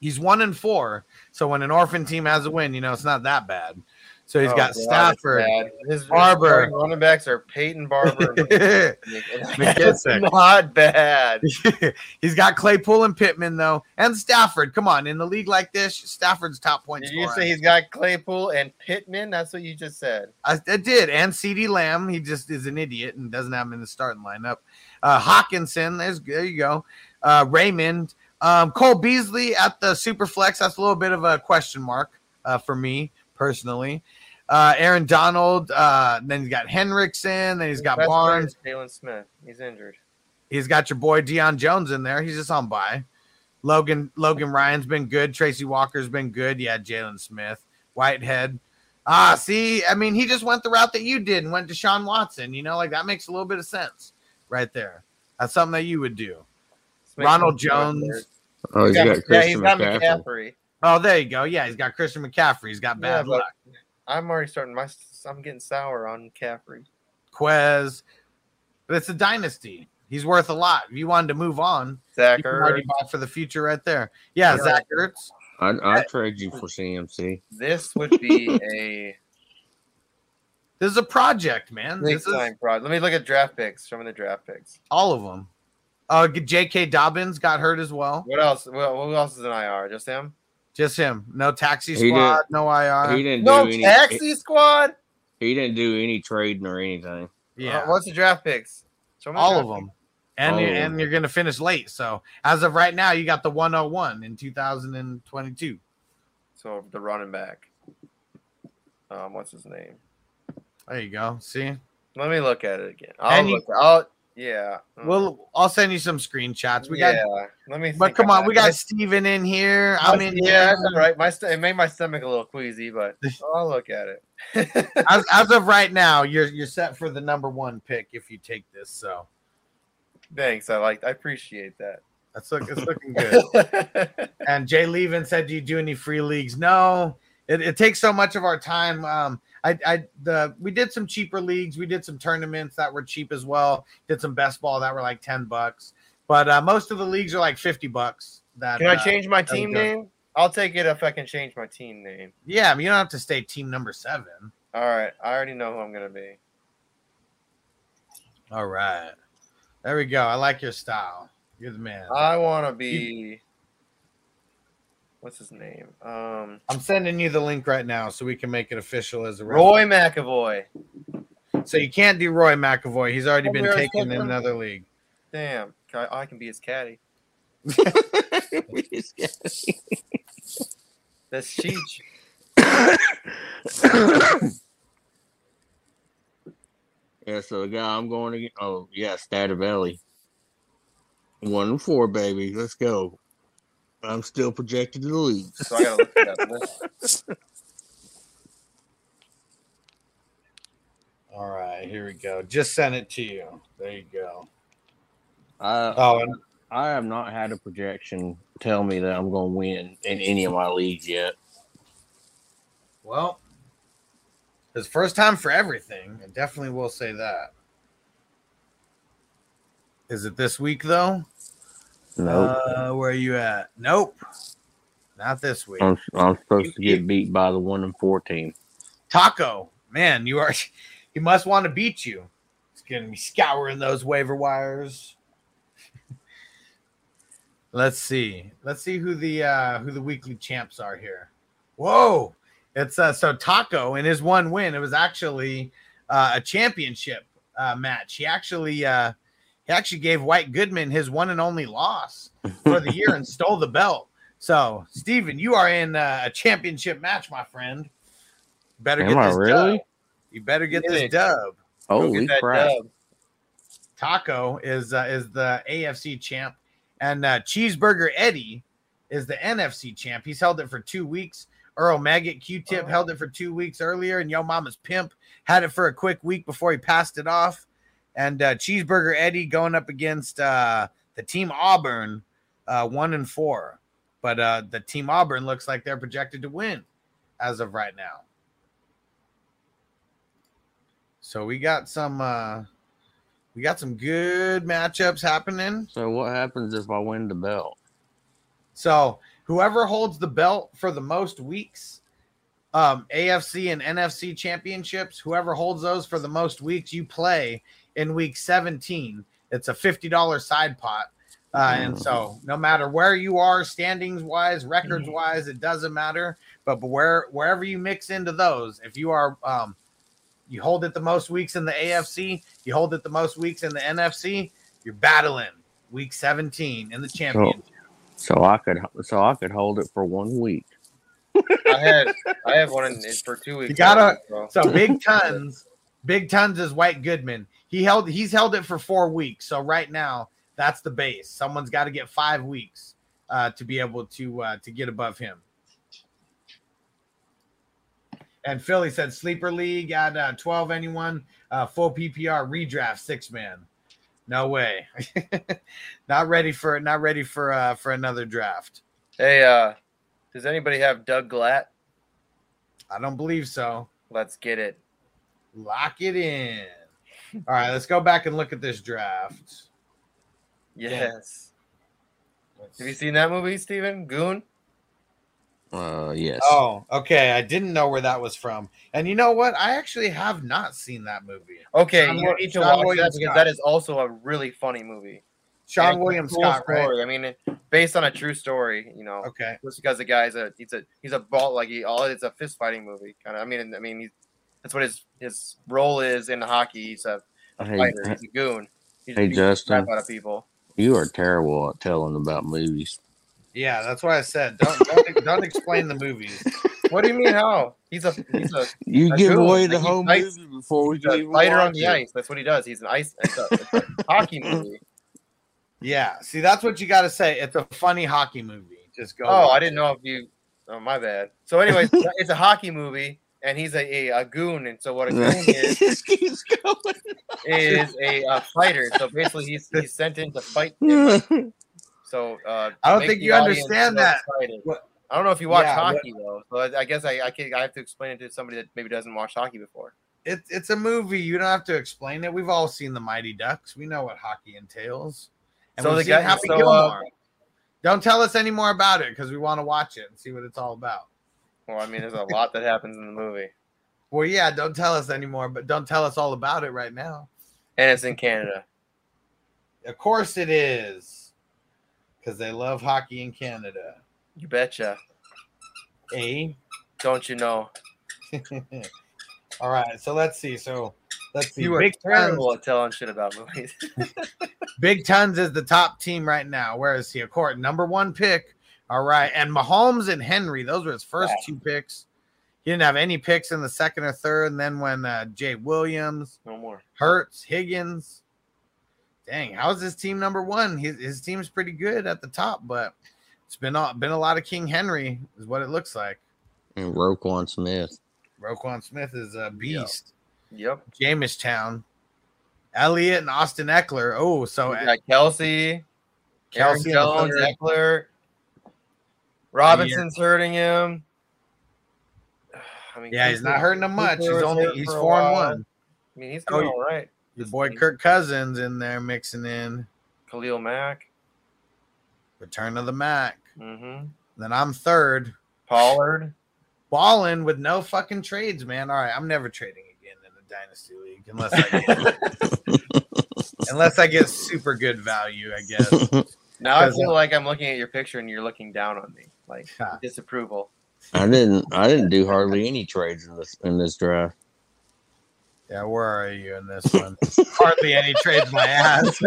He's one and four. So when an orphan team has a win, you know it's not that bad. So he's Oh, got God, Stafford. His, Barber. running backs are Peyton Barber. That's not bad. he's got Claypool and Pittman though, and Stafford. Come on, in the league like this, Stafford's top point Did you say he's got Claypool and Pittman? That's what you just said. I, I did, and CeeDee Lamb. He just is an idiot and doesn't have him in the starting lineup. Uh, Hockenson, there's there you go. Uh, Raymond, um, Cole Beasley at the super flex. That's a little bit of a question mark uh, for me personally. Uh, Aaron Donald. Uh, then he's got Hendrickson. Then he's got Best Barnes. Jalen Smith. He's injured. He's got your boy Deion Jones in there. He's just on by. Logan Logan Ryan's been good. Tracy Walker's been good. Yeah, Jalen Smith, Whitehead. Ah, see, I mean, he just went the route that you did and went to Sean Watson. You know, like that makes a little bit of sense right there. That's something that you would do. Ronald. Jones. Oh, he's He's got yeah, Christian he's got McCaffrey. McCaffrey. Oh, there you go. Yeah, he's got Christian McCaffrey. He's got bad but luck. I'm already starting my. I'm getting sour on McCaffrey. Quez. But it's a dynasty. He's worth a lot. If you wanted to move on, Zach you already Ertz. buy for the future right there. Yeah, Yeah. Zach Ertz. I'd, I'd trade you for CMC. This would be a This is a project, man. This is time project. Let me look at draft picks. Show me the draft picks. all of them. Uh, J.K. Dobbins got hurt as well. What else? Well, who else is in IR? Just him? Just him. No taxi squad. No IR. He didn't No do any. taxi squad. He didn't do any trading or anything. yeah, Uh, what's the draft picks? Show all draft of them. And All you, and you're gonna finish late. So as of right now, you got the 101 in 2022. So the running back. Um, what's his name? There you go. See. Let me look at it again. I'll And you- look. I'll yeah. Mm. Well, I'll send you some screenshots. We yeah. got, Let me. but come on, we got Steven in here. I'm in yeah, here. that's all right. My st- it made my stomach a little queasy, but I'll look at it. As, as of right now, you're you're set for the number one pick if you take this. So Thanks. I like. I appreciate that. that's look, it's looking good. and Jay Levin said, "Do you do any free leagues?" No, it, it takes so much of our time. Um, I, I, the we did some cheaper leagues. We did some tournaments that were cheap as well. Did some best ball that were like ten bucks. But uh, most of the leagues are like fifty bucks. That Can I uh, change my team name? I'll take it if I can change my team name. Yeah, I mean, you don't have to stay team number seven. All right. I already know who I'm gonna be. All right, there we go. I like your style. You're the man. I want to be. What's his name? Um, I'm sending you the link right now so we can make it official as a Roy McAvoy. So you can't do Roy McAvoy. He's already Oh, been taken in another league. Damn. I, I can be his caddy. That's Cheech. Yeah, so the guy I'm going to get. Oh, yeah, Stativelli. One and four, baby. Let's go. I'm still projected to the league. So I gotta look it up. This- All right, here we go. Just send it to you. There you go. I, Oh, and I have not had a projection tell me that I'm going to win in any of my leagues yet. well, it's first time for everything. I definitely will say that. Is it this week though? Nope. Uh, where are you at? Nope. Not this week. I'm, I'm supposed to get beat by the one and four team. Taco, man, you are he must want to beat you. He's gonna be scouring those waiver wires. Let's see. Let's see who the uh who the weekly champs are here. Whoa. It's uh so Taco in his one win, it was actually uh, a championship uh match. He actually uh he actually gave White Goodman his one and only loss for the year and stole the belt. So, Steven, you are in uh, a championship match, my friend. Better Am get I this really? dub. You better get Get this dub. Go Holy get that crap! dub. Taco is uh, is the AFC champ, and uh, Cheeseburger Eddie is the NFC champ. He's held it for two weeks. Earl Maggot Q-Tip held it for two weeks earlier, and Yo Mama's Pimp had it for a quick week before he passed it off. And uh, Cheeseburger Eddie going up against uh, the team Auburn, uh, one and four, but uh, the team Auburn looks like they're projected to win as of right now. So we got some uh we got some good matchups happening. So what happens if I win the belt? So whoever holds the belt for the most weeks, um, AFC and NFC championships, whoever holds those for the most weeks, you play in week 17. It's a $50 side pot. Uh, and so no matter where you are, standings wise, records wise, it doesn't matter. But, but where wherever you mix into those, if you are um you hold it the most weeks in the AFC, you hold it the most weeks in the NFC, you're battling week 17 in the championship. So I could so I could hold it for one week. I had I have one in, in for two weeks. You gotta bro. so big tons, big tons is White Goodman. He held he's held it for four weeks. So right now that's the base. Someone's got to get five weeks uh, to be able to uh, to get above him. And Philly said sleeper league at uh, twelve. Anyone uh, full PPR redraft six man. No way. not ready for not ready for uh, for another draft. Hey, uh, does anybody have Doug Glatt? I don't believe so. Let's get it. Lock it in. All right, let's go back and look at this draft. Yes. Have you seen that movie, Steven? Goon? Uh, yes. Oh, okay. I didn't know where that was from. And you know what? I actually have not seen that movie. Okay, Sean you need to Sean watch William that because that is also a really funny movie. Sean And it's cool Scott, right? I mean, based on a true story, you know. Okay. Just because the guy's a he's a he's a ball like he all it's a fist fighting movie kind of. I mean, I mean he's that's what his his role is in hockey. He's a, a Hey, fighter. He's a goon. He just hey, beats Justin. crap out of people. You are terrible at telling about movies. Yeah, that's why I said don't don't, don't explain the movies. What do you mean? How he's a he's a You a give goon. away the Like, he whole fights- movie before we He's can even fighter on the it. ice. That's what he does. He's an ice. It's a, it's a hockey movie. Yeah, see, that's what you got to say. It's a funny hockey movie. Just go. Oh, I didn't know if you. Oh, my bad. So, anyways, it's a hockey movie, and he's a, a, a goon. And so, what a goon is Just keeps going. is a, uh fighter. So basically, he's he's sent in to fight. So uh, I don't think you understand that. I don't know if you watch Yeah, what- hockey though. So I, I guess I I, can, I have to explain it to somebody that maybe doesn't watch hockey before. It's it's a movie. You don't have to explain it. We've all seen the Mighty Ducks. We know what hockey entails. And So the guy- Happy so, uh, don't tell us any more about it because we want to watch it and see what it's all about. Well, I mean, there's a lot that happens in the movie, Well, yeah, don't tell us anymore, but don't tell us all about it right now. and it's in Canada. Of course it is. Because they love hockey in Canada. You betcha. Eh? Don't you know? all right, so let's see. So let's see. You are Big Tons, terrible at telling shit about movies. Big Tons is the top team right now. Where is he? Of course, number one pick. All right. And Mahomes and Henry, those were his first two picks. He didn't have any picks in the second or third. And then when uh, Jay Williams, no more. Hurts, Higgins. Dang, how's his team number one? His, his team's pretty good at the top, but it's been a, been a lot of King Henry, is what it looks like. And Roquan Smith. Roquan Smith is a beast. Yep. Jamestown, Elliott and Austin Ekeler. Oh, so got Kelce, Kelce Aaron in Jones, third. Ekeler, Robinson's hurting him. I mean, yeah, he's not hurting him much. He's only he's four and one. I mean, he's Oh, doing you- all right. Your boy Kirk Cousins in there mixing in Khalil Mack. return of the Mac. Mm-hmm. Then I'm third, Pollard. balling with no fucking trades, man. All right, I'm never trading again in the dynasty league unless I get unless I get super good value, I guess. Now I feel uh, like I'm looking at your picture and you're looking down on me, like disapproval. I didn't. I didn't do hardly any trades in this in this draft. Yeah, where are you in this one? Hardly any trades my ass.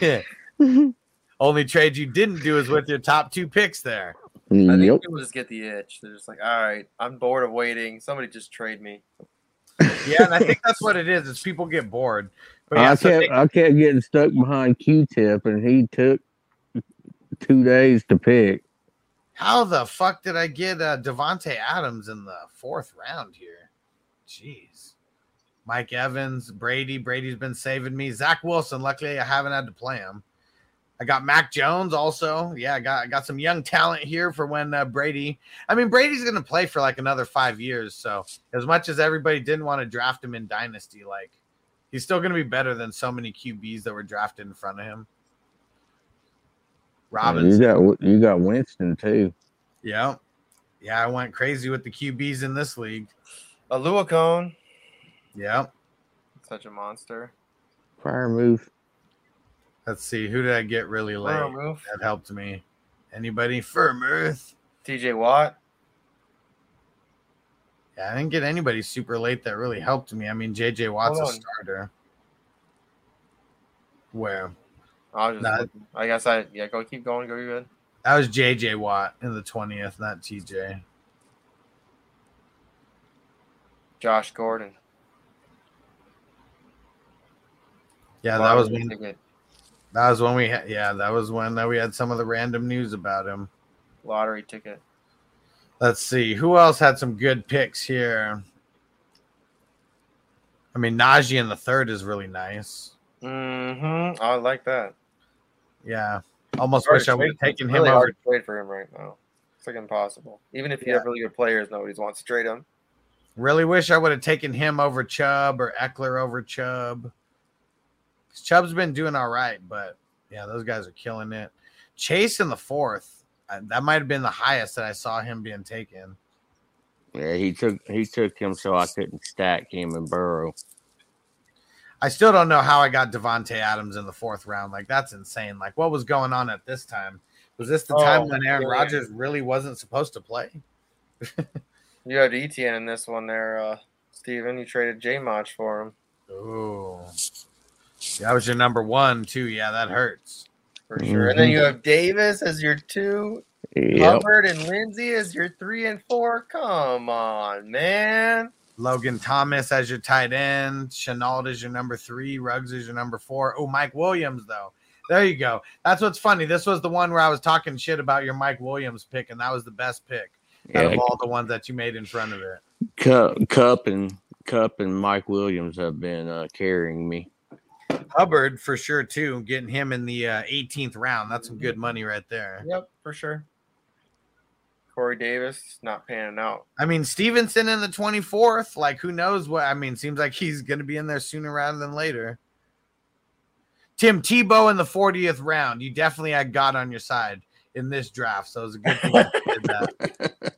Only trade you didn't do is with your top two picks there. I think Yep. people just get the itch. They're just like, all right, I'm bored of waiting. Somebody just trade me. Yeah, and I think that's what it is. Is people get bored. But yeah, I so kept they- I kept getting stuck behind Q-Tip, and he took two days to pick. how the fuck did I get uh, Davante Adams in the fourth round here? Jeez. Mike Evans, Brady. Brady's been saving me. Zach Wilson. Luckily, I haven't had to play him. I got Mac Jones also. Yeah, I got I got some young talent here for when uh, Brady. I mean, Brady's going to play for like another five years. So as much as everybody didn't want to draft him in Dynasty, like he's still going to be better than so many QBs that were drafted in front of him. You got you got Winston too. Yeah. Yeah, I went crazy with the QBs in this league. Oluokun, Yeah. such a monster. Fire move. Let's see. Who did I get really late? Fire move. That helped me. Anybody? Firmouth. TJ Watt. Yeah, I didn't get anybody super late that really helped me. I mean, JJ Watt's a starter. Where? I was just Nah. I guess I yeah. Go keep going. Go be good. That was JJ Watt in the 20th, not TJ. Josh Gordon. Yeah, that was when that was when we had yeah, that was when uh, we had some of the random news about him. Lottery ticket. Let's see. Who else had some good picks here? I mean, Najee in the third is really nice. Mm-hmm. I like that. Yeah. Almost Hard wish to I would have taken him really over. hard to trade for him right now. It's like impossible. Even if you Yeah. have really good players, nobody wants to trade him. Really wish I would have taken him over Chubb or Ekeler over Chubb. 'Cause Chubb's been doing all right, but yeah, those guys are killing it. Chase in the fourth. uh, That might have been the highest that I saw him being taken. Yeah, he took he took him so I couldn't stack him and Burrow. I still don't know how I got Davante Adams in the fourth round. Like that's insane. Like what was going on at this time? Was this the time Oh, when Aaron yeah. Rodgers really wasn't supposed to play? You had ETN in this one there, uh, Steven. You traded J Mach for him Oh, that was your number one too. Yeah, that hurts. for sure. And then Mm-hmm. you have Davis as your two, Yep. Hubbard and Lindsey as your three and four. Come on, man. Logan Thomas as your tight end. Chenault is your number three. Ruggs is your number four. Oh, Mike Williams, though. There you go. That's what's funny. This was the one where I was talking shit about your Mike Williams pick, and that was the best pick out of all the ones that you made in front of it. Kupp, Kupp and Kupp and Mike Williams have been uh, carrying me. Hubbard for sure too. Getting him in the uh, 18th round. That's some good money right there. Yep, for sure. Corey Davis not panning out. I mean, Stevenson in the 24th. Like, who knows what? I mean, seems like he's going to be in there sooner rather than later. Tim Tebow in the 40th round. You definitely had God on your side in this draft. So it was a good thing you did that.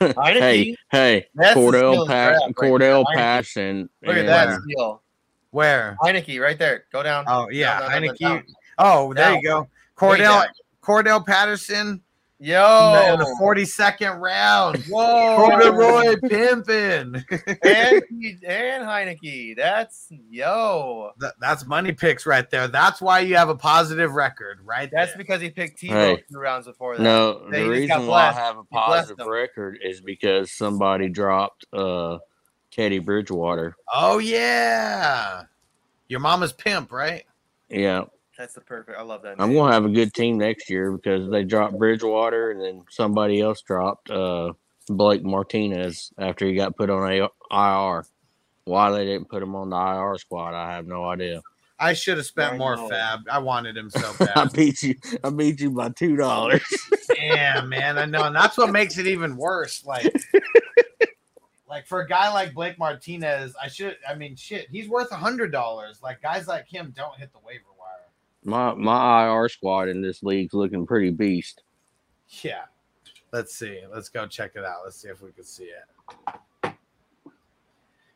hey, hey, That's Cordell skill Pass, right Cordell there. Heineke. Look at and, that steal. Where? Heineke right there. Go down. Oh, yeah. Down, down, down, Heineke. down. Oh, there Down. you go. Cordell. Cordell Patterson Yo. in the 42nd round. Whoa. Corduroy pimping. and, he- and Heineke. That's yo. That- that's money picks right there. That's why you have a positive record, right? That's there. because he picked Tebow Hey. two rounds before that. no, They the just got reason why I have a positive record is because somebody dropped uh Teddy Bridgewater. Oh yeah, your mama's pimp, right? Yeah, That's the perfect. I love that. I'm name. gonna have a good team next year because they dropped Bridgewater and then somebody else dropped uh Blake Martinez after he got put on a IR. Why they didn't put him on the IR squad, I have no idea. I should have spent I more know. fab. I wanted him so bad. I beat you. I beat you by two dollars. Damn, man, I know, and that's what makes it even worse. Like, like for a guy like Blake Martinez, I should. I mean, shit, he's worth a hundred dollars. Like guys like him don't hit the waiver wire. My my IR squad in this league's looking pretty beast. Yeah. Let's see. Let's go check it out. Let's see if we can see it.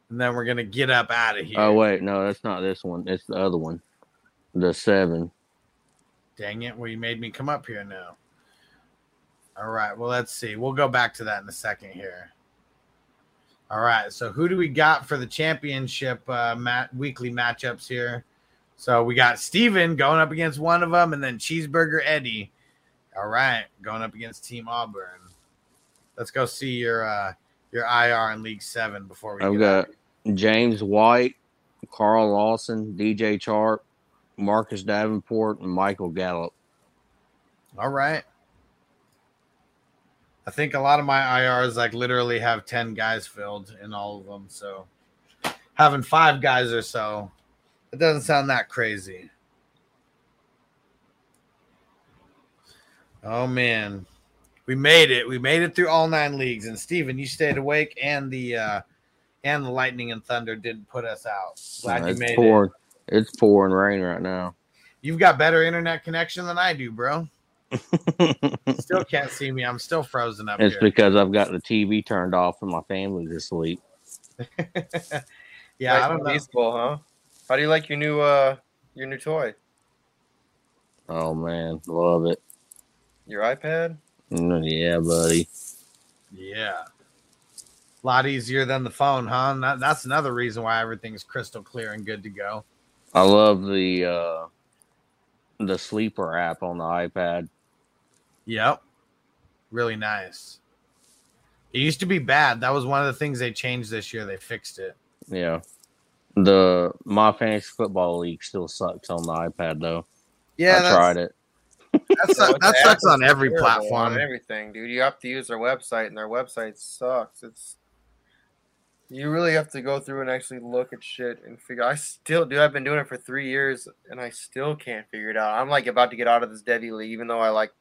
And then we're gonna get up out of here. Oh wait, no, that's not this one. It's the other one. the seven. Dang it. Well, you made me come up here now. All right. Well, let's see. We'll go back to that in a second here. All right. So, who do we got for the championship uh, mat- weekly matchups here? So, we got Steven going up against one of them, and then Cheeseburger Eddie. All right. Going up against Team Auburn. Let's go see your uh, your IR in League Seven before we go. I've got James White, Carl Lawson, DJ Chark, Marcus Davenport, and Michael Gallup. All right. I think a lot of my IRs like literally have 10 guys filled in all of them. So having five guys or so, it doesn't sound that crazy. Oh man. We made it. We made it through all nine leagues. And Steven, you stayed awake and the uh and the lightning and thunder didn't put us out. Glad you it's made it. pouring. It's pouring rain right now. You've got better internet connection than I do, bro. still can't see me. I'm still frozen up It's here. because I've got the TV turned off and my family's asleep. yeah, I Nice don't know. Baseball, huh? How do you like your new uh your new toy? Oh man, love it. Your iPad? Mm, Yeah, buddy. Yeah. A lot easier than the phone, huh? That, that's another reason why everything's crystal clear and good to go. I love the uh the sleeper app on the iPad. Yep. Really nice. It used to be bad. That was one of the things they changed this year. They fixed it. Yeah. The my fantasy football league still sucks on the iPad though. Yeah, I that's- tried it. That, suck- that sucks on every platform. On everything, dude. You have to use their website, and their website sucks. It's you really have to go through and actually look at shit and figure. I still do. I've been doing it for three years, and I still can't figure it out. I'm like about to get out of this Debbie league, even though I like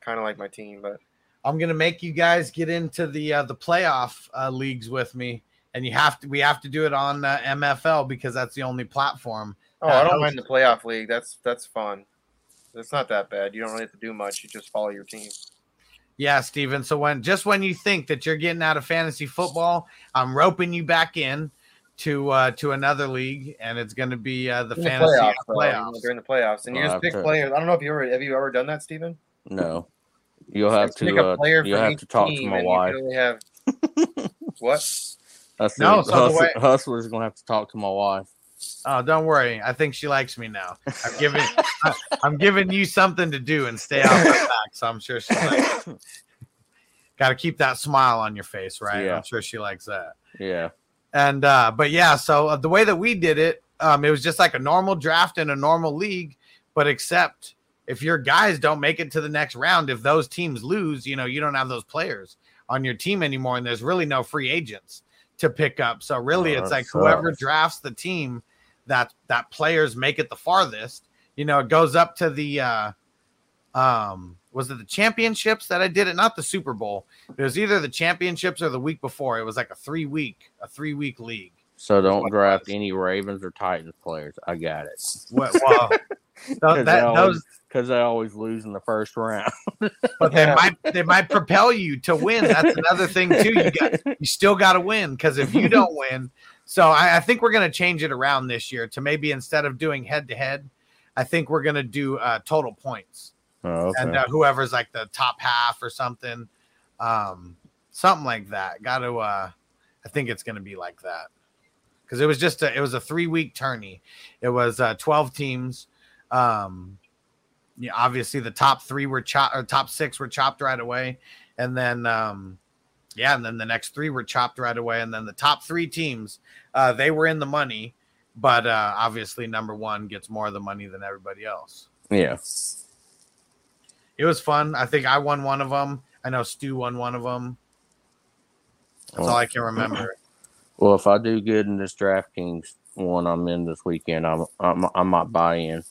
kind of like my team, but I'm gonna make you guys get into the uh, the playoff uh, leagues with me, and you have to. We have to do it on uh, MFL because that's the only platform. oh, that I don't hosts- mind the playoff league. That's that's fun. It's not that bad. You don't really have to do much. You just follow your team. Yeah, Steven. So when just when you think that you're getting out of fantasy football, I'm roping you back in to uh to another league, and it's going to be uh, the In the fantasy playoffs, though, playoffs. during the playoffs, and you I'll just have pick to- players. I don't know if you ever have you ever done that, Steven? No. You'll have Just pick to a uh, player you'll have to talk to my wife. can only have what? That's No, so hustler, hustler's gonna have to talk to my wife. Oh, don't worry. I think she likes me now. I'm giving I, I'm giving you something to do and stay off my back. So I'm sure she likes. Got to keep that smile on your face, right? Yeah. I'm sure she likes that. Yeah. And uh, but yeah, so uh, the way that we did it, um, it was just like a normal draft in a normal league, but except if your guys don't make it to the next round, if those teams lose, you know, you don't have those players on your team anymore, and there's really no free agents to pick up. So really, Oh, it's like whoever drafts the team that that players make it the farthest. You know, it goes up to the uh, um, was it the championships that I did it? Not the Super Bowl. It was either the championships or the week before. It was like a three week a three week league. So don't draft any Ravens or Titans players. I got it. What, well, Because that- those- 'cause they always lose in the first round. but they might they might propel you to win. That's another thing too. You got you still got to win because if you don't win, so I, I think we're going to change it around this year to maybe instead of doing head to head, I think we're going to do uh, total points Oh, okay. and uh, whoever's like the top half or something, um, something like that. Got to. Uh, I think it's going to be like that because it was just a, it was a three week tourney. It was uh, twelve teams. Um, yeah, obviously the top three were chopped or top six were chopped right away, and then um, yeah, and then the next three were chopped right away, and then the top three teams uh, they were in the money, but uh, obviously number one gets more of the money than everybody else. yeah. It was fun. I think I won one of them. I know Stu won one of them. That's all I can remember. Well, if I do good in this DraftKings one I'm in this weekend, I'm, I'm I might buy in.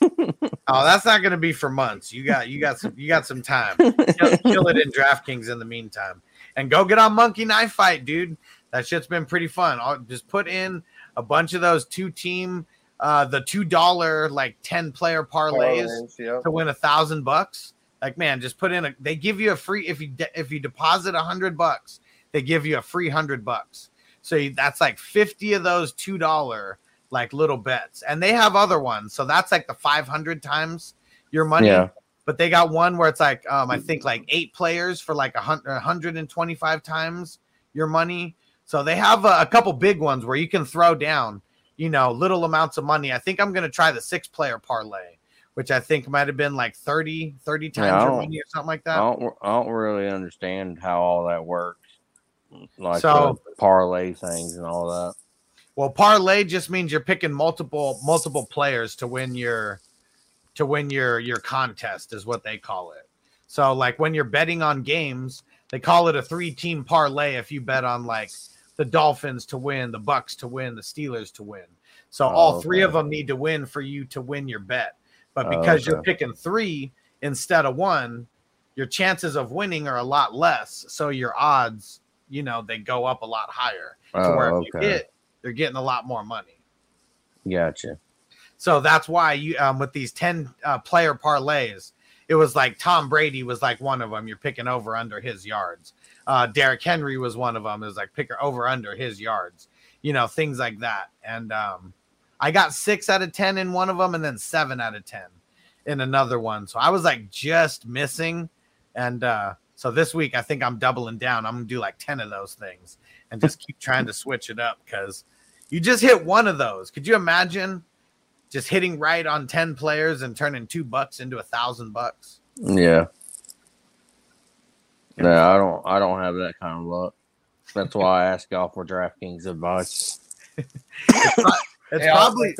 Oh, that's not going to be for months. You got you got some you got some time. Kill, kill it in DraftKings in the meantime, and go get on Monkey Knife Fight, dude. That shit's been pretty fun. I'll just put in a bunch of those two team, uh, the two dollar like ten player parlays Parlays, yep. to win a thousand bucks. Like man, just put in a. They give you a free if you de- if you deposit a hundred bucks, they give you a free hundred bucks. So you- that's like fifty of those two dollar like little bets, and they have other ones. So that's like the 500 times your money. Yeah. But they got one where it's like um, I think like eight players for like a hundred, 125 times your money. So they have a, a couple big ones where you can throw down, you know, little amounts of money. I think I'm going to try the six player parlay, which I think might have been like 30, 30 times your money or something like that. I don't, I don't really understand how all that works, like So- parlay things and all that. Well, parlay just means you're picking multiple multiple players to win your to win your your contest is what they call it. So like when you're betting on games, they call it a three team parlay if you bet on like the Dolphins to win, the Bucks to win, the Steelers to win. So Oh, all three okay. of them need to win for you to win your bet. But Oh, because you're picking 3 instead of 1, your chances of winning are a lot less, so your odds, you know, they go up a lot higher. To Oh, where if you okay. hit, you're getting a lot more money. Gotcha. So that's why you um, with these 10 uh, player parlays, it was like Tom Brady was like one of them. You're picking over under his yards. Uh, Derrick Henry was one of them. Is like pick over under his yards. You know things like that. And um, I got six out of ten in one of them, and then seven out of ten in another one. So I was like just missing. And uh, so this week I think I'm doubling down. I'm gonna do like ten of those things and just keep trying to switch it up because you just hit one of those. Could you imagine? just hitting right on 10 players and turning two bucks into a thousand bucks. Yeah. No, I don't. I don't have that kind of luck. That's why I ask y'all for DraftKings advice. It's Hey, I'll- probably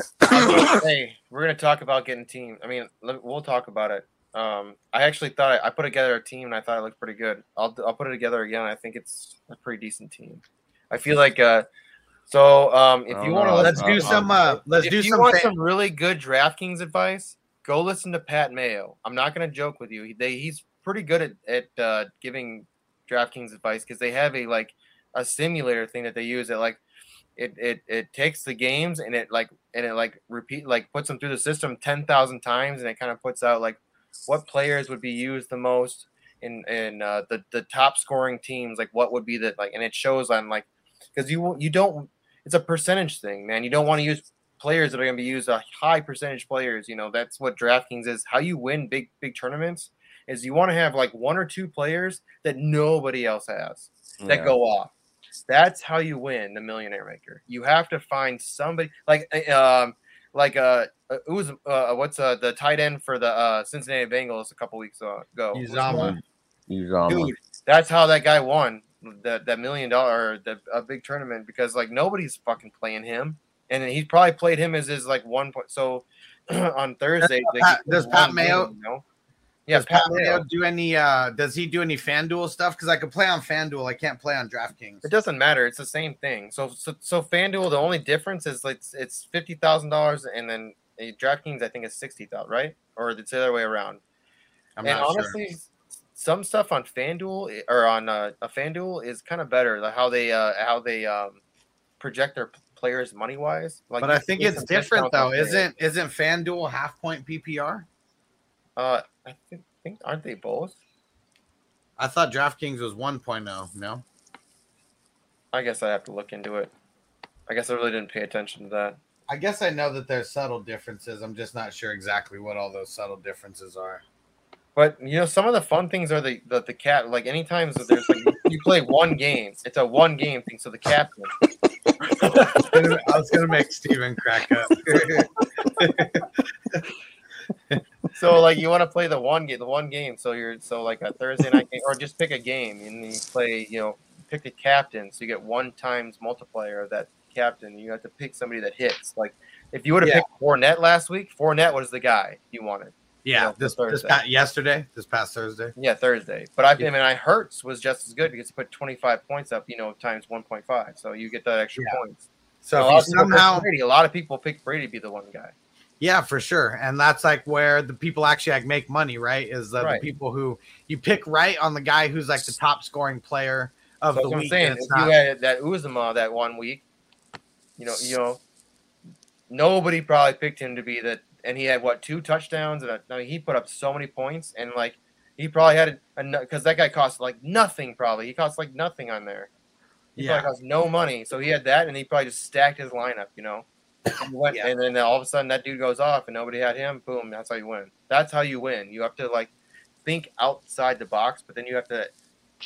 hey, we're gonna talk about getting team. I mean, we'll talk about it. Um, I actually thought I, I put together a team and I thought it looked pretty good. I'll I'll put it together again. I think it's a pretty decent team. I feel like uh, so um, if you want to let's do some uh let's do some want some really good DraftKings advice, go listen to Pat Mayo. I'm not going to joke with you. He, they, he's pretty good at at uh, giving DraftKings advice because they have a like a simulator thing that they use that like it, it it takes the games and it like and it like repeat like puts them through the system ten thousand times and it kind of puts out like what players would be used the most in in uh, the the top scoring teams like what would be the like and it shows on like because you you don't it's a percentage thing man. You don't want to use players that are going to be used a high percentage players you know that's what DraftKings is. How you win big big tournaments is you want to have like one or two players that nobody else has that Yeah. go off. That's how you win the millionaire maker. You have to find somebody like uh, um like uh uh, who's uh what's uh the tight end for the uh Cincinnati Bengals a couple weeks uh, ago? Uzomah. Uzomah. dude that's how that guy won that that million dollar the a big tournament because like nobody's fucking playing him and he probably played him as his like one point so on Thursday they Pat- does Pat game, Mayo- you know? yeah does Pat Pat Mayo do any uh does he do any FanDuel stuff? Because I could play on FanDuel, I can't play on DraftKings. It doesn't matter. It's the same thing. So so, so FanDuel, the only difference is like it's, it's fifty thousand dollars, and then uh, DraftKings, I think, is sixty thousand, right? Or it's the other way around. I'm and not honestly, some stuff on FanDuel or on uh, a FanDuel is kind of better. Like how they uh, how they um, project their players money wise. Like, but I think it's different though. Isn't isn't FanDuel half point PPR? Uh, I think, think aren't they both? I thought DraftKings was 1.0. No. I guess I have to look into it. I guess I really didn't pay attention to that. I guess I know that there's subtle differences. I'm just not sure exactly what all those subtle differences are. But you know, some of the fun things are the the, the cat. Like anytime that there's like you play one game, it's a one game thing. So the captain. I was gonna make Steven crack up. So like you want to play the one game, the one game. So you're so like a Thursday night game, or just pick a game and you play. You know, pick the captain. So you get one times multiplier of that captain. You have to pick somebody that hits. Like if you would have Yeah. picked Fournette last week, Fournette was the guy you wanted. Yeah, know, this this Thursday. past, yesterday, this past Thursday. Yeah, Thursday. But I, I mean, I Hurts was just as good because he put 25 points up, you know, times 1.5. So you get that extra Yeah. points. So a lot, of people pick somehow, Brady, a lot of people pick Brady to be the one guy. yeah, for sure, and that's like where the people actually like make money, right? Is the, Right. the people who you pick right on the guy who's like the top scoring player of So the that's what I'm week. saying. If not- you had that Uzomah that one week, you know, you know, nobody probably picked him to be that. And he had what two touchdowns, and a, I mean, he put up so many points, and like he probably had a because that guy cost like nothing. Probably he cost like nothing on there. He Yeah. probably cost no money, so he had that, and he probably just stacked his lineup. You know. And, you went- and then all of a sudden that dude goes off and nobody had him. Boom, that's how you win. That's how you win. You have to like think outside the box, but then you have to.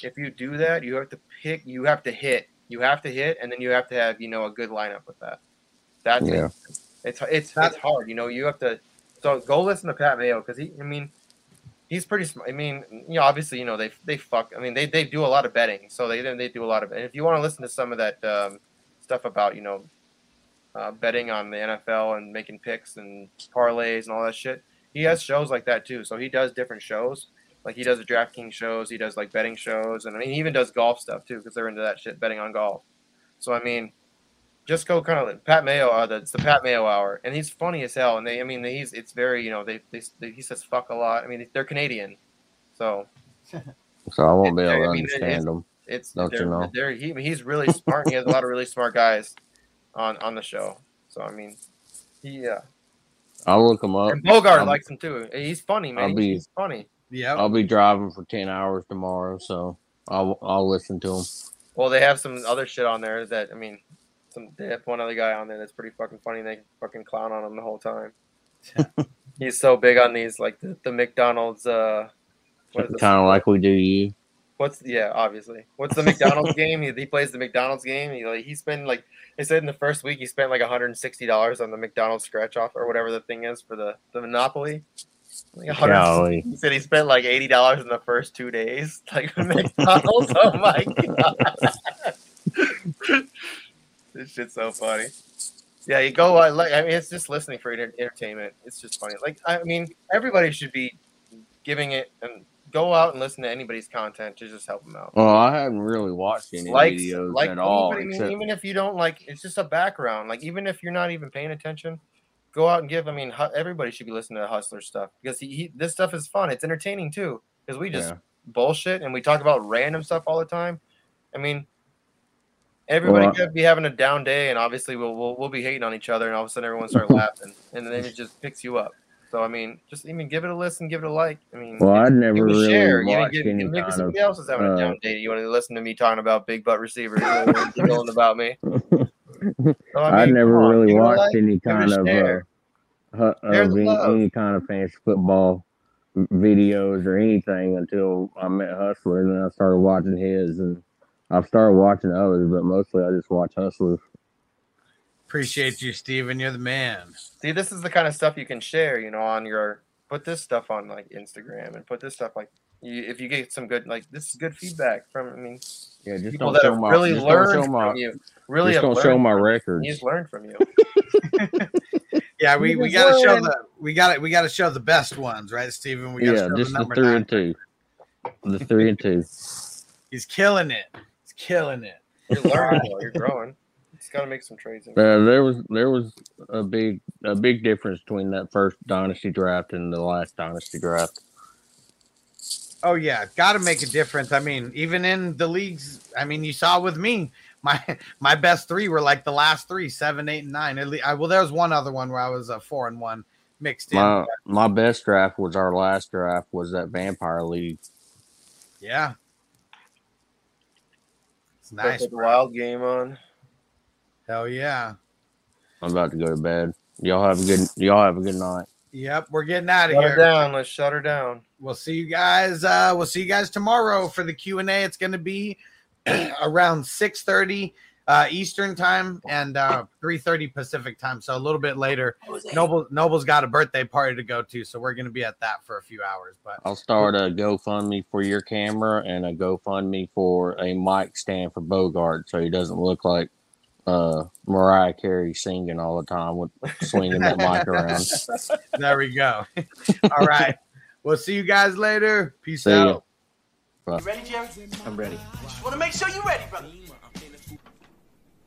If you do that, you have to pick. You have to hit. You have to hit, and then you have to have you know a good lineup with that. That's Yeah. It's it's it's hard. You know, you have to. So go listen to Pat Mayo because he. I mean, he's pretty smart. I mean, you know, obviously, you know, they they fuck. I mean, they they do a lot of betting, so they they do a lot of. And if you want to listen to some of that um, stuff about you know, uh, betting on the NFL and making picks and parlays and all that shit, he has shows like that too. So he does different shows. Like he does the DraftKings shows, he does like betting shows, and I mean, he even does golf stuff too because they're into that shit, betting on golf. So I mean, just go kind of Pat Mayo. Uh, the, it's the Pat Mayo hour, and he's funny as hell. And they, I mean, he's it's very you know they, they, they he says fuck a lot. I mean, they're Canadian, so So I won't be able to I mean, understand it's, them. It's Don't they're, you know? they're, he, he's really smart. he has a lot of really smart guys on on the show. So I mean, he uh, I'll look him up. and Bogart I'll, likes him too. He's funny, man. I'll be- he's funny. Yeah. I'll be driving for ten hours tomorrow, so I'll I'll listen to him. Well, they have some other shit on there that I mean, some they have one other guy on there that's pretty fucking funny. They fucking clown on him the whole time. He's so big on these like the, the McDonald's. uh what is this? Kind of like we do you. What's yeah, obviously. What's the McDonald's game? He, he plays the McDonald's game. He like he spent like they said in the first week he spent like 160 dollars on the McDonald's scratch off or whatever the thing is for the the Monopoly. Like Golly. he said he spent like eighty dollars in the first two days. Like McDonald's. oh my god. This shit's so funny. Yeah, you go. Uh, like, I mean, it's just listening for enter- entertainment. It's just funny. Like, I mean, everybody should be giving it and go out and listen to anybody's content to just help them out. Well, I haven't really watched any Like, videos like at all. mean, Except, even if you don't like, it's just a background. Like, even if you're not even paying attention, go out and give. I mean, everybody should be listening to Hustler stuff because he, he this stuff is fun. It's entertaining too because we just Yeah. bullshit and we talk about random stuff all the time. I mean, everybody Well, could be having a down day, and obviously we'll, we'll we'll be hating on each other, and all of a sudden everyone start laughing, and then it just picks you up. So I mean, just even give it a listen, give it a like. I mean, well, I'd never really share. You know, give- any maybe kind somebody of. else is having a uh, down day. You want to listen to me talking about big butt receivers, you know, about me. So, I I'd never on, really a watched like, any a kind of uh, share. of any, any kind of fantasy football videos or anything until I met Hustler, and then I started watching his, and I've started watching others, but mostly I just watch Hustlers. Appreciate you, Steven. You're the man. See, this is the kind of stuff you can share, you know, on your put this stuff on like Instagram and put this stuff like you, if you get some good like this is good feedback from I mean Yeah, just people don't that show have my really just don't learned show my from you. Really just don't show my from you. records. He's learned from you. Yeah, we, we gotta show the we got to we gotta show the best ones, right, Steven? We gotta yeah, show just the the three nine. and two, the three and two. He's killing it. He's killing it. You're learning though, you're growing. Just gotta make some trades. In. Uh, there was there was a big a big difference between that first dynasty draft and the last dynasty draft. Oh yeah, got to make a difference. I mean, even in the leagues, I mean, you saw with me, my my best three were like the last three, seven, eight, and nine. At least, I, well, there was one other one where I was a four and one mixed in. My my best draft was our last draft was that Vampire League. Yeah, it's Let's nice. put the wild game on. Hell yeah. I'm about to go to bed. Y'all have a good y'all have a good night. Yep, we're getting out of Shut here. her down. Let's shut her down. We'll see you guys. Uh, we'll see you guys tomorrow for the Q and A. It's going to be around six thirty uh, Eastern time and uh, three thirty Pacific time. So a little bit later. Noble Noble's got a birthday party to go to, so we're going to be at that for a few hours. But I'll start a GoFundMe for your camera and a GoFundMe for a mic stand for Bogart, so he doesn't look like uh, Mariah Carey singing all the time with swinging that mic around. there we go. All right, we'll see you guys later. Peace See ya. out. Bye. You ready, Jerry? I'm ready. Just want to make sure you're ready, brother.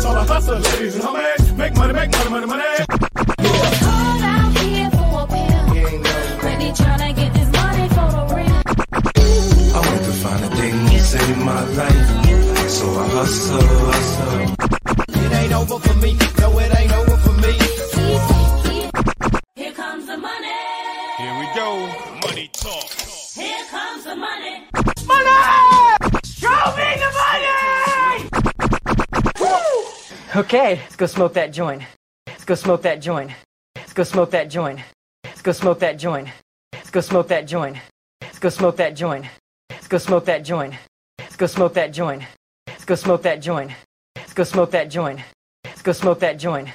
So I hustle, ladies and homies. Make money, make money, money, money. Call out here for a pill. Really tryna get this money for the real. I want to find the things in my life. So I hustle, hustle. It ain't over for me. No, it ain't over for me. Here comes the money. Here we go. Money talk. Here comes the money. Show Okay, let's go smoke that joint. Let's go smoke that joint. Let's go smoke that joint. Let's go smoke that joint. Let's go smoke that joint. Let's go smoke that joint. Let's go smoke that joint. Let's go smoke that joint. Let's go smoke that joint. Let's go smoke that joint. Let's go smoke that joint.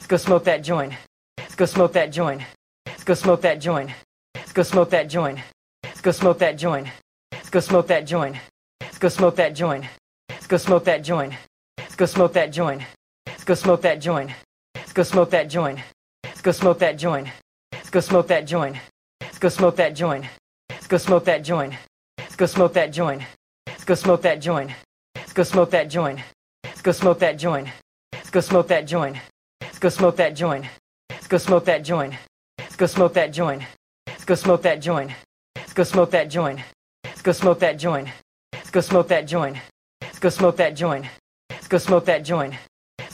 Let's go smoke that joint. Let's go smoke that joint. Let's go smoke that joint. Let's go smoke that joint. Let's go smoke that joint. Let's go smoke that joint. Let's go smoke that joint. Let's go smoke that joint. Let's go smoke that joint. Go smoke that joint. Let's go smoke that joint. Let's go smoke that joint. Let's go smoke that joint. Let's go smoke that joint. Let's go smoke that joint. Let's go smoke that joint. Let's go smoke that joint. Let's go smoke that joint. Let's go smoke that joint. Let's go smoke that joint. Let's go smoke that joint. Let's go smoke that joint. Let's go smoke that joint. Let's go smoke that joint. Let's go smoke that joint. Let's go smoke that joint. Let's go smoke that joint. Let's go smoke that joint. Let's go smoke that joint.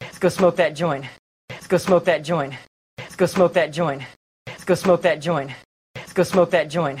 Let's go smoke that joint. Let's go smoke that joint. Let's go smoke that joint. Let's go smoke that joint. Let's go smoke that joint.